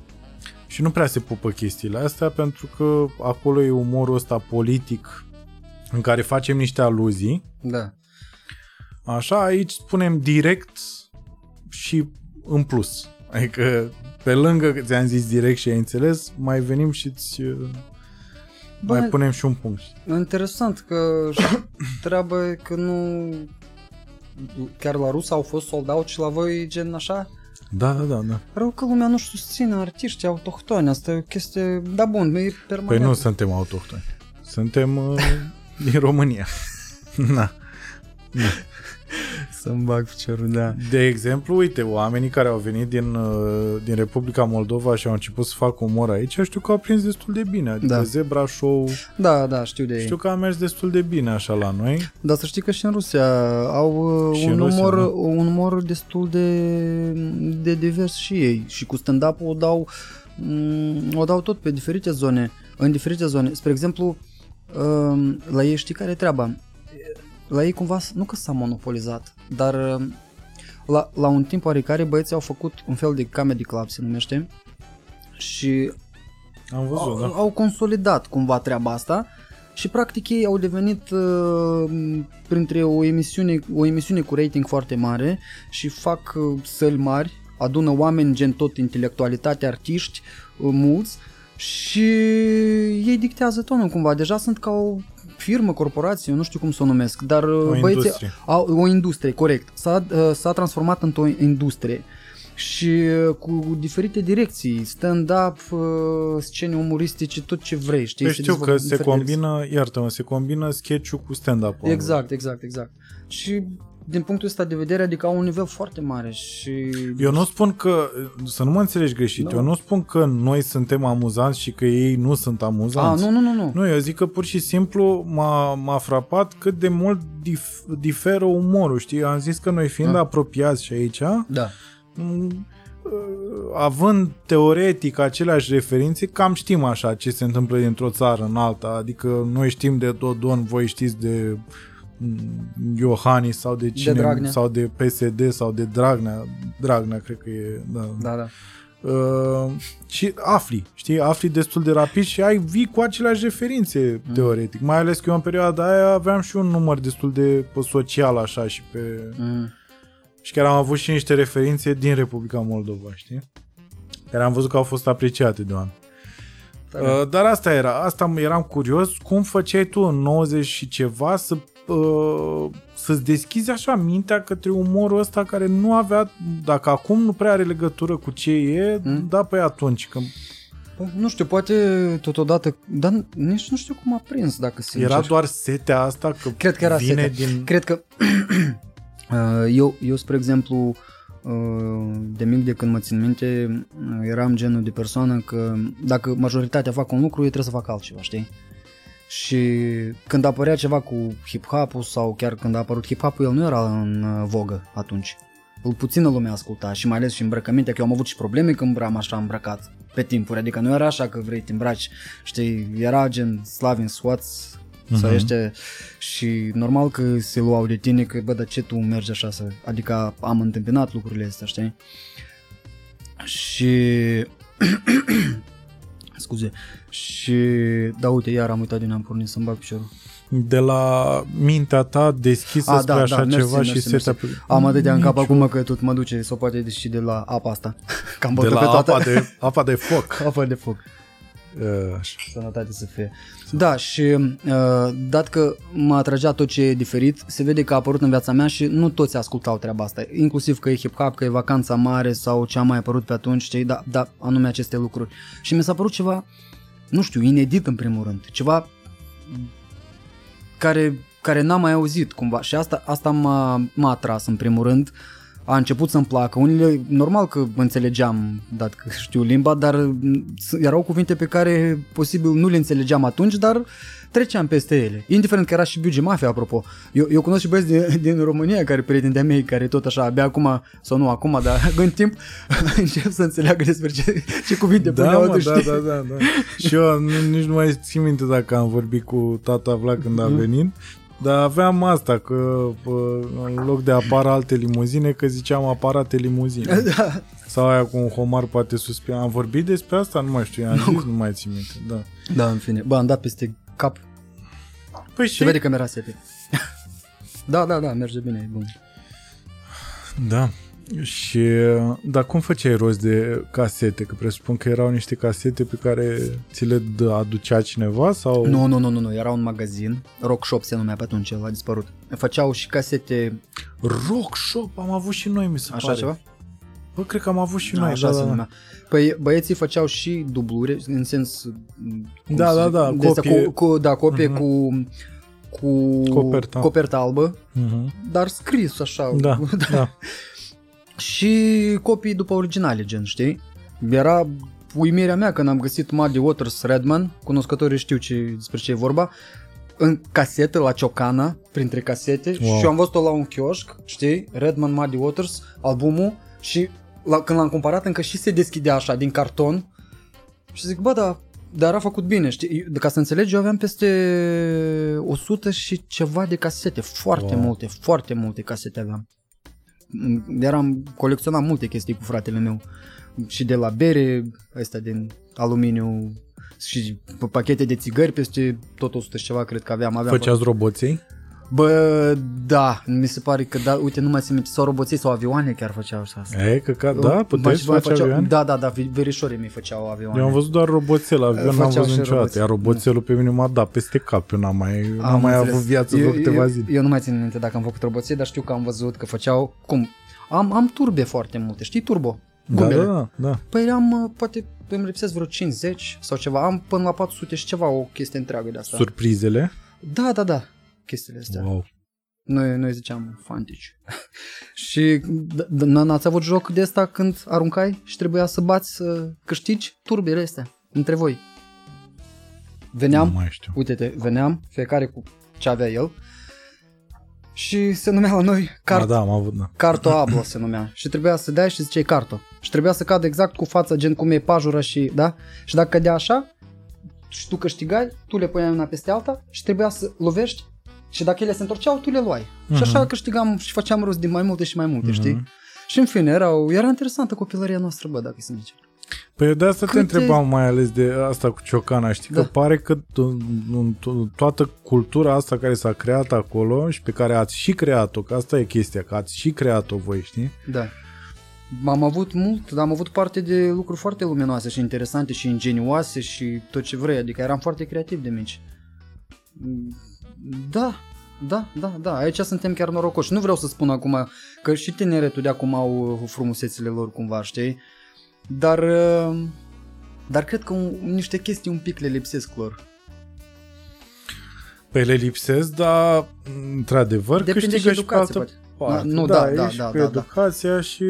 Și nu prea se pupă chestiile astea pentru că acolo e umorul ăsta politic în care facem niște aluzii. Da. Așa, aici spunem direct și în plus. Adică pe lângă că ți-am zis direct și ai înțeles, mai venim și îți uh, Bă, mai punem și un punct. Interesant că și treabă e că nu... Chiar la rus au fost sold out și la voi gen așa? Da, da, da, da. Rău că lumea nu susține artiști autohtoni, asta e o chestie... Da, bun, e permanent. Păi nu suntem autohtoni. Suntem uh, din România. Na. Să-mi bag piciorul, da. De exemplu, uite, oamenii care au venit din, uh, din Republica Moldova și au început să facă umor aici, știu că au prins destul de bine. Adică Da. Zebra Show, Da, da, știu de ei. știu că a mers destul de bine așa la noi. Dar să știi că și în Rusia au uh, Și un, în Rusia, umor, da. un umor destul de, de divers și ei. Și cu stand-up-ul o dau, mm, o dau tot pe diferite zone. În diferite zone. Spre exemplu, um, la ei știi care e treaba? La ei cumva, nu că s-a monopolizat, dar um, la, la un timp oarecare băieții au făcut un fel de comedy club, se numește, și Am văzut, au, da. au consolidat cumva treaba asta și practic ei au devenit uh, printre o emisiune, o emisiune cu rating foarte mare și fac uh, săli mari adună oameni gen tot intelectualitate, artiști, uh, mulți și ei dictează tonul cumva. Deja sunt ca o firmă, corporație, nu știu cum să o numesc, dar uh, O băieții industrie. au o industrie, corect. S-a, uh, s-a transformat într-o industrie și uh, cu diferite direcții, stand-up, uh, scene umoristice, tot ce vrei, știi? Păi Se știu dezvoltă că în se diferite direcții. combină, iartă-mă, se combină sketch-ul cu stand-up-ul. Exact, exact, exact. Și din punctul ăsta de vedere, adică au un nivel foarte mare și... Eu nu spun că, să nu mă înțelegi greșit, Da. eu nu spun că noi suntem amuzanți și că ei nu sunt A, amuzanți. nu, nu, nu, nu. Nu, eu zic că pur și simplu m-a, m-a frapat cât de mult dif, diferă umorul, știi? Am zis că noi fiind Da. apropiați și aici, Da. m, având teoretic aceleași referințe, cam știm așa ce se întâmplă dintr-o țară în alta, adică noi știm de Dodon, voi știți de mm, Iohannis sau de cine, Dragnea. sau de PSD sau de Dragnea, Dragnea cred că e, da. Da, da. Uh, și afli, știi, afli destul de rapid și ai vii cu aceleași referințe, mm. teoretic. Mai ales că eu în perioada aia aveam și un număr destul de pe social așa și pe... Mm. Și chiar am avut și niște referințe din Republica Moldova, știi? Care am văzut că au fost apreciate de oameni. Tare. Uh, dar asta era, asta eram curios, cum făceai tu în 90 și ceva să uh, să-ți deschizi așa mintea către umorul ăsta care nu avea, dacă acum nu prea are legătură cu ce e, Mm. da, pe atunci, că Păi, Nu știu, poate totodată, dar nici nu știu cum a prins, dacă sincer. era doar setea asta, că Cred că era vine setea. din... Cred că uh, eu, eu, spre exemplu, uh, de mic de când mă țin minte, uh, eram genul de persoană că dacă majoritatea fac un lucru, eu trebuie să fac altceva, știi? Și când apărea ceva cu hip-hop-ul sau chiar când a apărut hip-hop-ul, el nu era în uh, vogă atunci. Îl puțină lumea asculta și mai ales și îmbrăcămintea, că eu am avut și probleme când eram așa îmbrăcat pe timpuri, adică nu era așa că vrei te îmbraci, știi, era gen Slavin Swați sau Mhm. ăștia și normal că se luau de tine că bă, dar ce tu mergi așa să, adică am întâmpinat lucrurile astea, știi? Și scuze, și da uite, iar am uitat din am pornit să-mi bag piciorul. de la mintea ta deschisă A, spre da, așa da, mersi, ceva mersi, și mersi. setea... Am atâtea în cap Nicio- acum că tot mă duce sau poate și de la apa asta. Că am De bătut la pe toată. apa de, apa de foc. apa de foc. Uh, Așa. Sănătate să fie. Da, și uh, dat că mă atragea tot ce e diferit, se vede că a apărut în viața mea și nu toți ascultau treaba asta. Inclusiv că e hip-hop, că e vacanța mare sau ce a mai apărut pe atunci, știi, da, da, anume aceste lucruri. Și mi s-a părut ceva, nu știu, inedit în primul rând. Ceva care, care n-am mai auzit cumva și asta, asta m-a, m-a atras în primul rând. A început să-mi placă. Unele, normal că înțelegeam, dat că știu limba, dar m, s- erau cuvinte pe care posibil nu le înțelegeam atunci, dar treceam peste ele. Indiferent că era și Biuge Mafia, apropo. Eu, eu cunosc și băieți din, din România care prieteni de-a mei, care tot așa, abia acum, sau nu acum, dar în timp încep să înțeleagă despre ce, ce cuvinte Da, puneau mă, atunci, da, știi? da, da, da. Și eu nu, nici nu mai țin minte dacă am vorbit cu tata Vlad când a Mhm. venit, dar aveam asta, că pă, în loc de apar alte limuzine, că ziceam aparate limuzine. Da. Sau aia cu un homar poate suspia. Am vorbit despre asta? Nu mai știu, am zis, nu mai țin minte. Da. Da, în fine. Bă, am dat peste cap. Păi Se și... vede că mi-era sete. da, da, da, merge bine, e bun. Da. Și, dar cum făceai rost de casete? Că presupun că erau niște casete pe care ți le dă- aducea cineva sau... Nu, nu, nu, nu, nu, era un magazin, Rock Shop se numea pe atunci, el a dispărut. Făceau și casete, Rock Shop am avut și noi, mi se așa pare. ceva? Bă, cred că am avut și Da, noi. așa da, se da, da. numea. Păi băieții făceau și dubluri, în sens... cum Da, să da, zic, da, de astea copie. Cu, cu, da, copie Mhm. cu, cu Coperta. coperta albă, Mhm. dar scris așa. Da, da. Și copii după originale, gen, știi? Era uimirea mea când am găsit Muddy Waters Redman, cunoscătorii știu ce, despre ce e vorba, în casetă la Ciocana, printre casete, Wow. și eu am văzut-o la un chioșc, știi? Redman Muddy Waters, albumul, și la, când l-am cumpărat încă și se deschidea așa, din carton, și zic, bă, da, dar a făcut bine, știi? De ca să înțelegi, eu aveam peste 100 și ceva de casete, foarte Wow. multe, foarte multe casete aveam eram colecționam multe chestii cu fratele meu și de la bere, astea din aluminiu și p- pachete de țigări peste tot 100 și ceva cred că aveam. aveam Făceați roboței? Bă, da, mi se pare că da, uite, nu mai țin minte, sau roboții sau avioane chiar făceau așa asta. E, că, ca, da, puteai să Mai faci făceau, avioane? Da, da, da, vi- verișorii mi făceau avioane. Eu am văzut doar roboțel, avion n-am Făceau văzut și niciodată, roboți. iar roboțelul pe mine m-a dat peste cap, eu n-am mai, n-am Am mai înțeles. avut viață eu, vreo câteva eu, zile. Eu nu mai țin minte dacă am făcut roboții, dar știu că am văzut că făceau, cum, am, am turbe foarte multe, știi turbo? Da, Gumele. da, da, da. Păi am, uh, poate îmi lipsesc vreo 50 sau ceva, am până la 400 și ceva o chestie întreagă de asta. Surprizele. Da, da, da, chestiile astea. Wow. Noi, noi ziceam fantici. și d- d- n-ați avut joc de asta când aruncai și trebuia să bați, să câștigi turbele astea între voi. Veneam, Nu mai știu. uite-te, veneam, fiecare cu ce avea el și se numea la noi Da, cart, da, am avut, da. Carto Ablo se numea și trebuia să dai și ziceai Carto. Și trebuia să cadă exact cu fața, gen cum e pajura și, da? Și dacă cădea așa, și tu câștigai, tu le puneai una peste alta și trebuia să lovești și dacă ele se întorceau, tu le luai. Și așa câștigam și făceam rost din mai multe și mai multe, știi? Și în fine, erau, era interesantă copilăria noastră, bă, dacă se zice. Păi de asta te Câte- întrebam mai ales de asta cu ciocana, știi? Că Da. pare că to- to- toată cultura asta care s-a creat acolo și pe care ați și creat-o, că asta e chestia, că ați și creat-o voi, știi? Da. Am avut mult, am avut parte de lucruri foarte luminoase și interesante și ingenioase și tot ce vrei, adică eram foarte creativ de mici. Da, da, da, da, aici suntem chiar norocoși. Nu vreau să spun acum că și tineretul de acum au uh, frumusețile lor cumva, știi? Dar, uh, dar cred că un, niște chestii un pic le lipsesc lor. Păi le lipsesc, dar într-adevăr Depinde câștigă și și pe educație, altă poate. Parte. Nu, da, da, da, e și da, cu da, da. educația și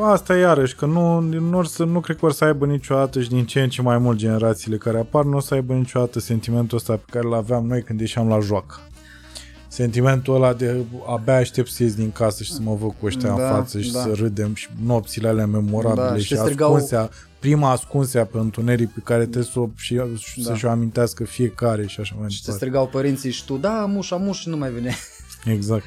asta iarăși, că nu, nu, or să, nu cred că or să aibă niciodată și din ce în ce mai mult generațiile care apar, nu o să aibă niciodată sentimentul ăsta pe care îl aveam noi când ieșeam la joacă. Sentimentul ăla de abia aștept să ies din casă și să mă văd cu ăștia Da, în față și da. să râdem și nopțile alea memorabile Da, și, și strigau- ascunsea, prima ascunsea pe întuneric pe care trebuie să o, și, Da. să-și o amintească fiecare și așa mai Și te departe. strigau părinții și tu, da, muș, muș și nu mai vine. Exact.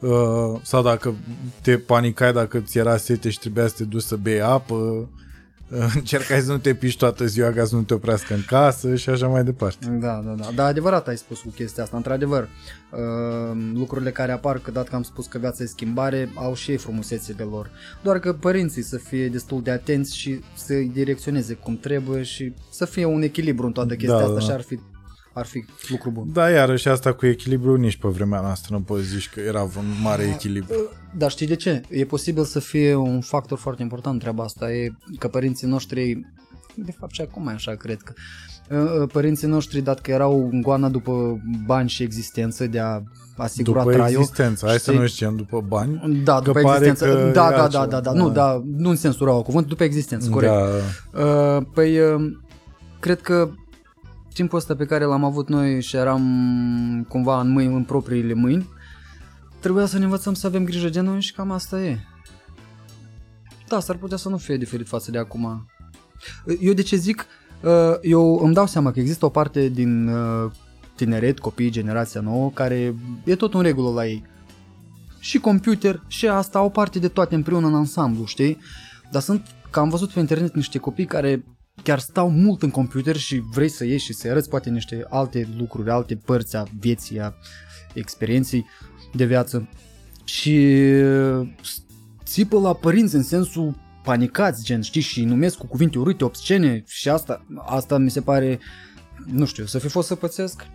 Uh, sau dacă te panicai dacă ți era sete și trebuia să te duci să bei apă, uh, încercai să nu te piși toată ziua ca să nu te oprească în casă și așa mai departe. Da, da, da. Da, adevărat ai spus cu chestia asta. Într-adevăr, uh, lucrurile care apar, că dat că am spus că viața e schimbare, au și ei frumusețile lor. Doar că părinții să fie destul de atenți și să-i direcționeze cum trebuie și să fie un echilibru în toată chestia Da, asta da. și ar fi, ar fi lucru bun. Da, iarăși asta cu echilibru nici pe vremea noastră nu poți zici că era vreun mare echilibru. Dar știi de ce? E posibil să fie un factor foarte important treaba asta. E că părinții noștri, de fapt și acum e așa, cred că, uh, părinții noștri, dat că erau în goana după bani și existență de a asigura După traiul. existență, hai să știi? nu zicem după bani. Da, Că după pare existență. că da, e da, altceva. da, da, da, nu, Da. da, nu în sensul rău cuvânt, după existență, corect. Da, Uh, păi, uh, cred că timpul ăsta pe care l-am avut noi și eram cumva în mâini, în propriile mâini, trebuia să ne învățăm să avem grijă de noi și cam asta e. Da, s-ar putea să nu fie diferit față de acum. Eu de ce zic? Uh, Eu îmi dau seama că există o parte din uh, tineret, copii, generația nouă, care e tot în regulă la ei. Și computer și asta au parte de toate împreună în ansamblu, știi? Dar sunt, că am văzut pe internet niște copii care chiar stau mult în computer și vrei să ieși și să arăți poate niște alte lucruri, alte părți a vieții, a experienței de viață. Și uh, țipă la părinți în sensul panicați, gen, știi, și îi numesc cu cuvinte urâte, obscene și asta, asta mi se pare, nu știu, să fi fost să pățesc.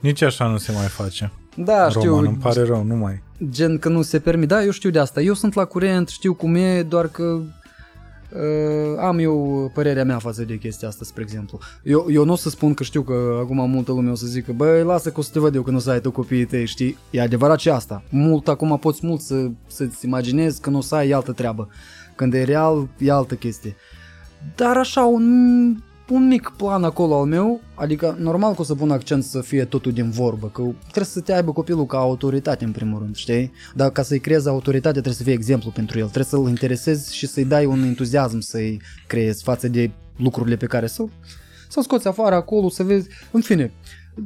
nici așa nu se mai face. Da, știu, Roman, îmi pare rău, nu mai. gen că nu se permit. Da, eu știu de asta. Eu sunt la curent, știu cum e, doar că uh, am eu părerea mea față de chestia asta, spre exemplu. Eu, eu nu o să spun că știu că acum multă lume o să zică, băi, lasă că o să te văd eu când o să ai tu copiii tăi, știi? E adevărat și asta. Mult acum poți mult să, să-ți imaginezi că nu o să ai altă treabă. Când e real, e altă chestie. Dar așa, un, un mic plan acolo al meu, adică normal că o să pun accent să fie totul din vorbă, că trebuie să te aibă copilul ca autoritate în primul rând, știi? Dar ca să-i creezi autoritate trebuie să fie exemplu pentru el, trebuie să-l interesezi și să-i dai un entuziasm să-i creezi față de lucrurile pe care să să scoți afară acolo, să vezi, în fine,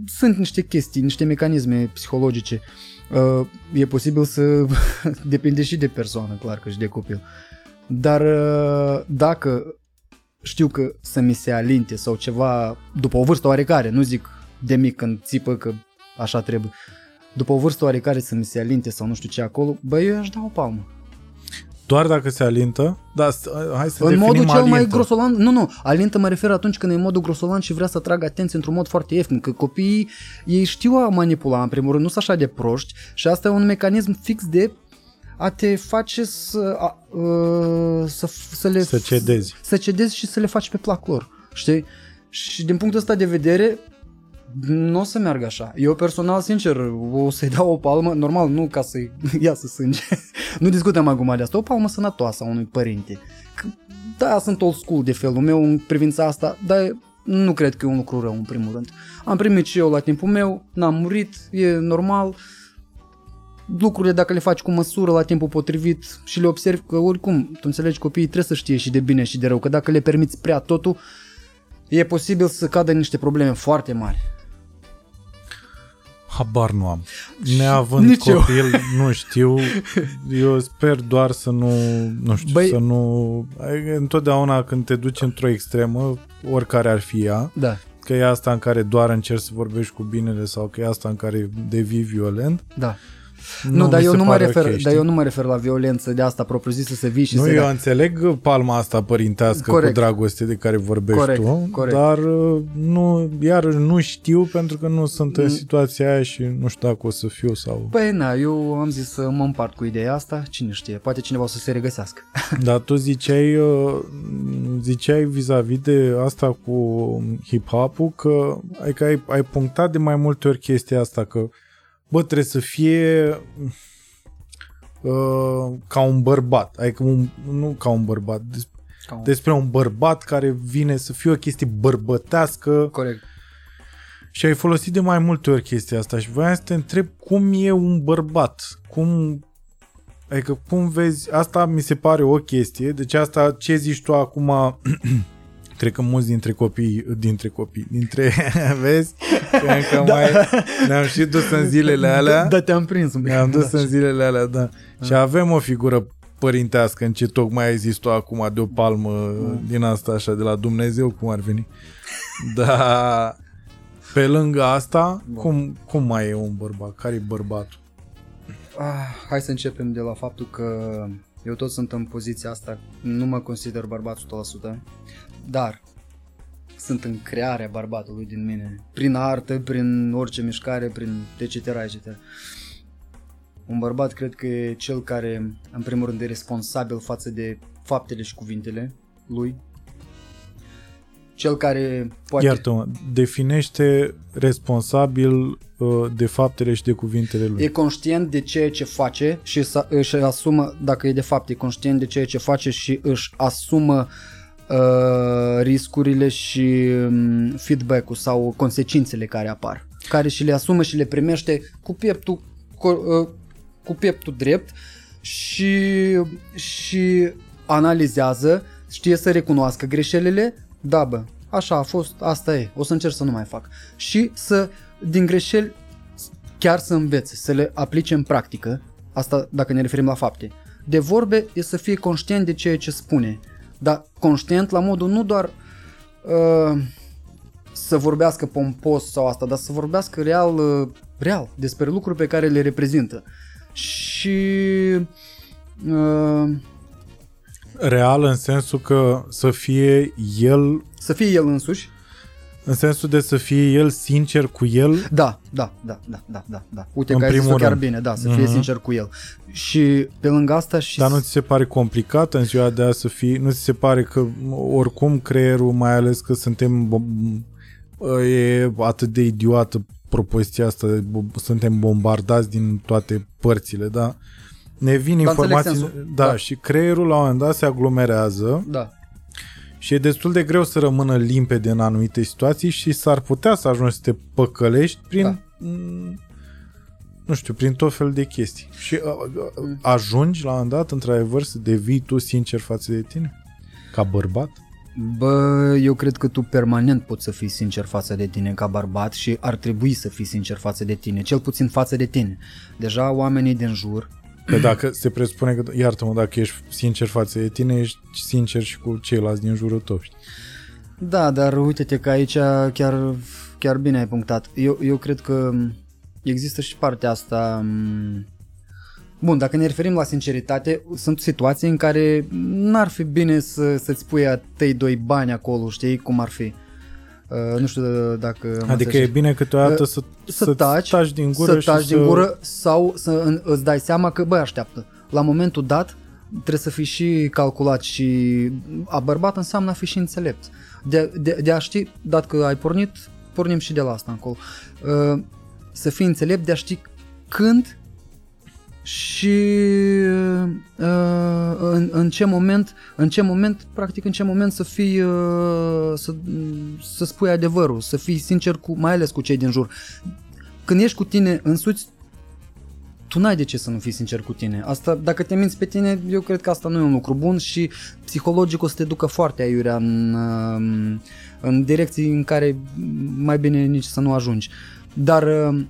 sunt niște chestii, niște mecanisme psihologice. Uh, e posibil să depinde și de persoană, clar că și de copil. Dar uh, dacă știu că să mi se alinte sau ceva după o vârstă oarecare, nu zic de mic când țipă că așa trebuie. După o vârstă oarecare să mi se alinte sau nu știu ce acolo, bă, eu aș da o palmă. Doar dacă se alintă? Da, st- hai să În definim modul cel mai alintă. grosolan, nu, nu, alintă mă refer atunci când e în modul grosolan și vrea să atragă atenție într-un mod foarte ieftin, că copiii, ei știu a manipula, în primul rând, nu sunt așa de proști și asta e un mecanism fix de a te face să, a, uh, să, să le... Să cedezi. Să cedezi și să le faci pe plac lor, știi? Și din punctul ăsta de vedere, nu o să meargă așa. Eu personal, sincer, o să-i dau o palmă, normal, nu ca să-i iasă sânge, nu discutăm acum de asta, o palmă sănătoasă a unui părinte. Că, da, sunt old school de felul meu în privința asta, dar nu cred că e un lucru rău în primul rând. Am primit și eu la timpul meu, n-am murit, e normal, lucrurile dacă le faci cu măsură la timpul potrivit și le observi că oricum, tu înțelegi, copiii trebuie să știe și de bine și de rău, că dacă le permiți prea totul, e posibil să cadă în niște probleme foarte mari. Habar nu am. Neavând Nici eu. copil, nu știu. Eu sper doar să nu, nu știu, Băi- să nu... adică Întotdeauna când te duci într-o extremă, oricare ar fi ea, Da, că e asta în care doar încerci să vorbești cu binele sau că e asta în care devii violent, da. Nu, Nu, dar, mi eu se nu mă pare refer, ok, dar știi? eu nu mă refer la violență de asta propriu-zisă să vii și Nu, să eu dai. înțeleg palma asta părintească Corect. cu dragoste de care vorbești Corect, tu, corect. dar uh, nu, iar nu știu pentru că nu sunt în Mm. situația aia și nu știu dacă o să fiu sau... Păi na, eu am zis să mă împart cu ideea asta, cine știe, poate cineva o să se regăsească. Dar tu ziceai, uh, ziceai vis-a-vis de asta cu hip-hop-ul că, adică ai, ai punctat de mai multe ori chestia asta că bă, trebuie să fie uh, ca un bărbat, adică un, nu ca un bărbat, des, Ca un- despre un bărbat care vine să fie o chestie bărbătească. Corect. și ai folosit de mai multe ori chestia asta și voiam să te întreb cum e un bărbat, cum Adică cum vezi, asta mi se pare o chestie, deci asta ce zici tu acum, cred că mulți dintre copii, dintre copii, dintre, vezi, că încă da. mai ne-am și dus în zilele alea, Da, te-am prins un pic. ne-am dus da. în zilele alea, da, și avem o figură părintească în ce tocmai ai zis tu acum de o palmă din asta așa de la Dumnezeu, cum ar veni. Dar pe lângă asta, cum, cum mai e un bărbat? Care e bărbatul? Ah, hai să începem de la faptul că eu tot sunt în poziția asta, nu mă consider bărbat 100%, dar sunt în crearea bărbatului din mine, prin artă, prin orice mișcare, prin etc. etc. Un bărbat cred că e cel care, în primul rând, e responsabil față de faptele și cuvintele lui. Cel care poate... Iartă-mă, definește responsabil uh, de faptele și de cuvintele lui. E conștient de ceea ce face și să își asumă, dacă e de fapt, e conștient de ceea ce face și își asumă uh, riscurile și um, feedback-ul sau consecințele care apar. Care și le asumă și le primește cu pieptul, cu, uh, cu pieptul drept și, și analizează, știe să recunoască greșelile, da bă, așa a fost, asta e, o să încerc să nu mai fac. Și să, din greșeli, chiar să învețe, să le aplice în practică, asta dacă ne referim la fapte. De vorbe e să fie conștient de ceea ce spune, dar conștient la modul nu doar uh, să vorbească pompos sau asta, dar să vorbească real, uh, real despre lucruri pe care le reprezintă. Și uh, Real în sensul că să fie el, să fie el însuși, în sensul de să fie el sincer cu el, Da, da, da, da, da, da, da. Uite În că ai zis primul chiar rând. bine, da, să fie Mhm. sincer cu el. Și pe lângă asta și... dar nu ți se pare complicat în ziua de azi să fii, nu ți se pare că oricum creierul, mai ales că suntem bom- e atât de idiotă propoziția asta, bo- suntem bombardați din toate părțile, da? Ne vin Da, înțeleg informații, sensul. da, Da. și creierul la un moment dat se aglomerează Da, Și e destul de greu să rămână limpede în anumite situații și s-ar putea să ajungi să te păcălești prin, Da. m, nu știu, prin tot fel de chestii. Și a, a, ajungi la un moment dat, într-adevăr, să devii tu sincer față de tine? Ca bărbat? Bă, eu cred că tu permanent poți să fii sincer față de tine ca bărbat și ar trebui să fii sincer față de tine, cel puțin față de tine. Deja oamenii din jur, Că dacă se presupune că, iartă-mă, dacă ești sincer față de tine, ești sincer și cu ceilalți din jurul tău, știi? da, dar uite-te că aici chiar, chiar bine ai punctat. Eu, eu cred că există și partea asta... m, Bun, dacă ne referim la sinceritate, sunt situații în care n-ar fi bine să, să-ți pui a tăi doi bani acolo, știi cum ar fi. Uh, nu știu dacă... mă Adică înțelegi. e bine câteodată să, să să taci, taci din gură să și taci să... din gură sau să în- îți dai seama că, băi, așteaptă. La momentul dat trebuie să fii și calculat și a bărbat înseamnă a fi și înțelept. De, de, de a ști, dat că ai pornit, pornim și de la asta încolo. Uh, Să fii înțelept de a ști când și uh, în, în ce moment, în ce moment, practic în ce moment să fii, uh, să, să spui adevărul, să fii sincer cu, mai ales cu cei din jur. Când ești cu tine însuți, tu n-ai de ce să nu fii sincer cu tine. Asta, dacă te minți pe tine, eu cred că asta nu e un lucru bun și psihologic o să te ducă foarte aiurea în, uh, în direcții în care mai bine nici să nu ajungi. Dar uh,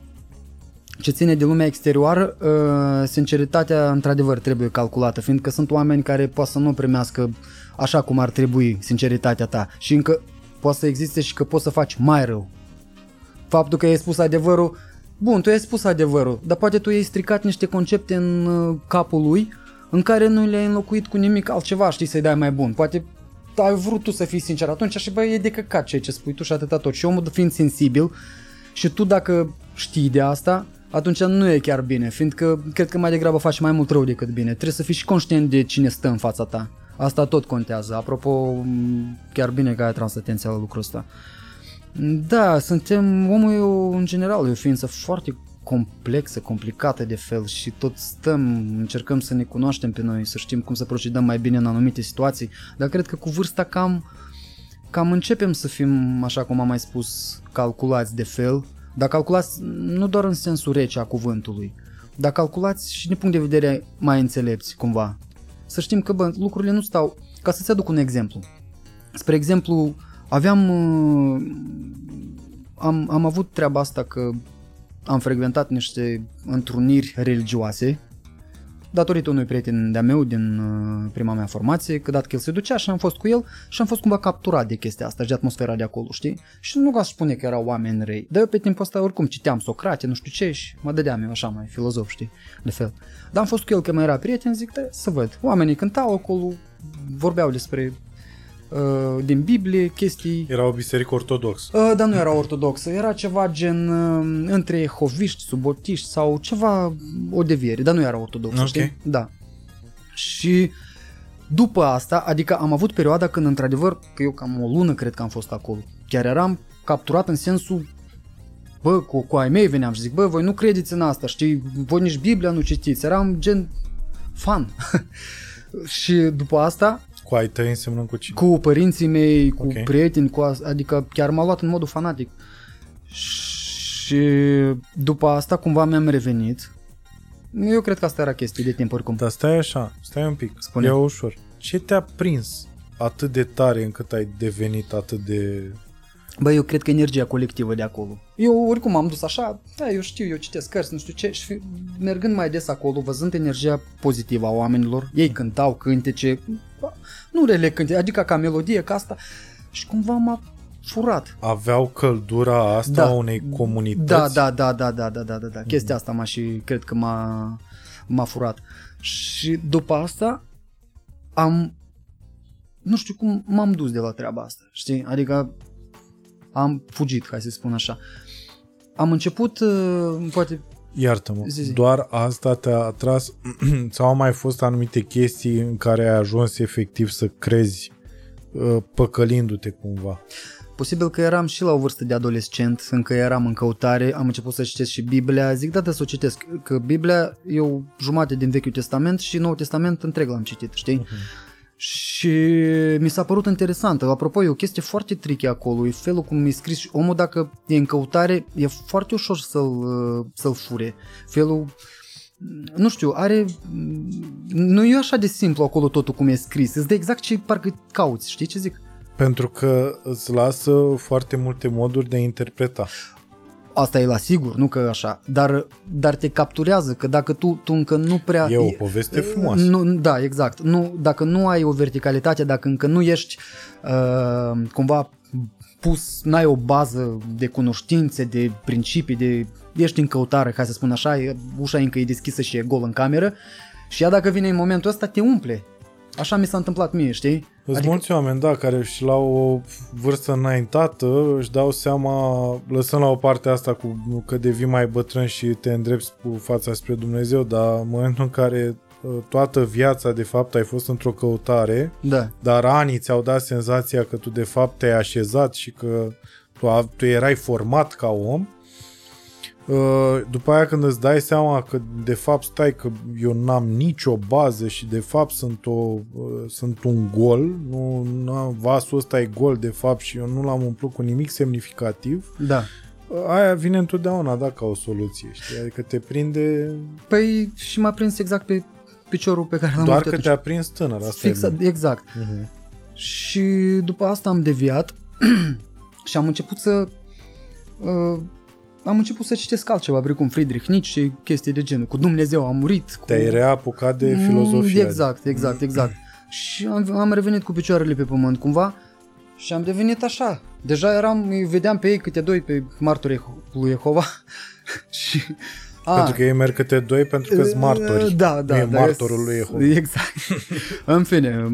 ce ține de lumea exterioară, uh, sinceritatea într-adevăr trebuie calculată, fiindcă sunt oameni care poate să nu primească așa cum ar trebui sinceritatea ta și încă poate să existe și că poți să faci mai rău. Faptul că ai spus adevărul, bun, tu ai spus adevărul, dar poate tu ai stricat niște concepte în uh, capul lui în care nu le-ai înlocuit cu nimic altceva, știi, să-i dai mai bun. Poate ai vrut tu să fii sincer atunci și bă, e de căcat ceea ce spui tu și atâta tot. Și omul fiind sensibil și tu dacă știi de asta, atunci nu e chiar bine, fiindcă cred că mai degrabă faci mai mult rău decât bine. Trebuie să fii și conștient de cine stă în fața ta. Asta tot contează. Apropo, m, chiar bine că ai atras atenția la lucrul ăsta. Da, suntem, omul e o, în general e o ființă foarte complexă, complicată de fel și tot stăm, încercăm să ne cunoaștem pe noi, să știm cum să procedăm mai bine în anumite situații, dar cred că cu vârsta cam, cam începem să fim, așa cum am mai spus, calculați de fel, dar calculați nu doar în sensul rece a cuvântului, dar calculați și din punct de vedere mai înțelepți cumva. Să știm că bă, lucrurile nu stau, ca să-ți aduc un exemplu. Spre exemplu, aveam uh, am, am avut treaba asta că am frecventat niște întruniri religioase datorită unui prieten de-a meu din uh, prima mea formație, că dat că el se ducea și am fost cu el și am fost cumva capturat de chestia asta și de atmosfera de acolo, știi? Și nu aș spune că erau oameni răi, dar eu pe timpul ăsta oricum citeam Socrate, nu știu ce și mă dădeam eu așa mai filozof, știi, de fel. Dar am fost cu el că mai era prieten, zic, da, să văd. Oamenii cântau acolo, vorbeau despre uh, din Biblie, chestii Era o biserică ortodoxă. Uh, dar nu era ortodoxă, era ceva gen uh, între jehoviști, subotiști sau ceva, o deviere, dar nu era ortodoxă, Ok. știi? Da. Și după asta, adică am avut perioada când într-adevăr, că eu cam o lună cred că am fost acolo, chiar eram capturat în sensul bă, cu, cu ai mei veneam și zic, bă, voi nu credeți în asta, știi, voi nici Biblia nu citiți, eram gen fan. și după asta, Cu ai tăi însemnând cu cine? cu părinții mei, cu Ok. okay. prieteni, cu as- adică chiar m-a luat în modul fanatic. Și după asta cumva mi-am revenit. Eu cred că asta era chestie de timp oricum. Dar stai așa, stai un pic, Spune. ia ușor. Ce te-a prins atât de tare încât ai devenit atât de... Bă, eu cred că energia colectivă de acolo. Eu oricum am dus așa, da, eu știu, eu citesc cărți, nu știu ce, și mergând mai des acolo, văzând energia pozitivă a oamenilor, ei cântau cântece, nu rele cântece, adică ca melodie, ca asta, și cumva m-a furat. Aveau căldura asta Da. a unei comunități? Da, da, da, da, da, da, da, da, da. Chestia asta m-a și cred că m-a, m-a furat. Și după asta am, nu știu cum m-am dus de la treaba asta, știi? Adică am fugit, hai să spun așa. Am început, uh, poate, Iartă-mă, Zi, zi. doar asta te-a atras sau au mai fost anumite chestii în care ai ajuns efectiv să crezi uh, păcălindu-te cumva? posibil că eram și la o vârstă de adolescent, încă eram în căutare, am început să citesc și Biblia, zic, da, da, să o citesc, că Biblia e o jumătate din Vechiul Testament și Noul Testament întreg l-am citit, știi? Și mi s-a părut interesant. Apropo, e o chestie foarte tricky acolo, e felul cum e scris și omul dacă e în căutare, e foarte ușor să-l, uh, să-l fure. Felul, nu știu, are... Nu e așa de simplu acolo totul cum e scris, îți dă exact ce parcă cauți, știi ce zic? Pentru că îți lasă foarte multe moduri de a interpreta. Asta e la sigur, nu că așa, dar, dar te capturează, că dacă tu, tu încă nu prea... E o poveste frumoasă. Nu, da, exact. Nu, dacă nu ai o verticalitate, dacă încă nu ești uh, cumva pus, n-ai o bază de cunoștințe, de principii, de ești în căutare, hai să spun așa, e, ușa încă e deschisă și e gol în cameră și ea dacă vine în momentul ăsta te umple. Așa mi s-a întâmplat mie, știi? Sunt adică... mulți oameni, da, care și la o vârstă înaintată își dau seama, lăsând la o parte asta cu că devii mai bătrân și te îndrepți cu fața spre Dumnezeu, dar în momentul în care uh, toată viața de fapt ai fost într-o căutare, da. dar anii ți-au dat senzația că tu de fapt te-ai așezat și că tu, tu erai format ca om, Uh, după aia când îți dai seama că de fapt stai că eu n-am nicio bază și de fapt sunt, o, uh, sunt un gol, nu, nu, vasul ăsta e gol de fapt și eu nu l-am umplut cu nimic semnificativ, da. Uh, aia vine întotdeauna da, ca o soluție, știi? Adică te prinde... Păi și m-a prins exact pe piciorul pe care l-am Doar că te-a prins tânăr, asta Fix, e exact. Uh-huh. Și după asta am deviat și am început să uh, am început să citesc altceva, precum Friedrich Nietzsche și chestii de genul. Cu Dumnezeu am murit. Cu... Te-ai reapucat de filozofie. Exact, exact, exact. și am, am revenit cu picioarele pe pământ cumva și am devenit așa. Deja eram, îi vedeam pe ei câte doi pe martorii lui Jehova și a, pentru că ei merg câte doi pentru că sunt martori. Da, da. Nu e da, martorul lui Jehova. Exact. în fine,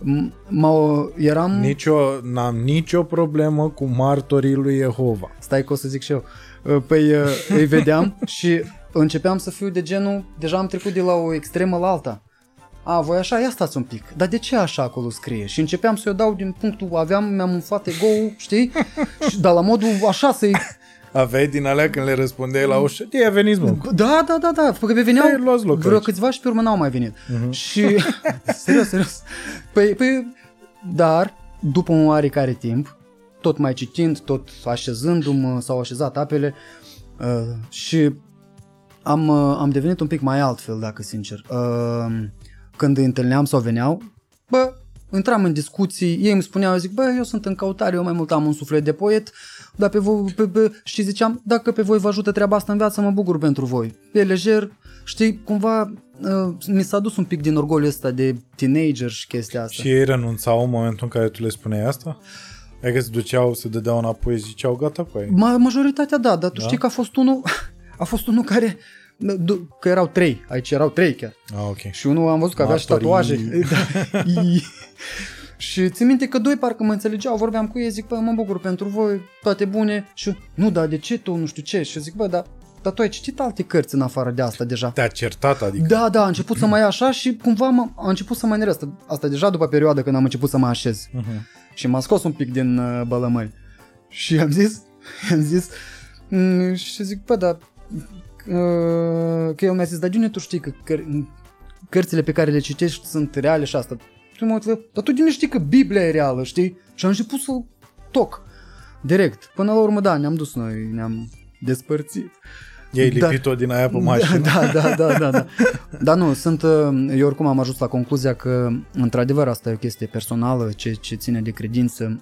m- eram... Nicio, n-am nicio problemă cu martorii lui Jehova. Stai că o să zic și eu. Uh, păi uh, îi vedeam și începeam să fiu de genul, deja am trecut de la o extremă la alta. A, voi așa, ia stați un pic. Dar de ce așa acolo scrie? Și începeam să-i dau din punctul, aveam, mi-am umflat ego știi? Și, dar la modul așa să-i... Aveai din alea când le răspundeai la ușă, de veniți mă. Da, da, da, da, că veneau Hai, loc vreo aici. câțiva și pe urmă n-au mai venit. Uh-huh. Și, serios, serios. Păi, păi, dar, după un oarecare timp, tot mai citind, tot așezându-mă, s-au așezat apele uh, și am, uh, am devenit un pic mai altfel, dacă sincer. Uh, când îi întâlneam sau veneau, bă, intram în discuții, ei îmi spuneau, zic, bă, eu sunt în căutare, eu mai mult am un suflet de poet, dar pe voi, pe, pe, și ziceam, dacă pe voi vă ajută treaba asta în viață, mă bucur pentru voi. E lejer, știi, cumva uh, mi s-a dus un pic din orgoliul ăsta de teenager și chestia asta. Și ei renunțau în momentul în care tu le spuneai asta? Adică se duceau, se dădeau înapoi și ziceau gata cu ei. Ma, majoritatea da, dar tu da? știi că a fost unul, a fost unul care că erau trei, aici erau trei chiar. Ah, ok. Și unul am văzut că avea și tatuaje. Da. și țin minte că doi parcă mă înțelegeau, vorbeam cu ei, zic, bă, mă bucur pentru voi, toate bune. Și nu, dar de ce tu, nu știu ce? Și zic, bă, dar dar tu ai citit alte cărți în afară de asta deja. Te-a certat, adică? Da, da, a început să mai așa și cumva a început să mai neresc. Asta deja după perioada când am început să mă așez. Uh-huh și m-a scos un pic din uh, bălămări. Și am zis, am zis, mm, și zic, bă, dar uh, că el mi-a zis, dar Junior, tu știi că căr- cărțile pe care le citești sunt reale și asta. Și mă dar tu din știi că Biblia e reală, știi? Și am început să toc, direct. Până la urmă, da, ne-am dus noi, ne-am despărțit. Ei lipit-o din aia pe mașină. Da, da, da, da, da. Dar nu, sunt, uh, eu oricum am ajuns la concluzia că, într-adevăr, asta e o chestie personală, ce, ce ține de credință.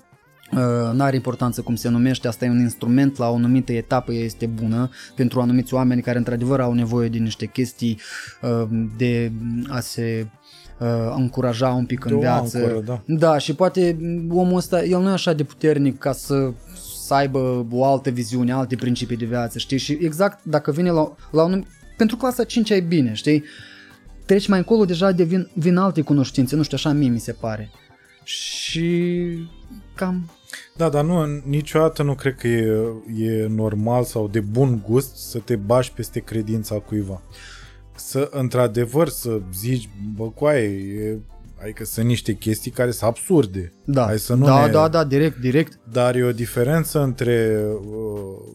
Uh, n-are importanță cum se numește, asta e un instrument la o anumită etapă, este bună pentru anumiți oameni care într-adevăr au nevoie de niște chestii uh, de a se uh, încuraja un pic în viață. Ancoră, da. da, și poate omul ăsta, el nu e așa de puternic ca să să aibă o altă viziune, alte principii de viață, știi? Și exact dacă vine la, la un... Pentru clasa 5 ai bine, știi? Treci mai încolo, deja devin, vin alte cunoștințe, nu știu, așa mie mi se pare. Și cam... Da, dar nu, niciodată nu cred că e, e normal sau de bun gust să te bași peste credința cuiva. Să, într-adevăr, să zici, bă, coaie, e Adică sunt niște chestii care sunt absurde. Da, Hai să nu da, ne... da, da, direct, direct. Dar e o diferență între uh,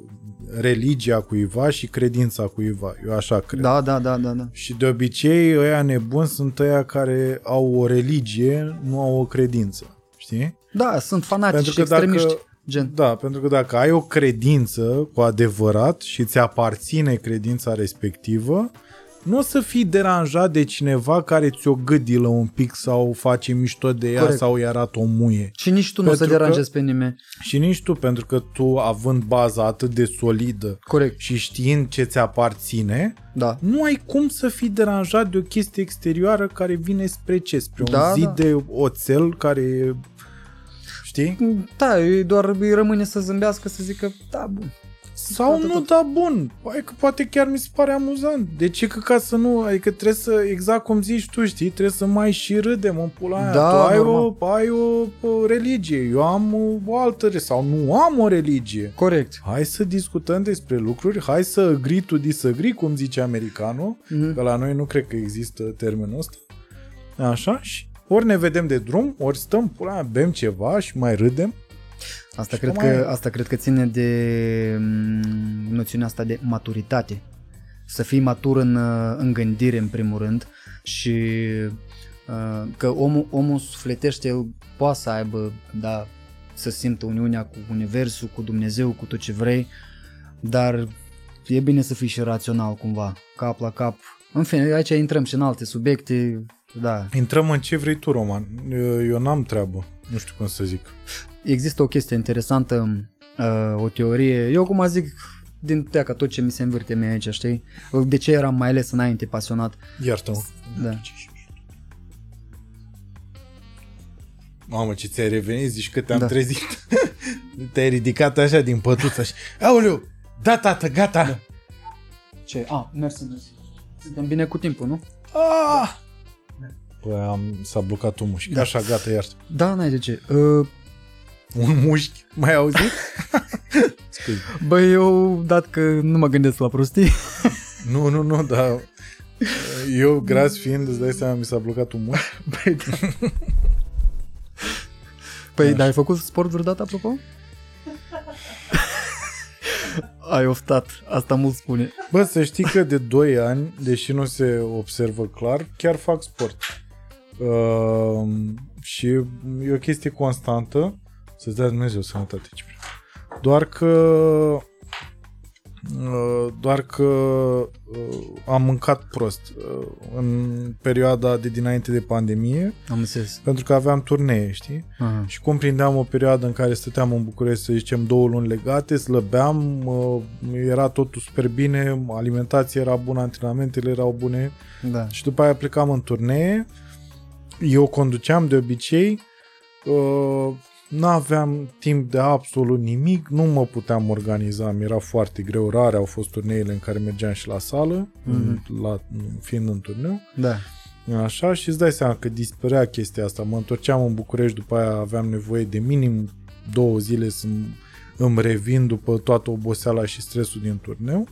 religia cuiva și credința cuiva. Eu așa cred. Da, da, da, da, da. Și de obicei ăia nebuni sunt ăia care au o religie, nu au o credință. Știi? Da, sunt fanatici și extremiști. Dacă, gen. Da, pentru că dacă ai o credință cu adevărat și ți aparține credința respectivă, nu o să fii deranjat de cineva care ți-o gâdilă un pic sau face mișto de ea Corect. sau îi arată o muie. Și nici tu nu o să deranjezi pe nimeni. Și nici tu, pentru că tu, având baza atât de solidă Corect. și știind ce ți aparține, da. nu ai cum să fii deranjat de o chestie exterioară care vine spre ce? Spre da, un zid da. de oțel care... Știi? Da, doar îi rămâne să zâmbească, să zică, da, bun Sau Atât nu, tot. da, bun. Hai că poate chiar mi se pare amuzant. De ce că ca să nu? Adică trebuie să, exact cum zici tu, știi, trebuie să mai și râdem în pula aia. Da, tu ai normal. o, ai o, o religie, eu am o, o altă, re- sau nu am o religie. Corect. Hai să discutăm despre lucruri, hai să agree to disagree, cum zice americanul, Mhm. că la noi nu cred că există termenul ăsta. Așa, și ori ne vedem de drum, ori stăm, pula mea, bem ceva și mai râdem. Asta Și cred, mai- că, asta cred că ține de mm, noțiunea asta de maturitate. Să fii matur în, uh, în gândire, în primul rând, și uh, că omul, omul sufletește, el poate să aibă, da, să simtă uniunea cu Universul, cu Dumnezeu, cu tot ce vrei, dar e bine să fii și rațional cumva, cap la cap. În fine, aici intrăm și în alte subiecte, da. Intrăm în ce vrei tu, Roman. Eu n-am treabă. Nu știu cum să zic. Există o chestie interesantă, uh, o teorie, eu cum zic din teaca tot ce mi se învârte mie aici, știi? De ce eram mai ales înainte pasionat? Iartă-mă. Da. Mamă, ce ți-ai revenit, zici că te-am Da. trezit. Te-ai ridicat așa din pătuță și... Aoleu, da, tată, gata. Da. Ce? Ah, mersi, mersi. Suntem bine cu timpul, nu? Ah! Bă, am, s-a blocat un mușchi. Da. Așa, gata, iartă. Da, n-ai de ce. Uh, Un mușchi, mai auzit? Scuze. bă, eu, dat că nu mă gândesc la prostii, Nu, nu, nu, dar eu, gras fiind, îți dai seama, mi s-a blocat un mușchi. păi, da. păi dar ai făcut sport vreodată, apropo? ai oftat, asta mult spune. Bă, să știi că de 2 ani, deși nu se observă clar, chiar fac sport. Uh, și e o chestie constantă, să-ți dea Dumnezeu sănătate. Ciprian. Doar că uh, doar că uh, am mâncat prost uh, în perioada de dinainte de pandemie, Am înțeles. pentru că aveam turnee, știi? Aha. Și cum prindeam o perioadă în care stăteam în București, să zicem, două luni legate, slăbeam, uh, era totul super bine, alimentația era bună, antrenamentele erau bune Da. și după aia plecam în turnee, eu conduceam de obicei, uh, n-aveam timp de absolut nimic, nu mă puteam organiza, mi era foarte greu, rare au fost turneile în care mergeam și la sală, Mhm. la, fiind în turneu. Da. Așa și îți dai seama că dispărea chestia asta. Mă întorceam în București, după aia aveam nevoie de minim două zile să îmi revin după toată oboseala și stresul din turneu.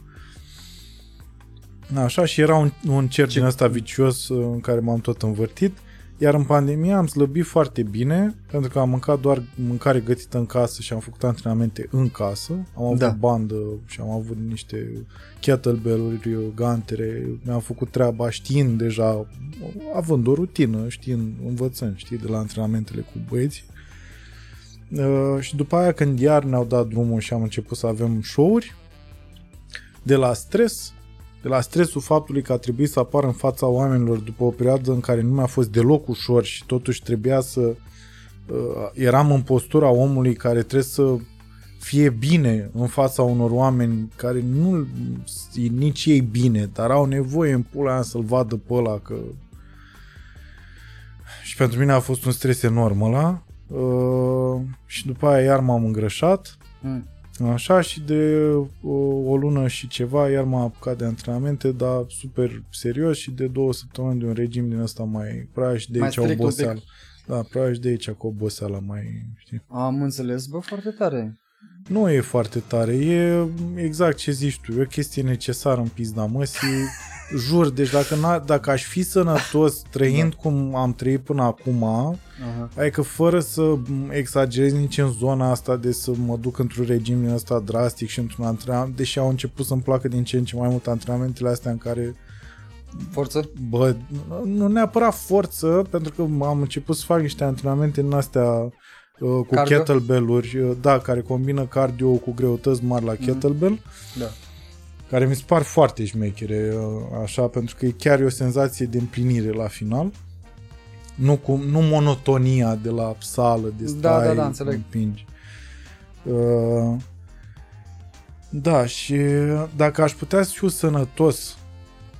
Așa și era un, un cerc Ce- din ăsta vicios uh, în care m-am tot învârtit. Iar în pandemie am slăbit foarte bine pentru că am mâncat doar mâncare gătită în casă și am făcut antrenamente în casă. Am avut Da. bandă și am avut niște kettlebell-uri, gantere. Mi-am făcut treaba știind deja, având o rutină, știind, învățând, știi, de la antrenamentele cu băieții. Uh, și după aia când iar ne-au dat drumul și am început să avem show-uri, de la stres, de la stresul faptului că a trebuit să apar în fața oamenilor după o perioadă în care nu mi-a fost deloc ușor și totuși trebuia să uh, eram în postura omului care trebuie să fie bine în fața unor oameni care nu e nici ei bine, dar au nevoie în pula aia să-l vadă pe ăla că și pentru mine a fost un stres enorm ăla uh, și după aia iar m-am îngrășat Mm. Așa și de o, o lună și ceva iar m-am apucat de antrenamente, dar super serios și de două săptămâni de un regim din ăsta mai probabil și de Mai aici strict un oboseală. pic. Da, probabil și de aici cu oboseala mai, știi. Am înțeles, bă, foarte tare. Nu e foarte tare, e exact ce zici tu, e o chestie necesară în pizda măsii. Jur, deci dacă, n-a, dacă aș fi sănătos trăind Da. cum am trăit până acum, Aha. Adică fără să exagerez nici în zona asta de să mă duc într-un regim din ăsta drastic și într-un antrenament, deși au început să-mi placă din ce în ce mai mult antrenamentele astea în care, Forță? bă, nu neapărat forță, pentru că am început să fac niște antrenamente în astea uh, cu Cardio? kettlebell-uri, uh, da, care combină cardio cu greutăți mari la kettlebell, Da. Care mi se par foarte șmechere, uh, așa, pentru că e chiar e o senzație de împlinire la final. Nu, cu, nu monotonia de la sală, de stai, Da, da, da, înțeleg. împingi. Uh, da, și dacă aș putea să fiu sănătos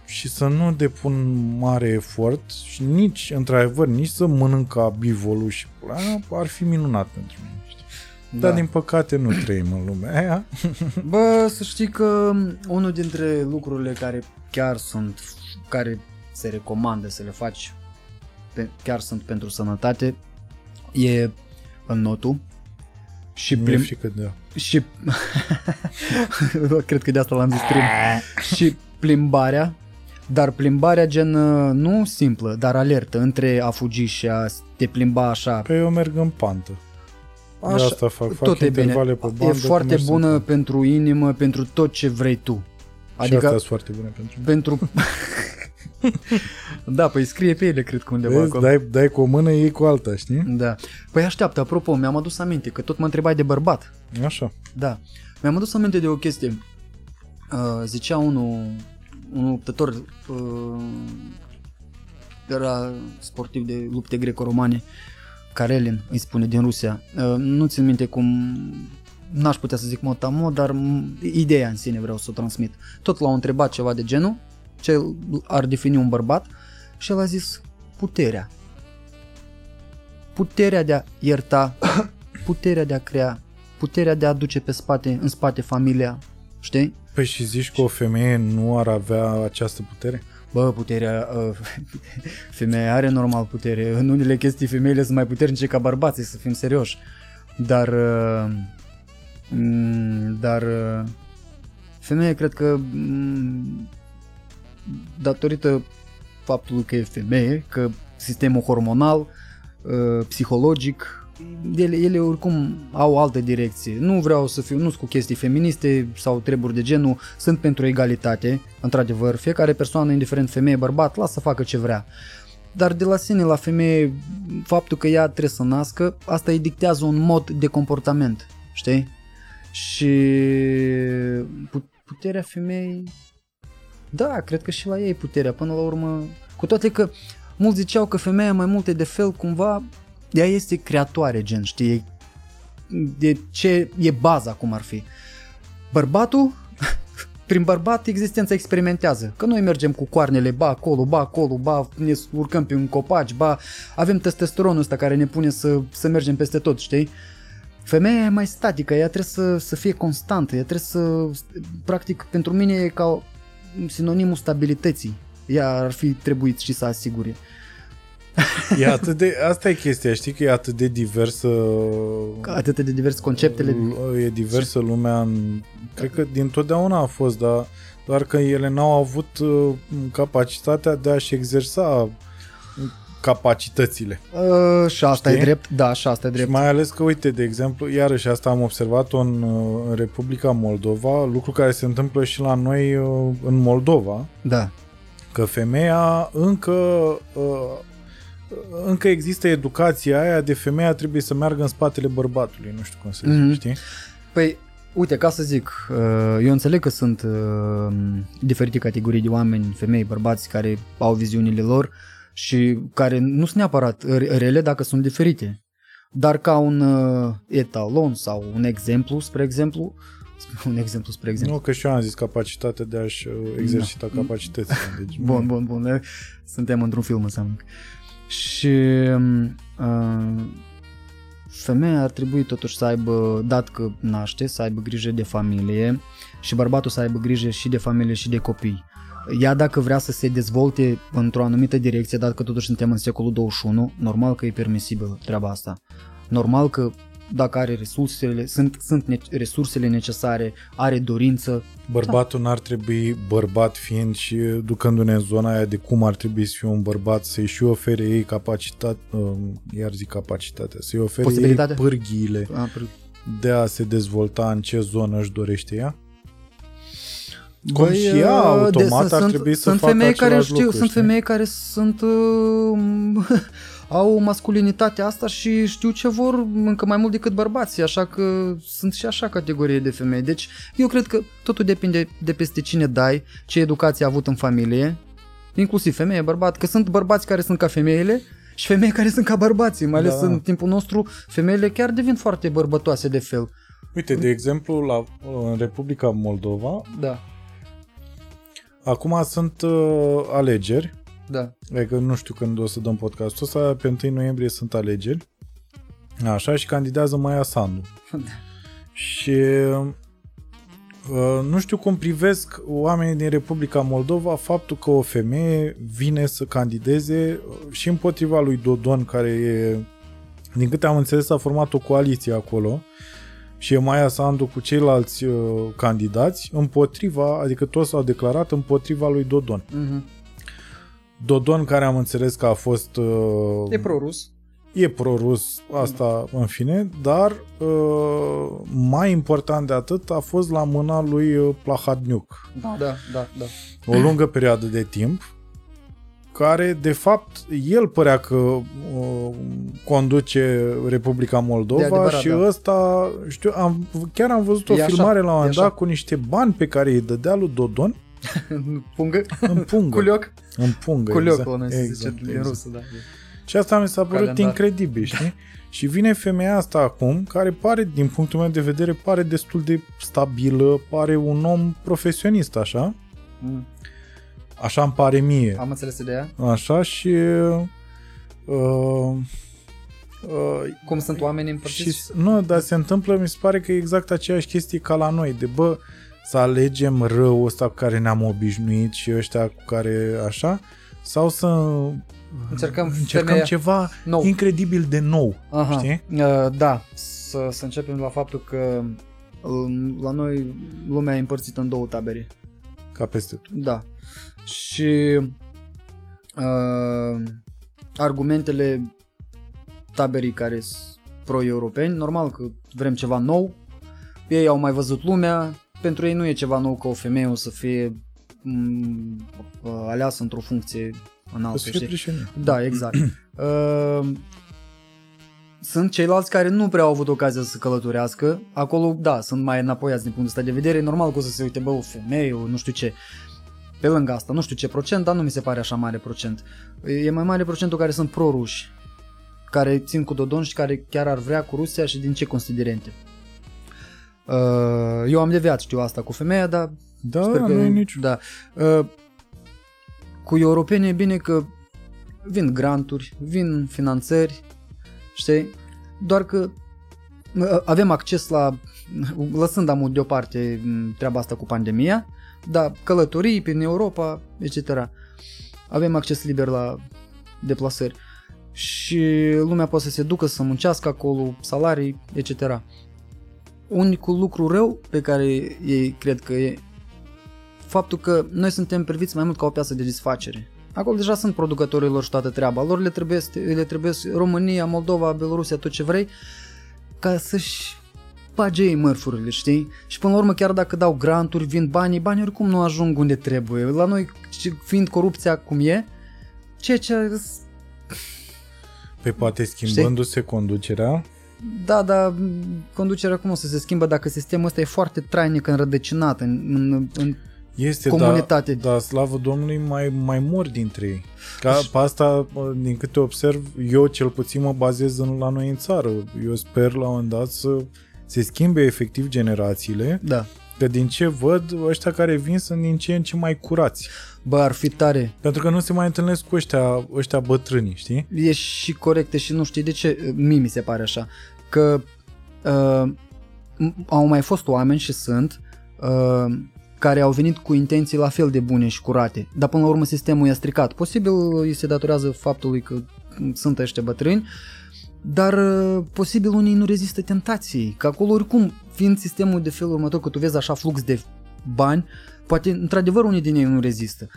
și să nu depun mare efort și nici, într-adevăr, nici să mănânc ca bivolul și pula, ar fi minunat pentru mine. Știi? Dar din păcate nu trăim în lumea aia. Bă, să știi că unul dintre lucrurile care chiar sunt, care se recomandă să le faci, pe, chiar sunt pentru sănătate, e în notul. Și, Mi-e plim, frică de ea. și cred că de asta l-am zis prim. și plimbarea, dar plimbarea gen uh, nu simplă, dar alertă între a fugi și a te plimba așa. Pe eu merg în pantă. De asta fac, fac tot e bine. intervale pe bandă. e cum foarte merg în bună pantă. pentru inimă, pentru tot ce vrei tu. Și astea Adică sunt foarte bune pentru mine. pentru... da, păi scrie pe ele, cred că undeva Vezi, acolo. dai, dai cu o mână, iei cu alta, știi? Da. Păi așteaptă, apropo, mi-am adus aminte că tot mă întrebai de bărbat. Așa. Da. Mi-am adus aminte de o chestie. Uh, zicea unul, un luptător, uh, era sportiv de lupte greco-romane, Karelin, îi spune, din Rusia. Uh, nu țin minte cum, n-aș putea să zic mot dar m- ideea în sine vreau să o transmit. Tot l-au întrebat ceva de genul, ce ar defini un bărbat și el a zis puterea. Puterea de a ierta, puterea de a crea, puterea de a aduce pe spate, în spate familia, știi? Păi și zici că o femeie nu ar avea această putere? Bă, puterea, uh, femeia are normal putere. În unele chestii femeile sunt mai puternice ca bărbații, să fim serioși. Dar, uh, mm, dar uh, femeia cred că mm, datorită faptului că e femeie, că sistemul hormonal, uh, psihologic, ele, ele oricum au o altă direcție. Nu vreau să fiu, nu sunt cu chestii feministe sau treburi de genul, sunt pentru egalitate, într-adevăr, fiecare persoană, indiferent femeie, bărbat, lasă să facă ce vrea. Dar de la sine la femeie, faptul că ea trebuie să nască, asta îi dictează un mod de comportament, știi? Și pu- puterea femeii, da, cred că și la ei puterea, până la urmă, cu toate că mulți ziceau că femeia mai multe de fel, cumva, ea este creatoare, gen, știi? De ce e baza, cum ar fi. Bărbatul, prin bărbat existența experimentează. Că noi mergem cu coarnele, ba acolo, ba acolo, ba ne urcăm pe un copaci, ba avem testosteronul ăsta care ne pune să, să mergem peste tot, știi? Femeia e mai statică, ea trebuie să, să fie constantă, ea trebuie să, practic, pentru mine e ca sinonimul stabilității. Ea ar fi trebuit și să asigure. E atât de, asta e chestia, știi că e atât de diversă Atât de divers conceptele. e diversă lumea în, cred că din totdeauna a fost, dar doar că ele n-au avut uh, capacitatea de a-și exersa capacitățile. Uh, și asta Știi? e drept, da, și asta e Și drept. mai ales că, uite, de exemplu, iarăși asta am observat-o în, uh, în Republica Moldova, lucru care se întâmplă și la noi uh, în Moldova, Da. că femeia încă uh, încă există educația aia de femeia trebuie să meargă în spatele bărbatului, nu știu cum să zic, Mhm. știi? Păi, uite, ca să zic, uh, eu înțeleg că sunt uh, diferite categorii de oameni, femei, bărbați care au viziunile lor și care nu sunt neapărat re- rele dacă sunt diferite. Dar ca un uh, etalon sau un exemplu, spre exemplu, un exemplu spre exemplu. Nu, că și eu am zis capacitatea de a-și uh, exercita capacitățile. Deci, Bun, bun, bun. Suntem într-un film, înseamnă. Și uh, femeia ar trebui totuși să aibă, dat că naște, să aibă grijă de familie și bărbatul să aibă grijă și de familie și de copii. Ea dacă vrea să se dezvolte într-o anumită direcție, dat că totuși suntem în secolul 21, normal că e permisibil treaba asta. Normal că dacă are resursele, sunt, sunt ne- resursele necesare, are dorință, Bărbatul n-ar trebui, bărbat fiind și ducându-ne în zona aia de cum ar trebui să fie un bărbat, să-i și ofere ei capacitate, uh, iar zic capacitatea, să-i ofere ei Posibilitate? pârghiile a, pr- de a se dezvolta în ce zonă își dorește ea? Cum Băi, și ea, uh, automat, ar sunt, trebui să sunt facă femei care același știu, lucru, Sunt știi? femei care sunt uh, au masculinitatea asta și știu ce vor încă mai mult decât bărbații, așa că sunt și așa categorie de femei. Deci eu cred că totul depinde de peste cine dai, ce educație a avut în familie, inclusiv femeie, bărbat, că sunt bărbați care sunt ca femeile și femei care sunt ca bărbații, mai ales Da. în timpul nostru, femeile chiar devin foarte bărbătoase de fel. Uite, de exemplu, la, în Republica Moldova, Da, acum sunt uh, alegeri, da. adică nu știu când o să dăm podcastul ăsta, pe 1 noiembrie sunt alegeri Așa, și candidează Maia Sandu. și uh, nu știu cum privesc oamenii din Republica Moldova faptul că o femeie vine să candideze și împotriva lui Dodon, care e, din câte am înțeles, a format o coaliție acolo și e Maia Sandu cu ceilalți uh, candidați împotriva, adică toți s-au declarat împotriva lui Dodon. Mhm. Dodon, care am înțeles că a fost... Uh, E pro-rus. e pro-rus, asta în fine, dar uh, mai important de atât a fost la mâna lui uh, Plahadniuc. Da, da, da. da. O lungă perioadă de timp care, de fapt, el părea că uh, conduce Republica De Moldova adevărat, și da. ăsta, știu, am, chiar am văzut o E așa, filmare la un e moment așa. dat cu niște bani pe care îi dădea lui Dodon Pungă? în pungă. Culioc? În pungă, Culioc, exact. la noi se zice exact, din exact. rusă, da. Și asta mi s-a părut Calendar. incredibil, știi? Și vine femeia asta acum, care pare, din punctul meu de vedere, pare destul de stabilă, pare un om profesionist, așa. Mm. Așa îmi pare mie. Am înțeles ideea. Așa și... Uh, uh, Cum sunt oamenii și, împărțiți? nu, dar se întâmplă, mi se pare că e exact aceeași chestie ca la noi, de bă, să alegem răul ăsta cu care ne-am obișnuit și ăștia cu care așa, sau să Încercăm încercăm femeia ceva nou. incredibil de nou, Aha. știi? Uh, da, să, să începem la faptul că um, la noi lumea e împărțită în două tabere. Ca peste tot. Da. Și uh, argumentele taberii care sunt pro-europeni, normal că vrem ceva nou, ei au mai văzut lumea, pentru ei nu e ceva nou că o femeie o să fie m, aleasă într-o funcție înaltă, Să fie știi? președinte. Da, exact. Uh, sunt ceilalți care nu prea au avut ocazia să călătorească. Acolo, da, sunt mai înapoiați din punctul ăsta de vedere. E normal că o să se uite, bă, o femeie, o nu știu ce. Pe lângă asta, nu știu ce procent, dar nu mi se pare așa mare procent. E mai mare procentul care sunt pro-ruși, care țin cu Dodon și care chiar ar vrea cu Rusia și din ce considerente. Uh, eu am deviat, știu asta cu femeia, dar Da, Sper că nu e nici. Da. Uh, cu europenii e bine că vin granturi, vin finanțări, știi? Doar că uh, avem acces la, lăsând amul deoparte m, treaba asta cu pandemia, dar călătorii prin Europa, etc. Avem acces liber la deplasări și lumea poate să se ducă să muncească acolo, salarii, etc. Unicul lucru rău pe care ei cred că e faptul că noi suntem priviți mai mult ca o piață de desfacere. Acolo deja sunt producătorii lor și toată treaba. Lor le trebuie, le trebuie România, Moldova, Belorusia, tot ce vrei, ca să-și bage ei mărfurile, știi? Și până la urmă, chiar dacă dau granturi, vin banii, banii oricum nu ajung unde trebuie. La noi, fiind corupția cum e, ceea ce... Pe poate schimbându-se conducerea, Da, dar conducerea cum o să se schimbă dacă sistemul ăsta e foarte trainic înrădăcinat în, în, în este, Comunitate. Da, da, slavă Domnului, mai, mai mor dintre ei. Ca pe asta, din câte observ, eu cel puțin mă bazez în, la noi în țară. Eu sper la un moment dat să se schimbe efectiv generațiile, Da. că din ce văd, ăștia care vin sunt din ce în ce mai curați. Bă, ar fi tare. Pentru că nu se mai întâlnesc cu ăștia, ăștia bătrâni, știi? e și corecte și nu știi de ce, mie mi se pare așa, că uh, m- au mai fost oameni și sunt uh, care au venit cu intenții la fel de bune și curate, dar până la urmă sistemul i-a stricat. Posibil îi se datorează faptului că sunt ăștia bătrâni, dar uh, posibil unii nu rezistă tentației, că acolo oricum, fiind sistemul de felul următor, că tu vezi așa flux de bani, poate într-adevăr unii din ei nu rezistă.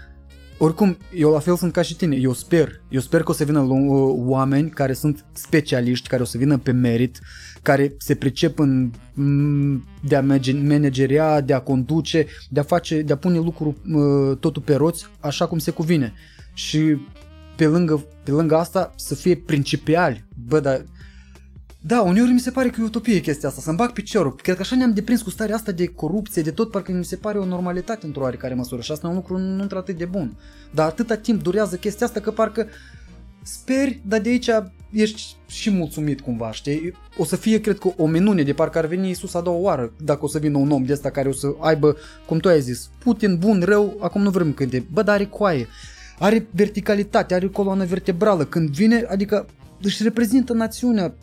Oricum, eu la fel sunt ca și tine, eu sper, eu sper că o să vină lu- oameni care sunt specialiști, care o să vină pe merit, care se pricep în m, de a manage- manageria, de a conduce, de a face, de a pune lucrul uh, totul pe roți așa cum se cuvine. Și pe lângă, pe lângă asta să fie principiali. Bă, dar da, uneori mi se pare că e utopie chestia asta, să-mi bag piciorul. Cred că așa ne-am deprins cu starea asta de corupție, de tot, parcă mi se pare o normalitate într-o oarecare măsură și asta e un lucru nu într-atât de bun. Dar atâta timp durează chestia asta că parcă speri, dar de aici ești și mulțumit cumva, știi? O să fie, cred că, o minune de parcă ar veni Iisus a doua oară, dacă o să vină un om de ăsta care o să aibă, cum tu ai zis, Putin, bun, rău, acum nu vrem când e, bă, dar are coaie, are verticalitate, are coloană vertebrală, când vine, adică își reprezintă națiunea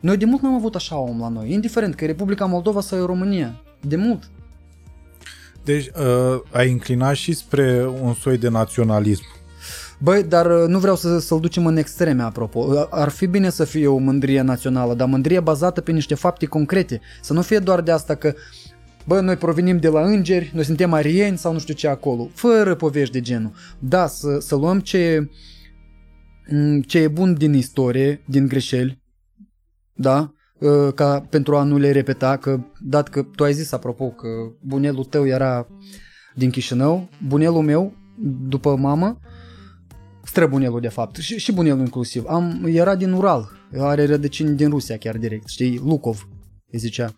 Noi de mult n-am avut așa om la noi, indiferent că e Republica Moldova sau e România. De mult. Deci uh, ai inclinat și spre un soi de naționalism. Băi, dar uh, nu vreau să, să-l ducem în extreme, apropo. Uh, Ar fi bine să fie o mândrie națională, dar mândrie bazată pe niște fapte concrete. Să nu fie doar de asta că bă, noi provenim de la îngeri, noi suntem arieni sau nu știu ce acolo, fără povești de genul. Da, să, să luăm ce, m, ce e bun din istorie, din greșeli, da, Uh, ca pentru a nu le repeta, că dat că tu ai zis apropo că bunelul tău era din Chișinău, bunelul meu, după mamă, străbunelul de fapt, și, și bunelul inclusiv, am, era din Ural, are rădăcini din Rusia chiar direct, știi, Lukov, îi zicea,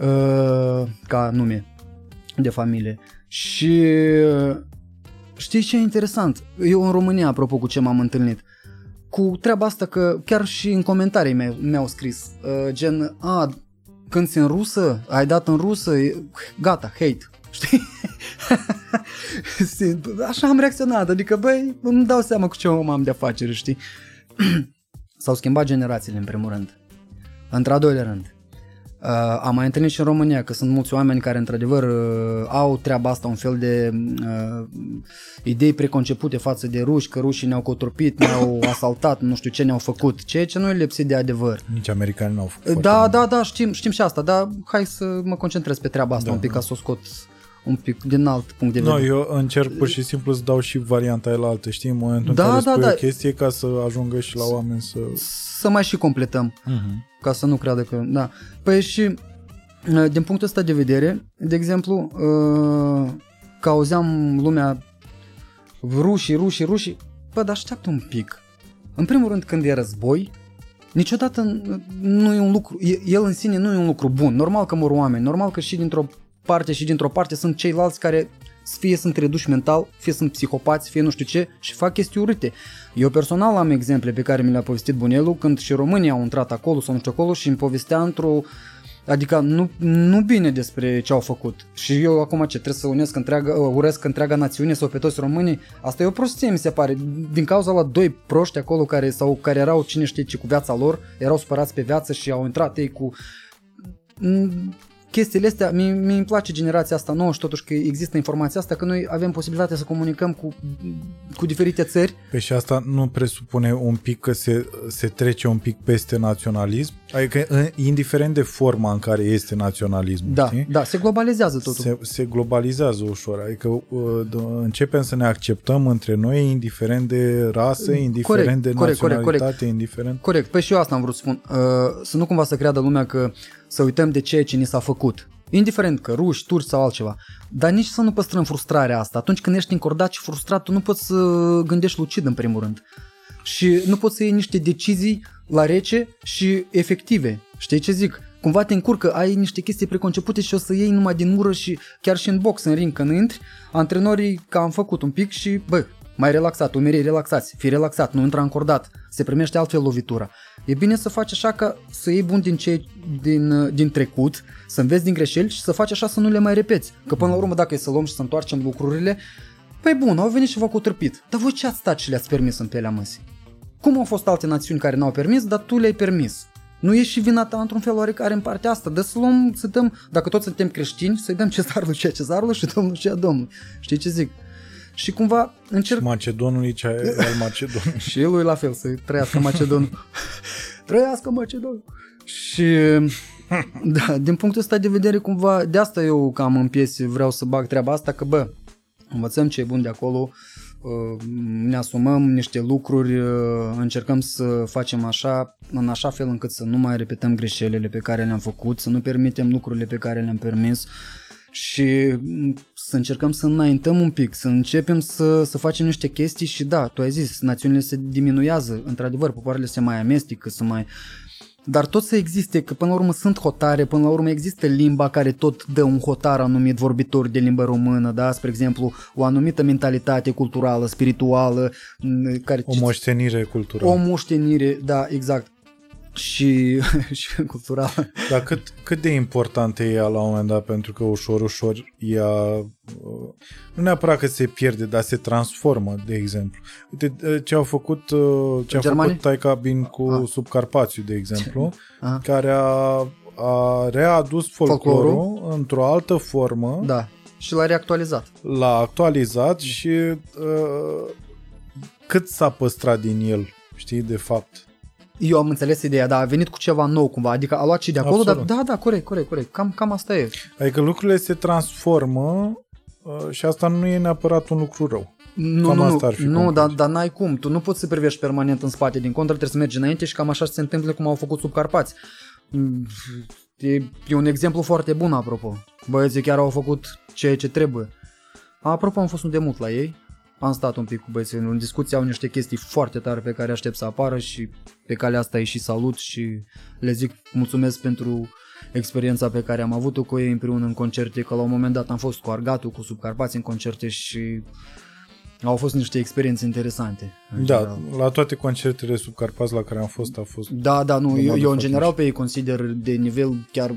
uh, ca nume de familie. Și uh, știi ce e interesant? Eu în România, apropo cu ce m-am întâlnit, cu treaba asta că chiar și în comentarii mi- mi-au scris, uh, gen, a, când în rusă, ai dat în rusă, e- gata, hate, știi? Așa am reacționat, adică, băi, îmi dau seama cu ce om am de afaceri, știi? S-au schimbat generațiile, în primul rând. Într-a doilea rând, Uh, am mai întâlnit și în România că sunt mulți oameni care într-adevăr uh, au treaba asta, un fel de uh, idei preconcepute față de ruși, că rușii ne-au cotropit, ne-au asaltat, nu știu ce ne-au făcut, ceea ce nu e lipsit de adevăr. Nici americanii n-au făcut foarte Da, mult. da, da, știm, știm și asta, dar hai să mă concentrez pe treaba asta Da, un pic da. ca să o scot un pic din alt punct de Nu, vedere. eu încerc pur și simplu să dau și varianta aia la altă, știi, în momentul Da, în care da, spui da. o chestie ca să ajungă și la oameni să... Să mai și completăm. Uh-huh. ca să nu creadă că... Da. Păi și uh, din punctul ăsta de vedere, de exemplu, uh, că auzeam lumea rușii, rușii, rușii, bă, dar așteaptă un pic. În primul rând, când e război, niciodată nu e un lucru, e- el în sine nu e un lucru bun. Normal că mor oameni, normal că și dintr-o parte și dintr-o parte sunt ceilalți care fie sunt reduși mental, fie sunt psihopați, fie nu știu ce și fac chestii urâte. Eu personal am exemple pe care mi le-a povestit bunelul când și românii au intrat acolo sau nu știu acolo și îmi povestea într-o Adică nu, nu bine despre ce au făcut. Și eu acum ce trebuie să unesc întreaga, uh, uresc întreaga națiune sau pe toți românii, asta e o prostie mi se pare. Din cauza la doi proști acolo care, sau care erau cine știe ce cu viața lor, erau supărați pe viață și au intrat ei cu Mm, chestiile astea, mi mi îmi place generația asta nouă și totuși că există informația asta, că noi avem posibilitatea să comunicăm cu, cu diferite țări. Pe și asta nu presupune un pic că se, se trece un pic peste naționalism? Adică în- indiferent de forma în care este naționalismul, Da, știi? da, se globalizează totul. Se, se globalizează ușor, adică uh, d- începem să ne acceptăm între noi indiferent de rasă, indiferent de corect, corect, naționalitate, corect. indiferent... Corect, păi și eu asta am vrut să spun. Uh, să nu cumva să creadă lumea că să uităm de ceea ce ni s-a făcut. Indiferent că ruși, turci sau altceva. Dar nici să nu păstrăm frustrarea asta. Atunci când ești încordat și frustrat, tu nu poți să gândești lucid în primul rând. Și nu poți să iei niște decizii la rece și efective. Știi ce zic? Cumva te încurcă, ai niște chestii preconcepute și o să iei numai din ură și chiar și în box, în ring, când intri, antrenorii că am făcut un pic și, bă, mai relaxat, umerii relaxați, fii relaxat, nu intra încordat, se primește altfel lovitura. E bine să faci așa ca să iei bun din, ce, din, din trecut, să înveți din greșeli și să faci așa să nu le mai repeți. Că până la urmă dacă e să luăm și să întoarcem lucrurile, păi bun, au venit și v-au cutrăpit. Dar voi ce ați stat și le-ați permis în pielea măsii? Cum au fost alte națiuni care n-au permis, dar tu le-ai permis? Nu e și vina ta într-un fel oarecare în partea asta. Dă să luăm, să dăm, dacă toți suntem creștini, să-i dăm cezarul ce cezarul și domnul ce domnul. Știi ce zic? Și cumva încerc... Macedonului ce al Macedonului. Și lui la fel, să trăiască Macedonul. trăiască Macedonul! Și da, din punctul ăsta de vedere cumva, de asta eu cam în piese vreau să bag treaba asta, că bă, învățăm ce e bun de acolo, uh, ne asumăm niște lucruri, uh, încercăm să facem așa, în așa fel încât să nu mai repetăm greșelile pe care le-am făcut, să nu permitem lucrurile pe care le-am permis și m, să încercăm să înaintăm un pic, să începem să, să facem niște chestii și da, tu ai zis, națiunile se diminuează, într-adevăr, popoarele se mai amestecă, să mai... Dar tot să existe, că până la urmă sunt hotare, până la urmă există limba care tot dă un hotar anumit vorbitor de limbă română, da? Spre exemplu, o anumită mentalitate culturală, spirituală, m, care O moștenire culturală. o moștenire, da, exact. Și, și cultural. Dar cât, cât de importantă e ea la un moment dat, pentru că ușor, ușor ea, uh, nu neapărat că se pierde, dar se transformă, de exemplu. Uite, uh, ce au făcut, uh, ce a Germanii? făcut Taika Bin cu Ah. Subcarpațiu, de exemplu, Ah. care a, a readus folclorul, Folclorul. într-o altă formă, Da. Și l-a reactualizat. l-a actualizat și uh, cât s-a păstrat din el, știi, de fapt. Eu am înțeles ideea, dar a venit cu ceva nou cumva, adică a luat și de acolo, dar Absolut. da, da, corect, corect, corect, cam, cam asta e. Adică lucrurile se transformă uh, și asta nu e neapărat un lucru rău. Nu, Cam nu, asta ar fi nu, nu concluzia. dar, dar n-ai cum, tu nu poți să privești permanent în spate, din contră trebuie să mergi înainte și cam așa se întâmplă cum au făcut sub Carpați. Mm, E, e un exemplu foarte bun, apropo. Băieții chiar au făcut ceea ce trebuie. Apropo, am fost un demult la ei, am stat un pic cu băieții în discuție, au niște chestii foarte tare pe care aștept să apară și pe calea asta îi și salut și le zic mulțumesc pentru experiența pe care am avut-o cu ei împreună în concerte, că la un moment dat am fost cu Argatul, cu Subcarpați în concerte și au fost niște experiențe interesante. în Da, general. la toate concertele sub Carpați la care am fost a fost... Da, da, nu, De eu, modul eu în foarte general mișto. pe ei consider de nivel chiar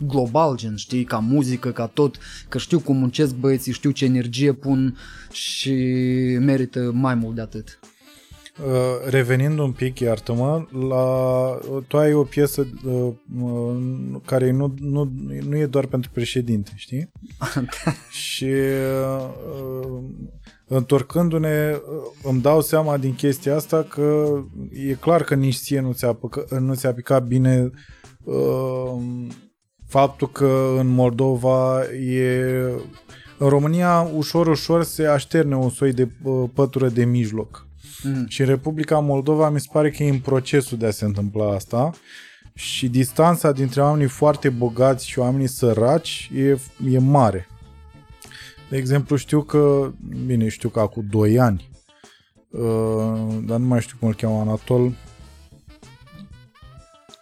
global, gen, știi, ca muzică, ca tot, că știu cum muncesc băieții, știu ce energie pun și merită mai mult de atât. Uh, revenind un pic, iartă-mă, la, tu ai o piesă uh, uh, care nu, nu, nu e doar pentru președinte, știi? și uh, întorcându-ne, uh, îmi dau seama din chestia asta că e clar că nici ție nu ți-a, păcă, nu ți-a picat bine uh, faptul că în Moldova e... În România ușor, ușor se așterne un soi de uh, pătură de mijloc. Mm. Și în Republica Moldova mi se pare că e în procesul de a se întâmpla asta și distanța dintre oamenii foarte bogați și oamenii săraci e, e mare. De exemplu, știu că, bine, știu că acum 2 ani, uh, dar nu mai știu cum îl cheamă Anatol,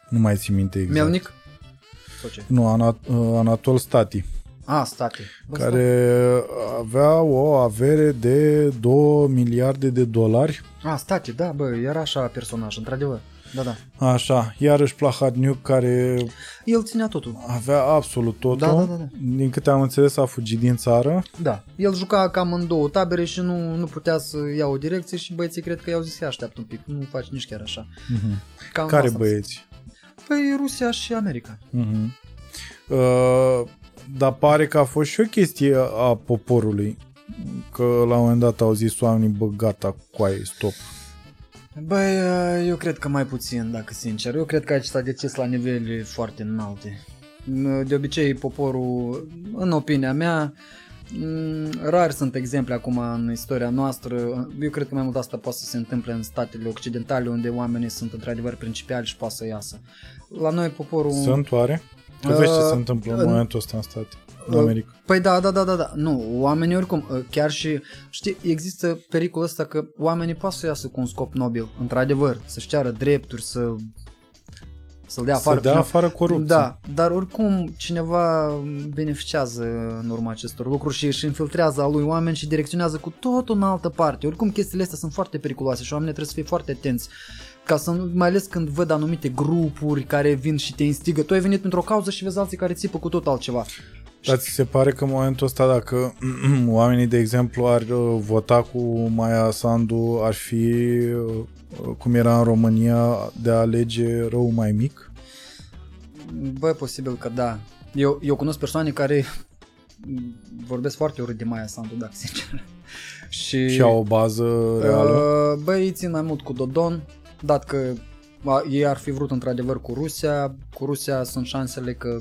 nu mai țin minte exact. Melnic? Sau ce? Nu, Ana, uh, Anatol Stati, A, state. Bă, care avea o avere de 2 miliarde de dolari state. A, state, da, bă, era așa personaj, într-adevăr. Da, da. Așa, iarăși Plahadniuc care El ținea totul. avea absolut totul. Da, da, da, da. Din câte am înțeles a fugit din țară. Da. El juca cam în două tabere și nu, nu putea să ia o direcție și băieții cred că i-au zis să așteaptă un pic, nu faci nici chiar așa. Cam Care asta. băieți? Păi Rusia și America. Uh-huh. Uh, dar pare că a fost și o chestie a poporului. Că la un moment dat au zis oamenii, bă, gata, coaie, stop. Băi, uh, eu cred că mai puțin, dacă sincer. Eu cred că aici s-a decis la nivele foarte înalte. De obicei, poporul, în opinia mea, mm, rar sunt exemple acum în istoria noastră. Eu cred că mai mult asta poate să se întâmple în statele occidentale, unde oamenii sunt într-adevăr principiali și poate să iasă. La noi, poporul... Sunt oare? Tu vezi ce Uh, se întâmplă în în- momentul ăsta în state, în Uh, America. Păi da, da, da, da, da. Nu, oamenii oricum, uh, chiar și, știi, există pericolul ăsta că oamenii poate să iasă cu un scop nobil, într-adevăr, să-și ceară drepturi, să să-l dea afară. Să dea pe afară corupție. Da, dar oricum cineva beneficiază în urma acestor lucruri și își infiltrează a lui oameni și direcționează cu totul în altă parte. Oricum chestiile astea sunt foarte periculoase și oamenii trebuie să fie foarte atenți. Ca să nu, mai ales când văd anumite grupuri care vin și te instigă. Tu ai venit pentru o cauză și vezi alții care țipă cu tot altceva. Dar ți se pare că în momentul ăsta dacă oamenii, de exemplu, ar uh, vota cu Maia Sandu, ar fi, uh, cum era în România, de a alege rău mai mic? Bă, e posibil că da. Eu, eu cunosc persoane care vorbesc foarte urât de Maia Sandu, dacă sincer. Și, Și au o bază reală? Uh, bă, ei țin mai mult cu Dodon, dat că a, ei ar fi vrut într-adevăr cu Rusia. Cu Rusia sunt șansele că,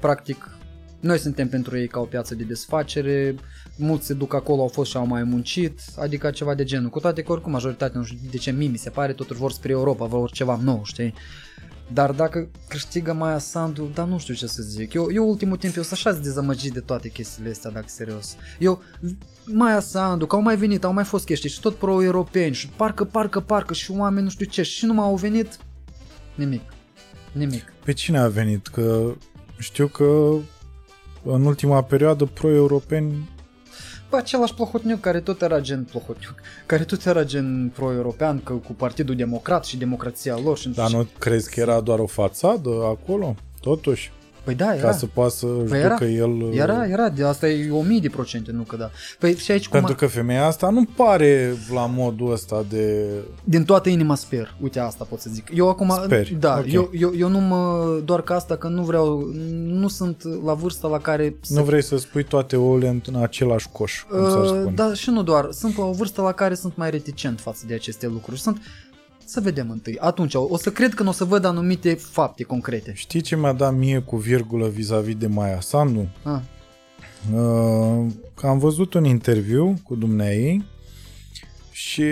practic, noi suntem pentru ei ca o piață de desfacere, mulți se duc acolo, au fost și au mai muncit, adică ceva de genul. Cu toate că oricum majoritatea, nu știu de ce mie mi se pare, totuși vor spre Europa, vor ceva nou, știi? Dar dacă câștigă Maia Sandu, dar nu știu ce să zic. Eu, eu ultimul timp eu sunt așa dezamăgit de toate chestiile astea, dacă serios. Eu, Maia Sandu, că au mai venit, au mai fost chestii și tot pro-europeni și parcă, parcă, parcă și oameni nu știu ce și nu m-au venit nimic. Nimic. Pe cine a venit? Că știu că în ultima perioadă pro-europeni același Plohotniuc care tot era gen Plohotniuc, care tot era gen pro-european că, cu Partidul Democrat și democrația lor. Și Dar nu crezi că era doar o fațadă acolo? Totuși, Păi da, era. ca să poată să Păi jucă era. el... Era, era, de asta e o mii de procente, nu că da. Păi și aici cum Pentru că femeia asta nu pare la modul ăsta de... Din toată inima sper. Uite, asta pot să zic. Eu acum, Speri, da, ok. eu, eu, eu nu mă, doar că asta, că nu vreau, nu sunt la vârsta la care să Nu vrei să spui toate ouăle în, în același coș, cum s-ar Uh, spune. Da, și nu doar. Sunt la o vârstă la care sunt mai reticent față de aceste lucruri. Sunt, să vedem întâi. Atunci, o să cred că nu o să văd anumite fapte concrete. Știi ce mi-a dat mie cu virgulă vis-a-vis de Maia Sandu? Ah, Uh, că am văzut un interviu cu dumneai și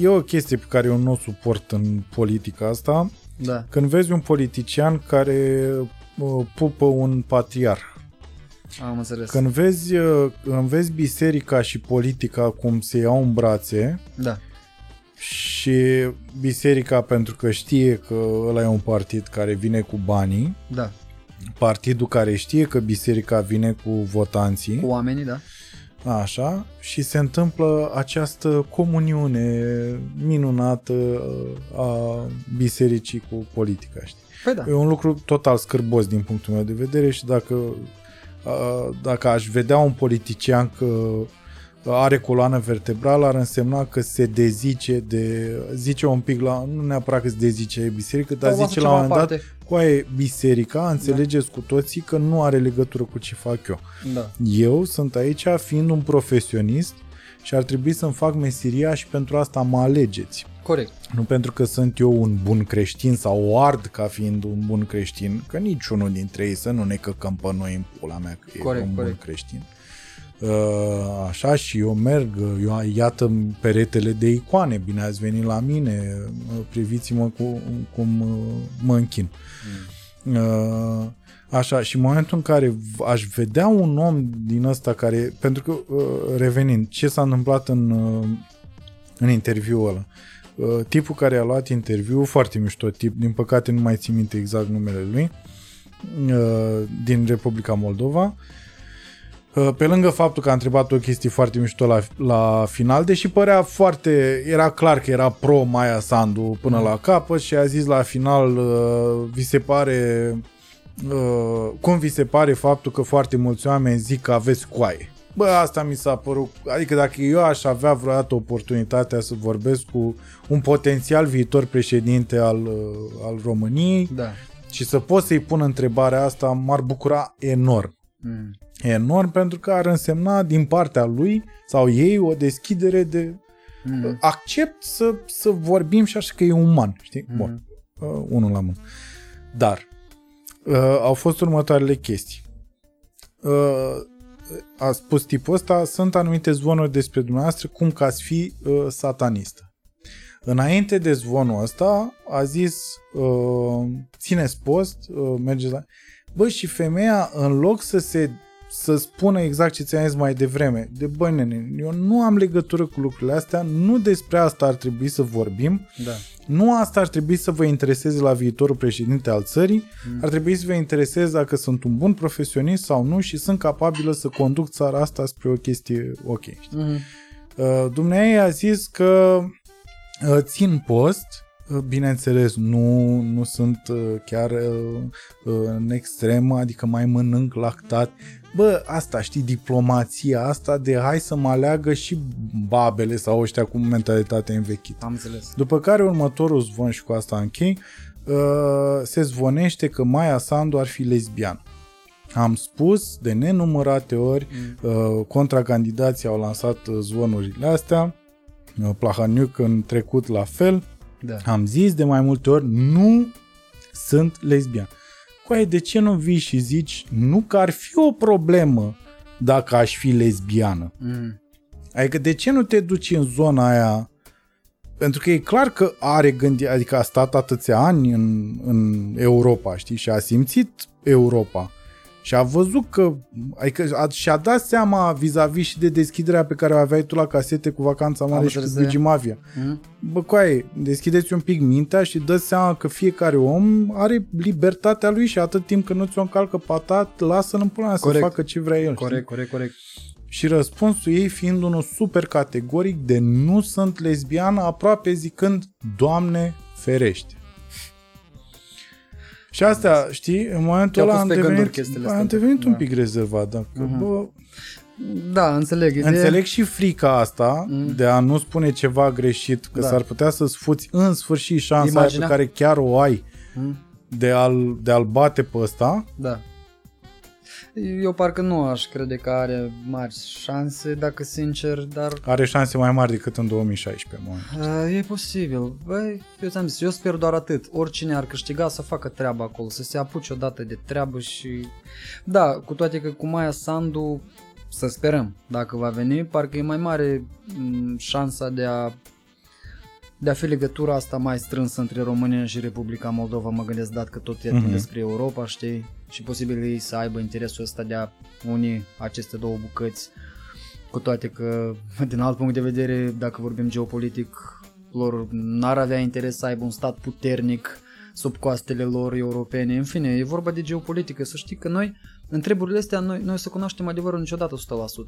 e o chestie pe care eu nu o suport în politica asta. da. Când vezi un politician care uh, pupă un patriarh, Am înțeles. când vezi, uh, când vezi biserica și politica cum se iau în brațe Da. Și biserica pentru că știe că ăla e un partid care vine cu banii, Da. partidul care știe că biserica vine cu votanții, Cu oamenii, da. Așa, și se întâmplă această comuniune minunată uh, a bisericii cu politica, știi? Păi da. E un lucru total scârbos din punctul meu de vedere și dacă, uh, dacă aș vedea un politician că are coloană vertebrală, ar însemna că se dezice de, zice un pic la, nu neapărat că se dezice de biserică, dar Sau lasă zice la ceva un moment dat, aparte. coaie, biserica, înțelegeți cu toții că nu are legătură cu ce fac eu. Da. Eu sunt aici fiind un profesionist și ar trebui să-mi fac meseria și pentru asta mă alegeți. Corect. Nu pentru că sunt eu un bun creștin sau o ard ca fiind un bun creștin, că niciunul dintre ei să nu ne căcăm pe noi în pula mea că Corect, e un corect. bun creștin. Uh, Așa și eu merg, eu iată peretele de icoane, bine ați venit la mine, uh, priviți-mă cu, cum uh, mă închin. Uh, Așa, și în momentul în care v- aș vedea un om din ăsta care, pentru că, uh, revenind, ce s-a întâmplat în, uh, în interviul ăla, Uh, tipul care a luat interviu, foarte mișto tip, din păcate nu mai țin minte exact numele lui, uh, din Republica Moldova, Uh, pe lângă faptul că a întrebat o chestie foarte mișto la, la final, deși părea foarte, era clar că era pro Maia Sandu până la capăt și a zis la final, uh, vi se pare, uh, cum vi se pare faptul că foarte mulți oameni zic că aveți coaie? Bă, asta mi s-a părut, adică dacă eu aș avea vreodată oportunitatea să vorbesc cu un potențial viitor președinte al, uh, al României Da. și să pot să-i pun întrebarea asta, m-ar bucura enorm Mm. Enorm pentru că ar însemna din partea lui sau ei o deschidere de Mm. accept să, să vorbim și așa că e uman, știi? Mhm. Bun, uh, unul la mână. Dar uh, au fost următoarele chestii. Uh, a spus tipul ăsta, sunt anumite zvonuri despre dumneavoastră cum că ați fi uh, satanistă. Înainte de zvonul ăsta, a zis, uh, țineți post, uh, mergeți la... Bă, și femeia, în loc să se să spună exact ce ți-am zis mai devreme, de bă, nene, eu nu am legătură cu lucrurile astea, nu despre asta ar trebui să vorbim, Da. nu asta ar trebui să vă intereseze la viitorul președinte al țării, Mm. ar trebui să vă intereseze dacă sunt un bun profesionist sau nu și sunt capabilă să conduc țara asta spre o chestie ok. știi? Mm. Uh, Dumnezeu a zis că uh, țin post, uh, bineînțeles, nu, nu sunt uh, chiar uh, uh, în extremă, adică mai mănânc lactat. Bă, asta, știi, diplomația asta de hai să mă aleagă și babele sau ăștia cu mentalitatea învechită. Am înțeles. După care următorul zvon și cu asta închei, uh, se zvonește că Maia Sandu ar fi lesbian. Am spus de nenumărate ori, uh, contracandidații au lansat uh, zvonurile astea, uh, Plahaniuc în trecut la fel, Da. am zis de mai multe ori, nu sunt lesbian. Coaie, de ce nu vii și zici, nu că ar fi o problemă dacă aș fi lesbiană? Mm. Adică de ce nu te duci în zona aia? Pentru că e clar că are gândi, adică a stat atâția ani în, în Europa, știi, și a simțit Europa. Și a văzut că, adică a, și-a dat seama vis-a-vis și de deschiderea pe care o aveai tu la casete cu Vacanța Mare Am și cu înțeles, Luigi Mafia. Mm. Bă, coaie, deschideți un pic mintea și dă seama că fiecare om are libertatea lui și atât timp când nu ți-o încalcă patat, lasă-l în pula mea să Corect. facă ce vrea el. știi? Corect, corect, corect. Și răspunsul ei fiind unul super categoric de nu sunt lesbiană, aproape zicând, Doamne ferește. Și asta, știi, în momentul Te-au ăla pus am pe gânduri devenit, chestiile am astea. devenit un Da. pic rezervat. Dacă, Mhm. bă, Da, înțeleg. Ideea- Înțeleg și frica asta Mm. de a nu spune ceva greșit, că Da. s-ar putea să-ți fuți în sfârșit șansa aia Imaginea? pe care chiar o ai Mm, de a-l, de a-l bate pe ăsta. Da. Eu parcă nu aș crede că are mari șanse, dacă sincer, dar Are șanse mai mari decât în 2016. Mă. uh, e posibil. Băi, eu ți-am zis, eu sper doar atât. Oricine ar câștiga să facă treaba acolo, să se apuce odată de treabă și... Da, cu toate că cu Maia Sandu, să sperăm, dacă va veni, parcă e mai mare m, șansa de a de a fi legătura asta mai strânsă între România și Republica Moldova, mă gândesc dat că tot e Mhm. uh-huh. despre Europa, știi? Și posibil ei să aibă interesul ăsta de a uni aceste două bucăți, cu toate că, din alt punct de vedere, dacă vorbim geopolitic, lor n-ar avea interes să aibă un stat puternic sub coastele lor europene. În fine, e vorba de geopolitică. Să știi că noi, în treburile astea, noi, noi să cunoaștem adevărul niciodată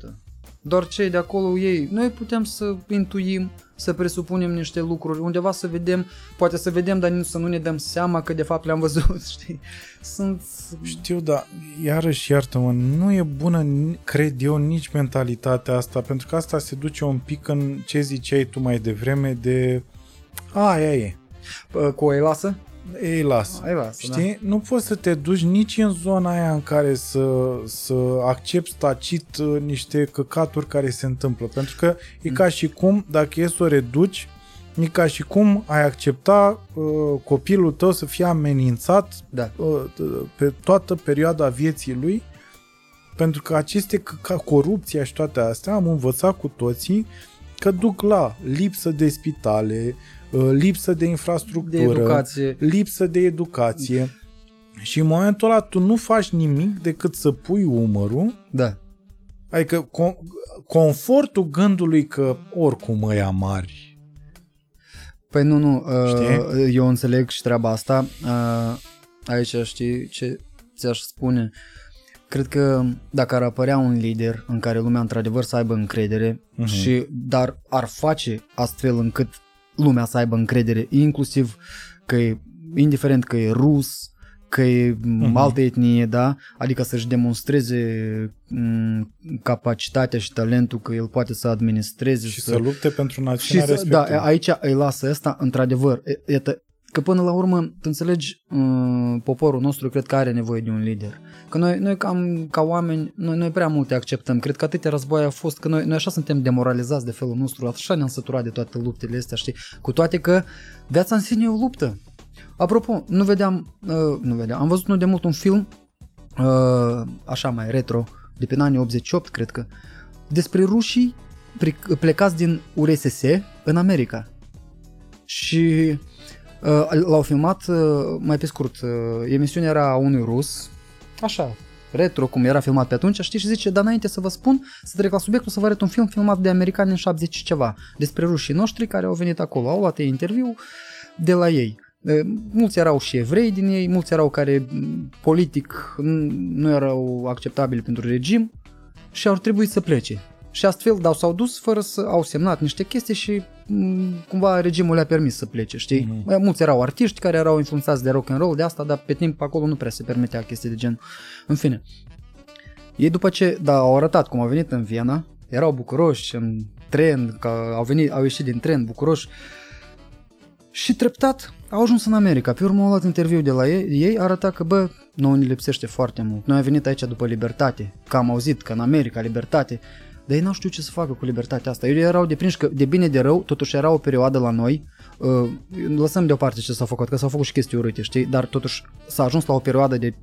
100%. Doar cei de acolo ei, noi putem să intuim, să presupunem niște lucruri, undeva să vedem, poate să vedem, dar nu- să nu ne dăm seama că de fapt le-am văzut, știi? Sunt... Știu, dar iarăși iartă-mă, nu e bună, ni- cred eu, nici mentalitatea asta, pentru că asta se duce un pic în ce ziceai tu mai devreme de... A, aia e. Cu o lasă? Ei, lasă. Ai lasă, Știi? Nu poți să te duci nici în zona aia în care să, să accepti tacit uh, niște căcaturi care se întâmplă. Pentru că e ca și cum, dacă e să o reduci, e ca și cum ai accepta uh, copilul tău să fie amenințat Da. uh, pe toată perioada vieții lui pentru că aceste ca corupția și toate astea am învățat cu toții că duc la lipsă de spitale, uh, lipsă de De infrastructură, educație. lipsă de educație și în momentul ăla tu nu faci nimic decât să pui umărul, Da. adică con- confortul gândului că oricum ăia mari. Păi nu, nu, uh, Știi? eu înțeleg și treaba asta. Uh, aici știi ce ți-aș spune? Cred că dacă ar apărea un lider în care lumea într-adevăr să aibă încredere, Mhm. și dar ar face astfel încât lumea să aibă încredere, inclusiv că e, indiferent că e rus, că e Mhm. altă etnie, da? Adică să-și demonstreze m, capacitatea și talentul că el poate să administreze Și să lupte pentru și națiunea să, da, respectivă. aici îi lasă asta, într-adevăr. E- Iată, că până la urmă, tu înțelegi, uh, poporul nostru cred că are nevoie de un lider. Că noi, noi cam, ca oameni, noi, noi prea multe acceptăm. Cred că atâtea războaie au fost, că noi, noi așa suntem demoralizați de felul nostru, așa ne-am săturat de toate luptele astea, știi? Cu toate că viața în sine e o luptă. Apropo, nu vedeam, uh, nu vedeam, am văzut nu de mult un film, uh, așa mai retro, de pe anii 88, cred că, despre rușii pre- plecați din URSS în America. Și uh, l-au filmat, uh, mai pe scurt, uh, emisiunea era a unui rus, așa, retro, cum era filmat pe atunci, știi, și zice, dar înainte să vă spun, să trec la subiectul, să vă arăt un film filmat de americani în 70 și ceva, despre rușii noștri care au venit acolo, au luat ei interviu de la ei. Uh, Mulți erau și evrei din ei, mulți erau care m, politic n- nu erau acceptabili pentru regim și au trebuit să plece. Și astfel, dar s-au dus fără să au semnat niște chestii și m, cumva regimul le-a permis să plece, știi? Mhm. Mm-hmm. Mulți erau artiști care erau influențați de rock and roll, de asta, dar pe timp acolo nu prea se permitea chestii de gen. În fine. Ei după ce, da, au arătat cum au venit în Viena, erau bucuroși în tren, că au venit, au ieșit din tren bucuroși și treptat au ajuns în America. Pe urmă au luat interviu de la ei, ei arăta că, bă, nouă ne lipsește foarte mult. Noi am venit aici după libertate, că am auzit că în America libertate, dar ei n-au știut ce să facă cu libertatea asta. Ei erau deprinși că de bine de rău, totuși era o perioadă la noi, uh, lăsăm deoparte ce s-a făcut, că s-au făcut și chestii urâte, știi, dar totuși s-a ajuns la o perioadă de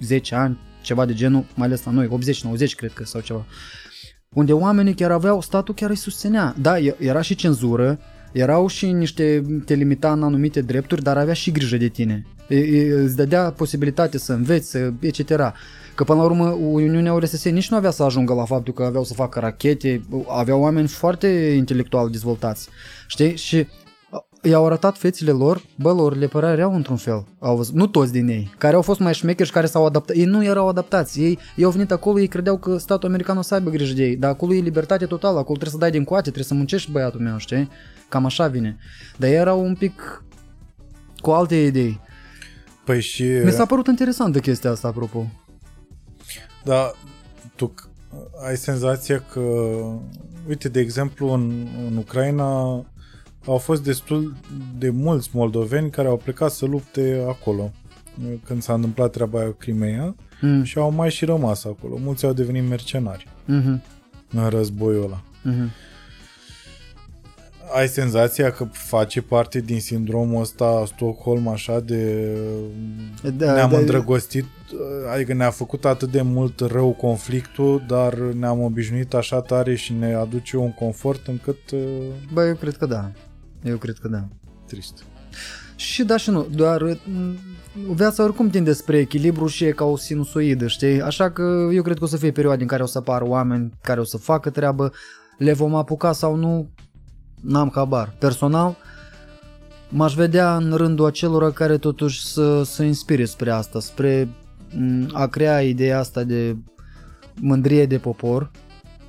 10 ani, ceva de genul, mai ales la noi, 80-90 cred că sau ceva, unde oamenii chiar aveau, statul chiar îi susținea. Da, e- era și cenzură, erau și niște, te limita în anumite drepturi, dar avea și grijă de tine. E- e- Îți dădea posibilitate să înveți, să, etc. Că până la urmă Uniunea URSS nici nu avea să ajungă la faptul că aveau să facă rachete, aveau oameni foarte intelectual dezvoltați. Știi? Și i-au arătat fețele lor, bă, lor le părea rău într-un fel. Au văzut, nu toți din ei, care au fost mai șmecheri și care s-au adaptat. Ei nu erau adaptați. Ei, ei au venit acolo, ei credeau că statul american o să aibă grijă de ei, dar acolo e libertate totală, acolo trebuie să dai din coate, trebuie să muncești băiatul meu, știi? Cam așa vine. Dar ei erau un pic cu alte idei. Păi și... Mi s-a părut interesantă chestia asta, apropo. Da, tu ai senzația că, uite, de exemplu, în, în Ucraina au fost destul de mulți moldoveni care au plecat să lupte acolo când s-a întâmplat treaba aia Crimea mm. și au mai și rămas acolo. Mulți au devenit mercenari mm-hmm. în războiul ăla. Mm-hmm ai senzația că face parte din sindromul ăsta Stockholm așa de da, ne-am da, îndrăgostit, adică ne-a făcut atât de mult rău conflictul, dar ne-am obișnuit așa tare și ne aduce un confort încât... Uh, Bă, eu cred că da. Eu cred că da. Trist. Și da și nu, doar mm, viața oricum tinde spre echilibru și e ca o sinusoidă, știi? Așa că eu cred că o să fie perioade în care o să apară oameni care o să facă treabă, le vom apuca sau nu, n-am habar. Personal, m-aș vedea în rândul acelora care totuși să, să inspire spre asta, spre a crea ideea asta de mândrie de popor,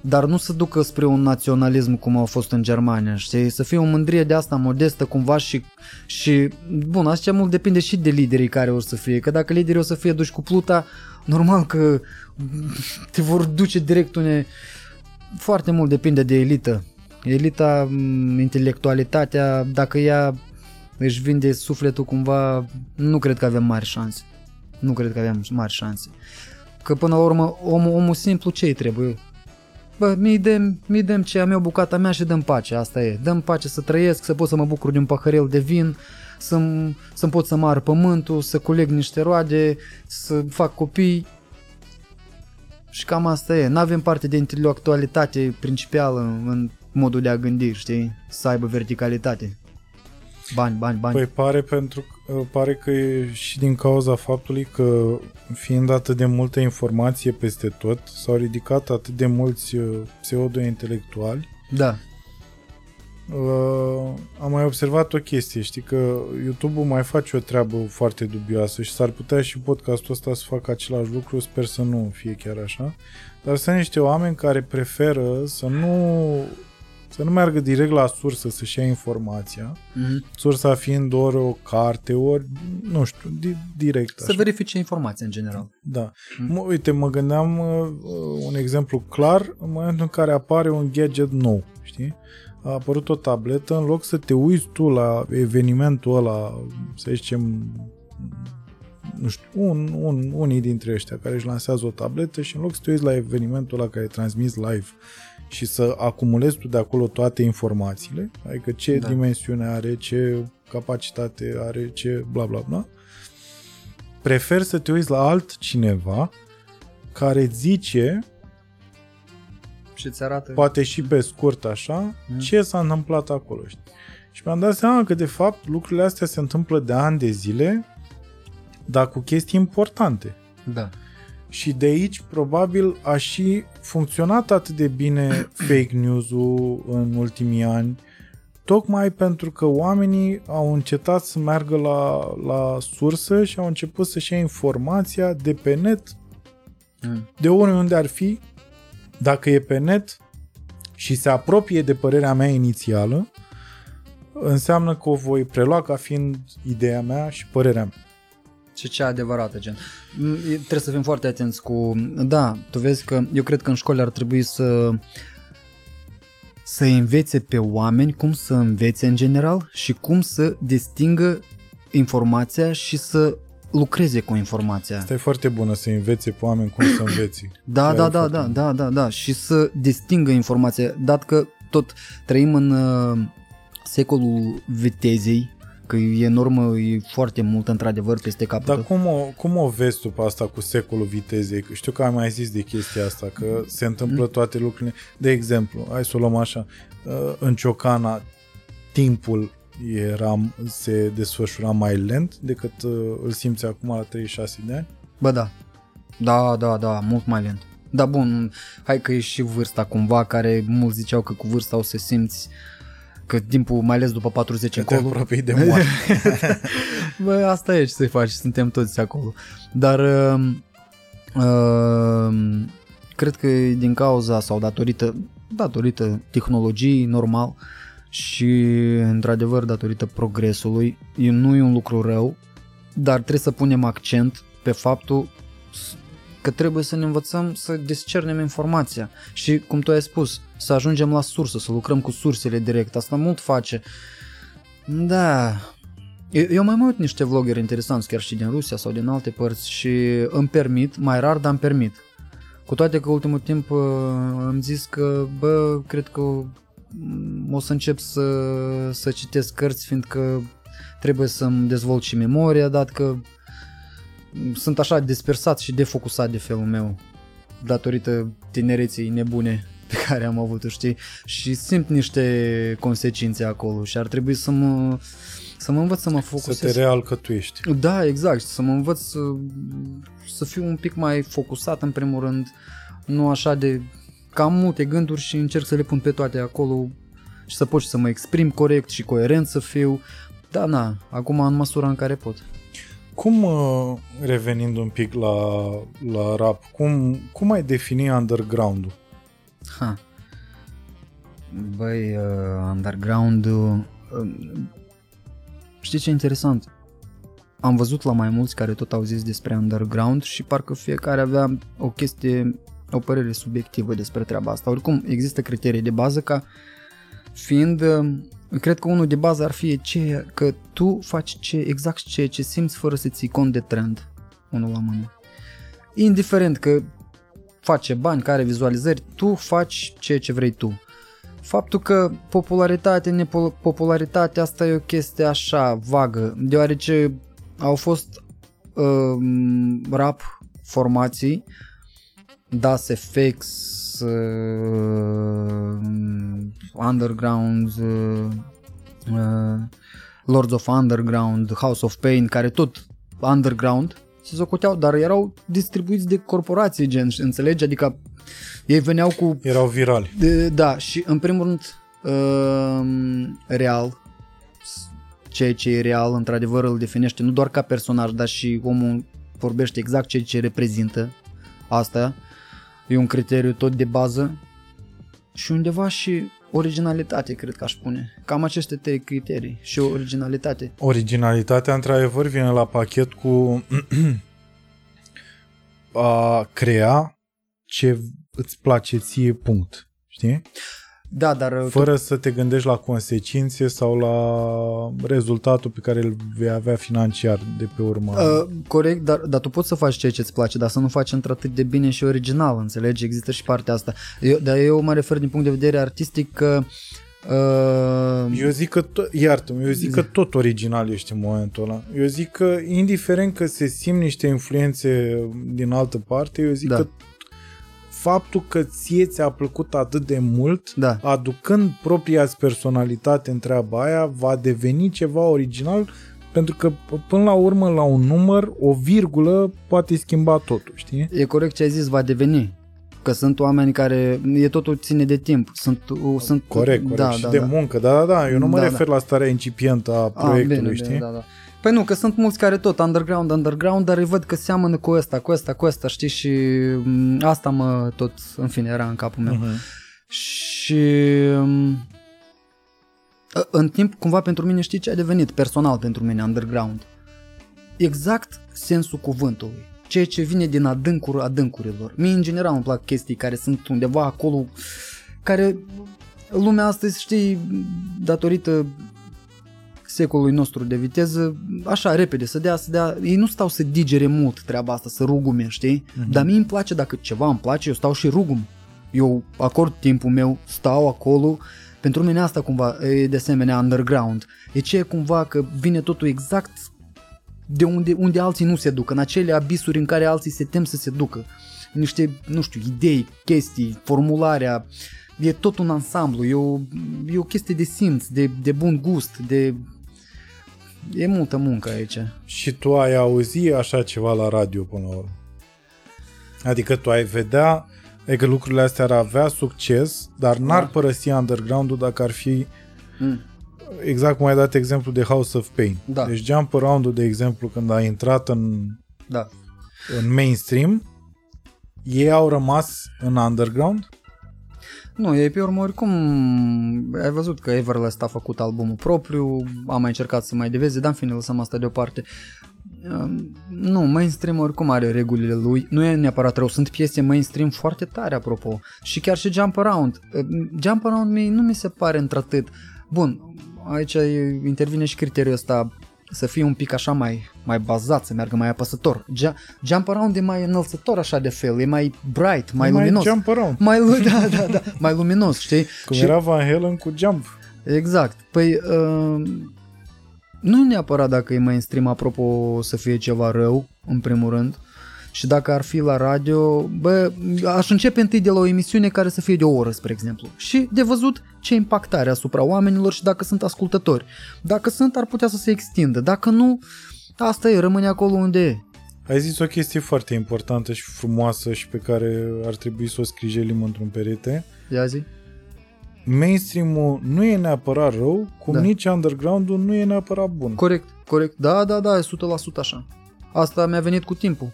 dar nu să ducă spre un naționalism cum a fost în Germania, știi? Să fie o mândrie de asta modestă cumva și, și bun, asta mult depinde și de liderii care o să fie, că dacă liderii o să fie duși cu pluta, normal că te vor duce direct une... Foarte mult depinde de elită, elita, intelectualitatea, dacă ea își vinde sufletul cumva, nu cred că avem mari șanse. Nu cred că avem mari șanse. Că până la urmă, omul, omul simplu ce-i trebuie? Bă, mi dăm, mi dăm ce am eu bucata mea și dăm pace, asta e. Dăm pace să trăiesc, să pot să mă bucur de un paharel de vin, să-mi, să pot să mă pământul, să coleg niște roade, să fac copii. Și cam asta e. N-avem parte de intelectualitate principală în modul de a gândi, știi? Să aibă verticalitate. Bani, bani, bani. Păi pare, pentru, pare că e și din cauza faptului că fiind atât de multă informație peste tot, s-au ridicat atât de mulți uh, pseudo-intelectuali. Da. Uh, am mai observat o chestie, știi că YouTube-ul mai face o treabă foarte dubioasă și s-ar putea și podcastul ăsta să facă același lucru, sper să nu fie chiar așa, dar sunt niște oameni care preferă să nu să nu meargă direct la sursă să-și ia informația, mm-hmm. sursa fiind ori o carte, ori, nu știu, di- direct. Să așa. verifice informația în general. Da. Mm-hmm. M- uite, mă gândeam uh, un exemplu clar în momentul în care apare un gadget nou, știi? A apărut o tabletă, în loc să te uiți tu la evenimentul ăla, să zicem, nu știu, un, un, unii dintre ăștia care își lansează o tabletă și în loc să te uiți la evenimentul ăla care e transmis live și să acumulezi tu de acolo toate informațiile, adică ce da. dimensiune are, ce capacitate are, ce bla bla bla, prefer să te uiți la altcineva care zice și îți arată poate și pe scurt așa, mm. ce s-a întâmplat acolo. Știi? Și mi-am dat seama că de fapt lucrurile astea se întâmplă de ani de zile, dar cu chestii importante. Da. Și de aici probabil a și funcționat atât de bine fake news-ul în ultimii ani, tocmai pentru că oamenii au încetat să meargă la, la sursă și au început să-și ia informația de pe net, mm. de oriunde ar fi, dacă e pe net și se apropie de părerea mea inițială, înseamnă că o voi prelua ca fiind ideea mea și părerea mea și cea adevărată, gen. Trebuie să fim foarte atenți cu... Da, tu vezi că eu cred că în școli ar trebui să să învețe pe oameni cum să învețe în general și cum să distingă informația și să lucreze cu informația. Asta e foarte bună, să învețe pe oameni cum să înveți. da, da, da, da, da, da, da, și să distingă informația, dat că tot trăim în uh, secolul vitezei, că e normă, e foarte mult într-adevăr peste capul Dar cum o, cum o vezi tu pe asta cu secolul vitezei? Știu că am mai zis de chestia asta, că se întâmplă mm. toate lucrurile. De exemplu, hai să o luăm așa, uh, în Ciocana timpul era, se desfășura mai lent decât uh, îl simți acum la 36 de ani? Bă, da. Da, da, da, mult mai lent. Da, bun, hai că e și vârsta cumva, care mulți ziceau că cu vârsta o să simți că timpul, mai ales după 40 Că te încolo, apropii de moarte. Bă, asta e ce să faci, suntem toți acolo. Dar uh, uh, cred că e din cauza sau datorită, datorită tehnologiei, normal, și într-adevăr datorită progresului, e, nu e un lucru rău, dar trebuie să punem accent pe faptul s- că trebuie să ne învățăm să discernem informația și, cum tu ai spus, să ajungem la sursă, să lucrăm cu sursele direct. Asta mult face. Da, eu, eu mai mă uit niște vloggeri interesanți, chiar și din Rusia sau din alte părți și îmi permit, mai rar, dar îmi permit. Cu toate că ultimul timp uh, am zis că, bă, cred că mm, o să încep să, să citesc cărți, fiindcă trebuie să-mi dezvolt și memoria, dat că mm, sunt așa dispersat și defocusat de felul meu, datorită tinereții nebune pe care am avut-o, știi? Și simt niște consecințe acolo și ar trebui să mă, să mă învăț să mă Să focusez. te realcătuiești. Da, exact, să mă învăț să, să fiu un pic mai focusat în primul rând, nu așa de cam multe gânduri și încerc să le pun pe toate acolo și să pot și să mă exprim corect și coerent să fiu. Da, na, acum în măsura în care pot. Cum, uh, revenind un pic la, la rap, cum, cum ai defini underground-ul? Ha. Băi, uh, underground uh, știi ce e interesant? Am văzut la mai mulți care tot au zis despre underground și parcă fiecare avea o chestie, o părere subiectivă despre treaba asta. Oricum, există criterii de bază ca fiind, uh, cred că unul de bază ar fi ce, că tu faci ce, exact ceea ce simți fără să ții cont de trend, unul la mână. Indiferent că face bani, care vizualizări, tu faci ceea ce vrei tu. Faptul că popularitate, nepopularitate, asta e o chestie așa vagă, deoarece au fost uh, rap formații, Das FX, uh, Underground, uh, uh, Lords of Underground, House of Pain, care tot underground se socoteau, dar erau distribuiți de corporații, gen, înțelegi? Adică ei veneau cu Erau virali. de, da, și în primul rând uh, real, ceea ce e real, într-adevăr îl definește nu doar ca personaj, dar și omul vorbește exact ceea ce reprezintă asta. E un criteriu tot de bază și undeva și originalitate, cred că aș spune. Cam aceste trei criterii și originalitate. Originalitatea, într-adevăr, vine la pachet cu a crea ce îți place ție, punct. Știi? Da, dar Fără să te gândești la consecințe sau la rezultatul pe care îl vei avea financiar de pe urmă. Uh, corect, dar, dar tu poți să faci ceea ce îți place, dar să nu faci într-atât de bine și original, înțelegi? Există și partea asta. Eu, dar eu mă refer din punct de vedere artistic că uh, Eu zic că, to- iartă eu zic că tot original ești în momentul ăla. Eu zic că, indiferent că se simt niște influențe din altă parte, eu zic Da. că faptul că ție ți-a plăcut atât de mult, Da. aducând propria personalitate în treaba aia, va deveni ceva original pentru că p- până la urmă la un număr, o virgulă poate schimba totul, știi? e corect ce ai zis, va deveni. Că sunt oameni care, e totul ține de timp. Sunt, uh, sunt Corect, corect. Da, și da, de da. muncă, da, da, da. Eu nu mă Da, refer la starea incipientă a Ah, proiectului, bine, știi? Bine, da, da. Păi nu, că sunt mulți care tot underground, underground, dar îi văd că seamănă cu ăsta, cu ăsta, cu ăsta, știi, și m, asta mă tot, în fine, era în capul meu. Mhm. Și m, ă, în timp, cumva pentru mine, știi ce a devenit personal pentru mine underground? Exact sensul cuvântului. Ceea ce vine din adâncul adâncurilor. Mie, în general, îmi plac chestii care sunt undeva acolo, care lumea astăzi, știi, datorită secolului nostru de viteză, așa, repede, să dea, să dea, ei nu stau să digere mult treaba asta, să rugume, știi? Mhm. Dar mie îmi place, dacă ceva îmi place, eu stau și rugum. Eu acord timpul meu, stau acolo, pentru mine asta cumva e de asemenea underground. E ce cumva că vine totul exact de unde, unde alții nu se duc, în acele abisuri în care alții se tem să se ducă. Niște, nu știu, idei, chestii, formularea, e tot un ansamblu, e o, e o chestie de simț, de, de bun gust, de... E multă muncă aici. Și tu ai auzi așa ceva la radio până la urmă. Adică tu ai vedea adică lucrurile astea ar avea succes, dar n-ar Da. părăsi underground-ul dacă ar fi Mm. Exact cum ai dat exemplu de House of Pain. Da. Deci Jump Around-ul, de exemplu, când a intrat în, Da. în mainstream, ei au rămas în underground? Nu, ei pe urmă oricum, ai văzut că Everlast a făcut albumul propriu, a mai încercat să mai deveze, dar în fine lăsăm asta deoparte. Um, Nu, mainstream oricum are regulile lui, nu e neapărat rău, sunt piese mainstream foarte tare apropo și chiar și Jump Around. Um, Jump Around mie nu mi se pare într-atât. Bun, aici e- intervine și criteriul ăsta să fie un pic așa mai, mai bazat, să meargă mai apăsător. Ju- Jump Around e mai înălțător așa de fel, e mai bright, mai, luminos. Jump Around. Mai, lu- da, da, da, mai luminos, știi? Cum era Van Halen cu Jump. Exact. Păi, uh, nu neapărat dacă e mainstream, apropo, să fie ceva rău, în primul rând. Și dacă ar fi la radio, bă, aș începe întâi de la o emisiune care să fie de o oră, spre exemplu. Și de văzut ce impact are asupra oamenilor și dacă sunt ascultători. Dacă sunt, ar putea să se extindă. Dacă nu, asta e, rămâne acolo unde e. Ai zis o chestie foarte importantă și frumoasă și pe care ar trebui să o scrijelim într-un perete. Ia zi? Mainstream-ul nu e neapărat rău, cum Da. nici underground-ul nu e neapărat bun. Corect, corect. Da, da, da, e 100% așa. Asta mi-a venit cu timpul.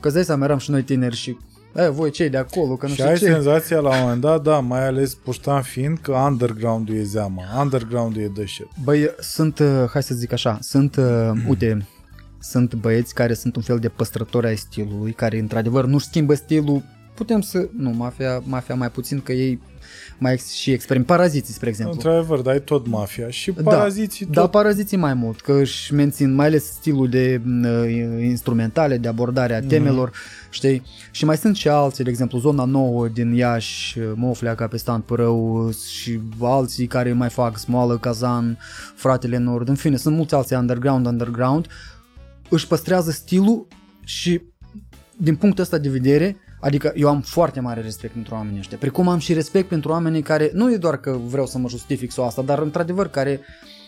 Că îți dai seama, eram și noi tineri și e, voi cei de acolo, că nu și știu ai ce. senzația la un moment dat, da, mai ales puștan fiind, că underground-ul e zeama, underground-ul e the shit. Băi, sunt, uh, hai să zic așa, sunt, uh, uite, sunt băieți care sunt un fel de păstrători ai stilului, care într-adevăr nu schimbă stilul, putem să, nu, mafia, mafia mai puțin, că ei mai ex- și experim, paraziții, spre exemplu. Într-adevăr, dai tot mafia și paraziții da, tot. Da, paraziții mai mult, că își mențin mai ales stilul de uh, instrumentale, de abordare a temelor, mm-hmm. știi? Și mai sunt și alții, de exemplu, zona nouă din Iași, Moflea, Capestan, Părău și alții care mai fac Smoală, Kazan, Fratele Nord, în fine, sunt mulți alții underground, underground, își păstrează stilul și din punctul ăsta de vedere, adică eu am foarte mare respect pentru oamenii ăștia, precum am și respect pentru oamenii care, nu e doar că vreau să mă justific sau asta, dar într-adevăr care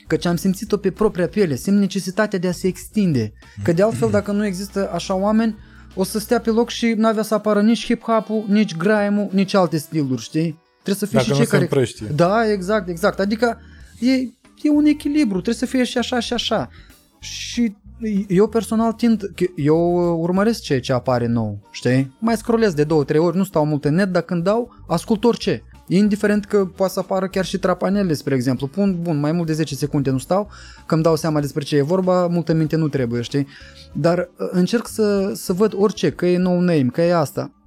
căci am simțit-o pe propria piele, simt necesitatea de a se extinde, că de altfel dacă nu există așa oameni, o să stea pe loc și n-avea să apară nici hip-hop-ul, nici grime-ul, nici alte stiluri, știi? Trebuie să fie Dacă și nu cei se care... împrăștie. Da, exact, exact. Adică e, e un echilibru, trebuie să fie și așa și așa. Și eu personal tind, eu urmăresc ceea ce apare nou, știi? Mai scrollez de două, trei ori, nu stau mult în net, dar când dau, ascult orice. Indiferent că poate să apară chiar și trapanele, spre exemplu. Pun, bun, mai mult de 10 secunde nu stau, că îmi dau seama despre ce e vorba, multă minte nu trebuie, știi? Dar uh, încerc să, să văd orice, că e no name, că e asta, uh,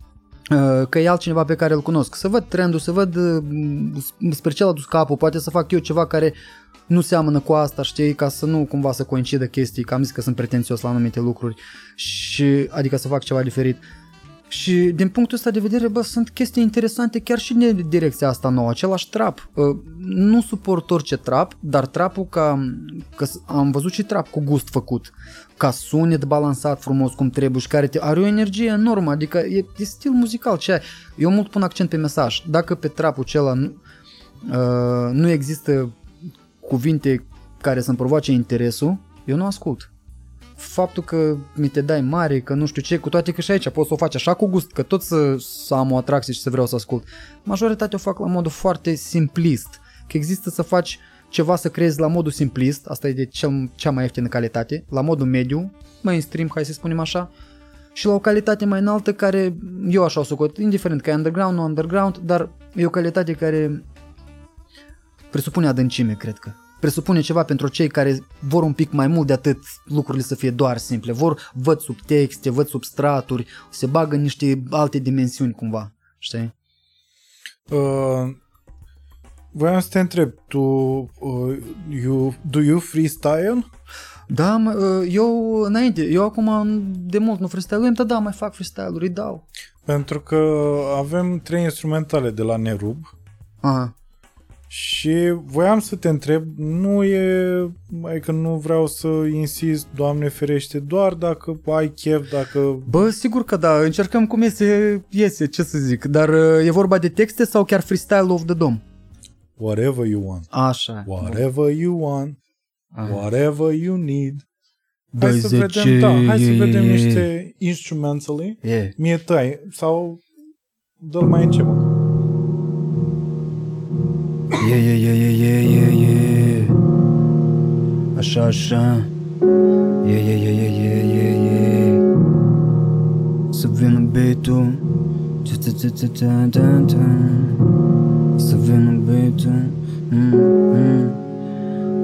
că e altcineva pe care îl cunosc. Să văd trendul, să văd uh, spre ce l-a dus capul, poate să fac eu ceva care nu seamănă cu asta, știi, ca să nu cumva să coincidă chestii, că am zis că sunt pretențios la anumite lucruri, și, adică să fac ceva diferit. Și din punctul ăsta de vedere, bă, sunt chestii interesante chiar și din direcția asta nouă, același trap. Uh, Nu suport orice trap, dar trapul ca, că s- am văzut și trap cu gust făcut, ca sunet balansat frumos cum trebuie și care te, are o energie enormă, adică e, e stil muzical ce ai. Eu mult pun accent pe mesaj. Dacă pe trapul acela nu, uh, nu există cuvinte care să-mi provoace interesul, eu nu ascult faptul că mi te dai mare, că nu știu ce, cu toate că și aici poți să o faci așa cu gust, că tot să, să am o atracție și să vreau să ascult. Majoritatea o fac la modul foarte simplist, că există să faci ceva să creezi la modul simplist, asta e de cel, cea mai ieftină calitate, la modul mediu, mainstream, hai să spunem așa, și la o calitate mai înaltă care, eu așa o socot, indiferent că e underground, nu underground, dar e o calitate care presupune adâncime, cred că presupune ceva pentru cei care vor un pic mai mult de atât lucrurile să fie doar simple, vor văd subtexte, văd substraturi, se bagă în niște alte dimensiuni cumva, știi? Uh, voiam să te întreb, tu, uh, you, do you freestyle? Da, mă, uh, eu înainte, eu acum de mult nu freestyle-uim, dar da, mai fac freestyle-uri, îi dau. Pentru că avem trei instrumentale de la Nerub Aha. Și voiam să te întreb, nu e, adică nu vreau să insist, Doamne ferește, doar dacă ai chef, dacă Bă, sigur că da, încercăm cum iese, iese, ce să zic, dar uh, e vorba de texte sau chiar freestyle of the dom? whatever you want, Așa. whatever you want, Aha. whatever you need. Hai să 20 vedem, da, hai să e- vedem e- niște instrumentally. E. Mie tai, sau dă-l mai încet. Yeah, yeah, yeah, yeah, yeah, yeah, yeah. Achá, achá. Yeah, yeah, yeah, yeah, yeah, yeah, yeah. Subindo beito. Subindo beito.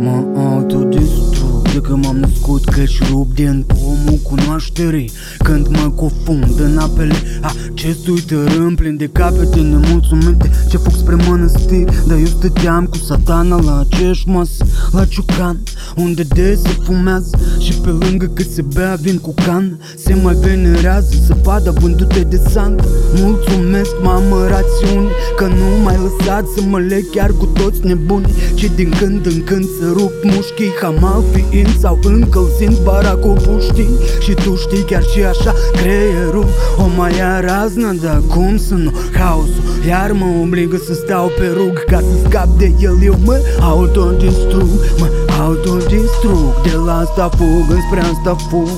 Mó autodestruído. Ta, ta, ta, ta. Să vină beat-ul mm, mm. Mă autodistrug de că m-am născut Căci rup din pomul cunoașterii Când mă confund în apele acestui tărâm Plin de capete nemulțumite ce fug spre mănăstiri Dar eu stăteam cu satana la aceeași masă La ciucan unde des se fumează Și pe lângă că se bea vin cu can Se mai venerează zăpada vândute de sant Mulțumesc mamă rațiune Că nu mai lăsat să mă leg chiar cu toți nebuni Ce din când în când să rup mușchii Hamal fiind sau încălzind bara cu puștii. Și tu știi chiar și așa creierul O mai ia raznă, dar cum să nu? Haosul iar mă obligă să stau pe rug Ca să scap de el. Eu mă autodistrug Mă autodistrug De la asta fug înspre asta fug.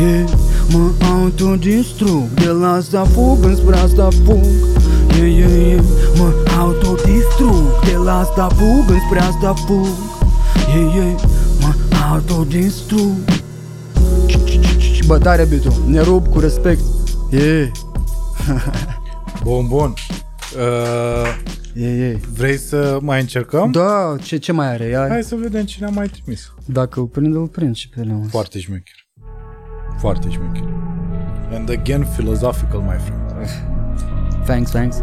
Yeah, mă autodistrug De la asta fug înspre asta fug. Yeah, yeah, yeah Mă autodistrug De la asta fug înspre asta fug. Yeah, yeah Mă autodistrug Bă, tare bitu, ne rup cu respect Yeah Bun, bun. Uh, Yeah, yeah vrei să mai încercăm? Da, ce, ce mai are? Ia, Hai să vedem cine a mai trimis. Dacă îl prind, îl prind și pe Leon Foarte șmecher. Foarte șmecher. And again, philosophical, my friend. Thanks, thanks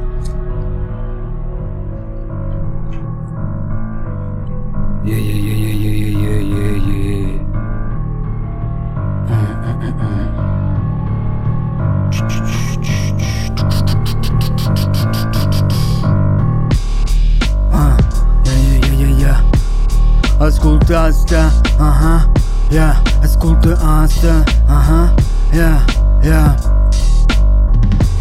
Yeah, yeah, yeah, yeah, yeah, yeah, yeah, yeah, yeah. Ah, yeah, yeah, yeah, yeah. Ascultă asta, aha, yeah, ascultă asta, aha, yeah, yeah.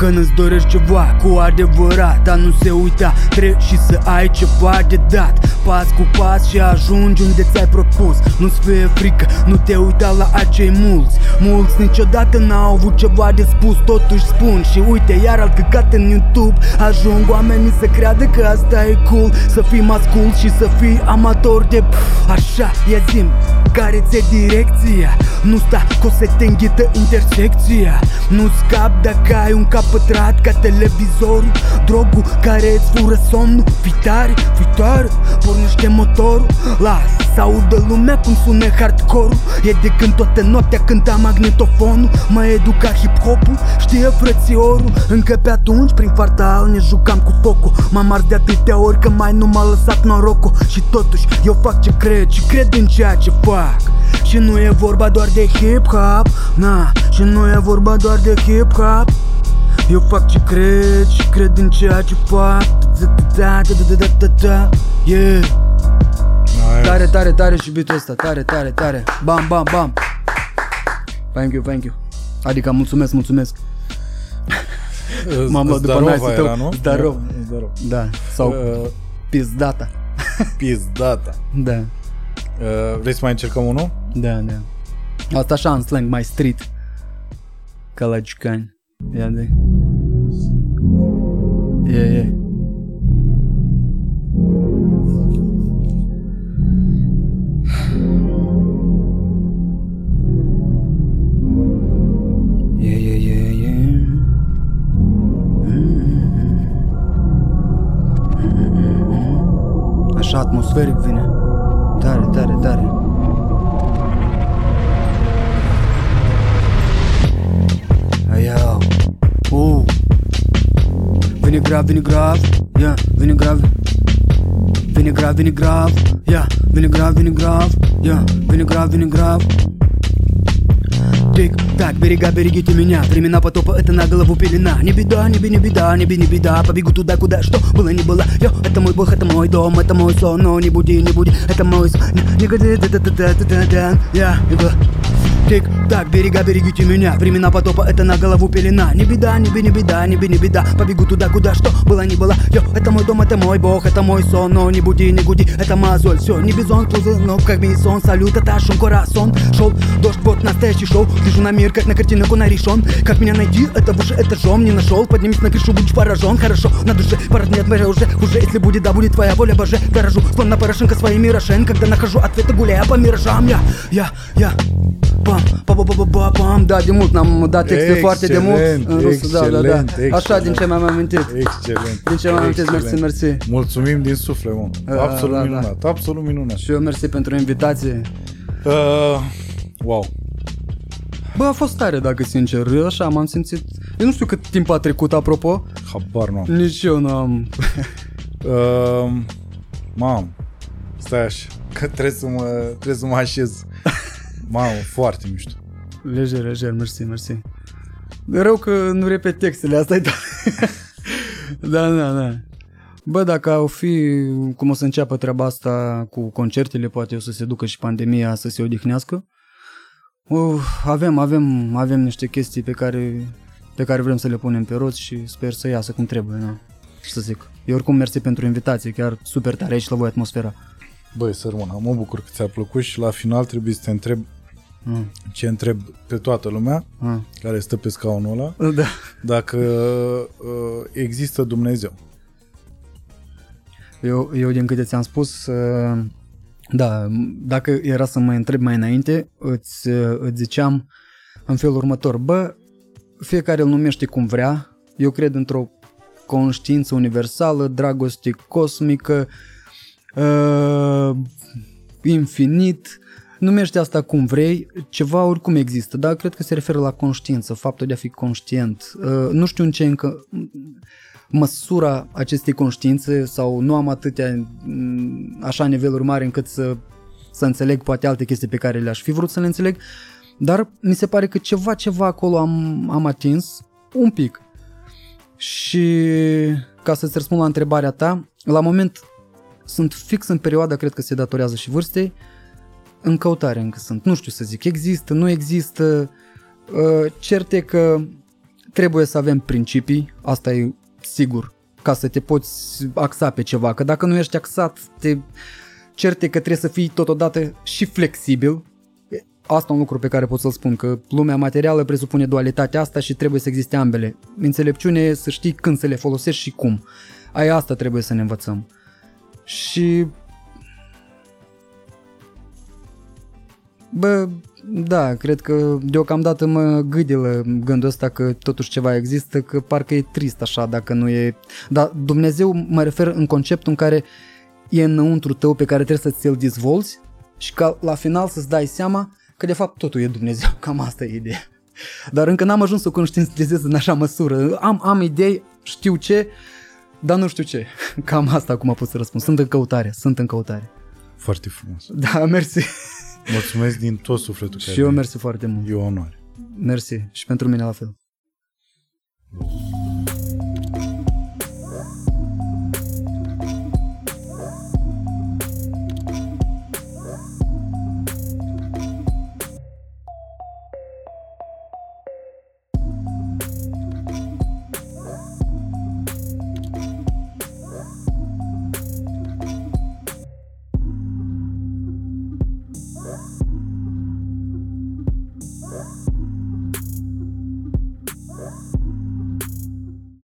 Când îți dorești ceva cu adevărat Dar nu se uita, trebuie și să ai ceva de dat. Pas cu pas și ajungi unde ți-ai propus. Nu-ți fie frică, nu te uita la acei mulți. Mulți niciodată n-au avut ceva de spus Totuși spun. Și uite iar al căcat în YouTube Ajung oamenii să creadă că asta e cool. Să fii mascul și să fii amator de pf, Așa, ia zim, care ți-e direcția? Nu sta că o să te înghită intersecția. Nu scap dacă ai un cap pătrat ca televizorul Drogul care îți fură somnul. Fii tare, fii tare, pornește motorul. Lasă să audă lumea cum sună hardcore E de când toată noaptea cânta magnetofonul Mă educa hip-hopul, știe frățiorul. Încă pe atunci prin fartal ne jucam cu focul. M-am ars de atâtea ori că mai nu m-a lăsat norocul. Și totuși eu fac ce cred și cred în ceea ce fac. Și nu e vorba doar de hip-hop Na, și nu e vorba doar de hip-hop Eu fac ce cred și cred în ceea ce fac Da, da, da, da, da, da, da, Yeah Nice. Tare, tare, tare și beat ăsta Tare, tare, tare Bam, bam, bam Thank you, thank you Adică mulțumesc, mulțumesc M-am luat după Zdarova nice-ul tău. era, nu? Zdarov. Zdarov. Da, sau Uh, pizdata pizdata. Da, Uh, vrei să mai încercăm unul? da, da Asta așa în slang, mai street Ca Yeah, Andy. Yeah, yeah. yeah, yeah, yeah, yeah. Mm -hmm. Așa atmosferic vine vine grav. Yeah, vine grav, vine grav. Yeah, vine grav, vine grav. Тик, так, берега, берегите меня Времена потопа, это на голову пелена Не беда, не беда, не беда, не беда, не беда Побегу туда, куда, что было, не было Йо, это мой бог, это мой дом, это мой сон Но не буди, не буди, это мой сон Не, не годи, да да да да да да Я, его Тик, так, берега, берегите меня. Времена потопа, это на голову пелена. Не беда, не беда, не беда, не беда, не беда. Побегу туда, куда что было, не было. Йо, это мой дом, это мой бог, это мой сон. Но не буди, не гуди, это мозоль. Все, не бизон, клузы, но как сон. Салют, это шум, корасон Шел дождь, вот настоящий шоу Гляжу на мир, как на картинку наришен Как меня найти, это выше этажом Не нашел, поднимись, напишу, будь поражен Хорошо, на душе, парад нет, уже, уже Если будет, да будет твоя воля, боже. Дорожу, словно Порошенко своими рошен Когда нахожу ответы, гуляя по миражам. Я, я, я Pam, pa, pa, pa, pa, pam, da, de mult n-am dat texte excelent, foarte de mult în rusă, da, da, da. Excelent. Așa din ce mi-am amintit. Excelent. Din ce mi-am amintit, mersi, mersi. Mulțumim din suflet, mă. Absolut da, minunat, da. absolut minunat. Și eu mersi pentru invitație. Uh, wow. Bă, a fost tare, dacă sincer. Eu așa m-am simțit... Eu nu știu cât timp a trecut, apropo. Habar nu Nici eu nu am. uh, mam, stai așa, că trebuie să mă, trebuie să mă așez. Mamă, foarte mișto. Lejer, lejer, mersi, mersi. Rău că nu repet textele, asta e tot. da, da, da. Bă, dacă au fi, cum o să înceapă treaba asta cu concertele, poate o să se ducă și pandemia să se odihnească. Uh, avem, avem, avem niște chestii pe care, pe care vrem să le punem pe roți și sper să iasă cum trebuie, da? să zic. Eu oricum mersi pentru invitație, chiar super tare aici la voi atmosfera. Băi, sărmâna, mă bucur că ți-a plăcut și la final trebuie să te întreb mm. ce întreb pe toată lumea mm. care stă pe scaunul ăla, da. dacă uh, există Dumnezeu. Eu, eu din câte ți-am spus, uh, da, dacă era să mă întreb mai înainte, îți, uh, îți ziceam în felul următor, bă, fiecare îl numește cum vrea, eu cred într-o conștiință universală, dragoste cosmică, uh, infinit, numește asta cum vrei, ceva oricum există, dar cred că se referă la conștiință, faptul de a fi conștient. Uh, nu știu în ce încă măsura acestei conștiințe sau nu am atâtea mm, așa niveluri mari încât să, să înțeleg poate alte chestii pe care le-aș fi vrut să le înțeleg, dar mi se pare că ceva, ceva acolo am, am atins un pic. Și ca să-ți răspund la întrebarea ta, la moment sunt fix în perioada, cred că se datorează și vârstei, în căutare încă sunt. Nu știu să zic, există, nu există, uh, cert e că trebuie să avem principii, asta e sigur, ca să te poți axa pe ceva, că dacă nu ești axat, te certe că trebuie să fii totodată și flexibil, asta e un lucru pe care pot să-l spun, că lumea materială presupune dualitatea asta și trebuie să existe ambele. Înțelepciune e să știi când să le folosești și cum. Aia asta trebuie să ne învățăm. Și... Bă, da, cred că deocamdată mă gâdilă gândul ăsta că totuși ceva există, că parcă e trist așa dacă nu e... Dar Dumnezeu mă refer în conceptul în care e înăuntru tău pe care trebuie să ți-l dezvolți și ca la final să-ți dai seama că de fapt totul e Dumnezeu, cam asta e ideea. Dar încă n-am ajuns să conștientizez în așa măsură. Am, am idei, știu ce, dar nu știu ce. Cam asta acum pot să răspund. Sunt în căutare, sunt în căutare. Foarte frumos. Da, mersi. Mulțumesc din tot sufletul. Și eu mersi foarte mult. E o onoare. Mersi și pentru mine la fel.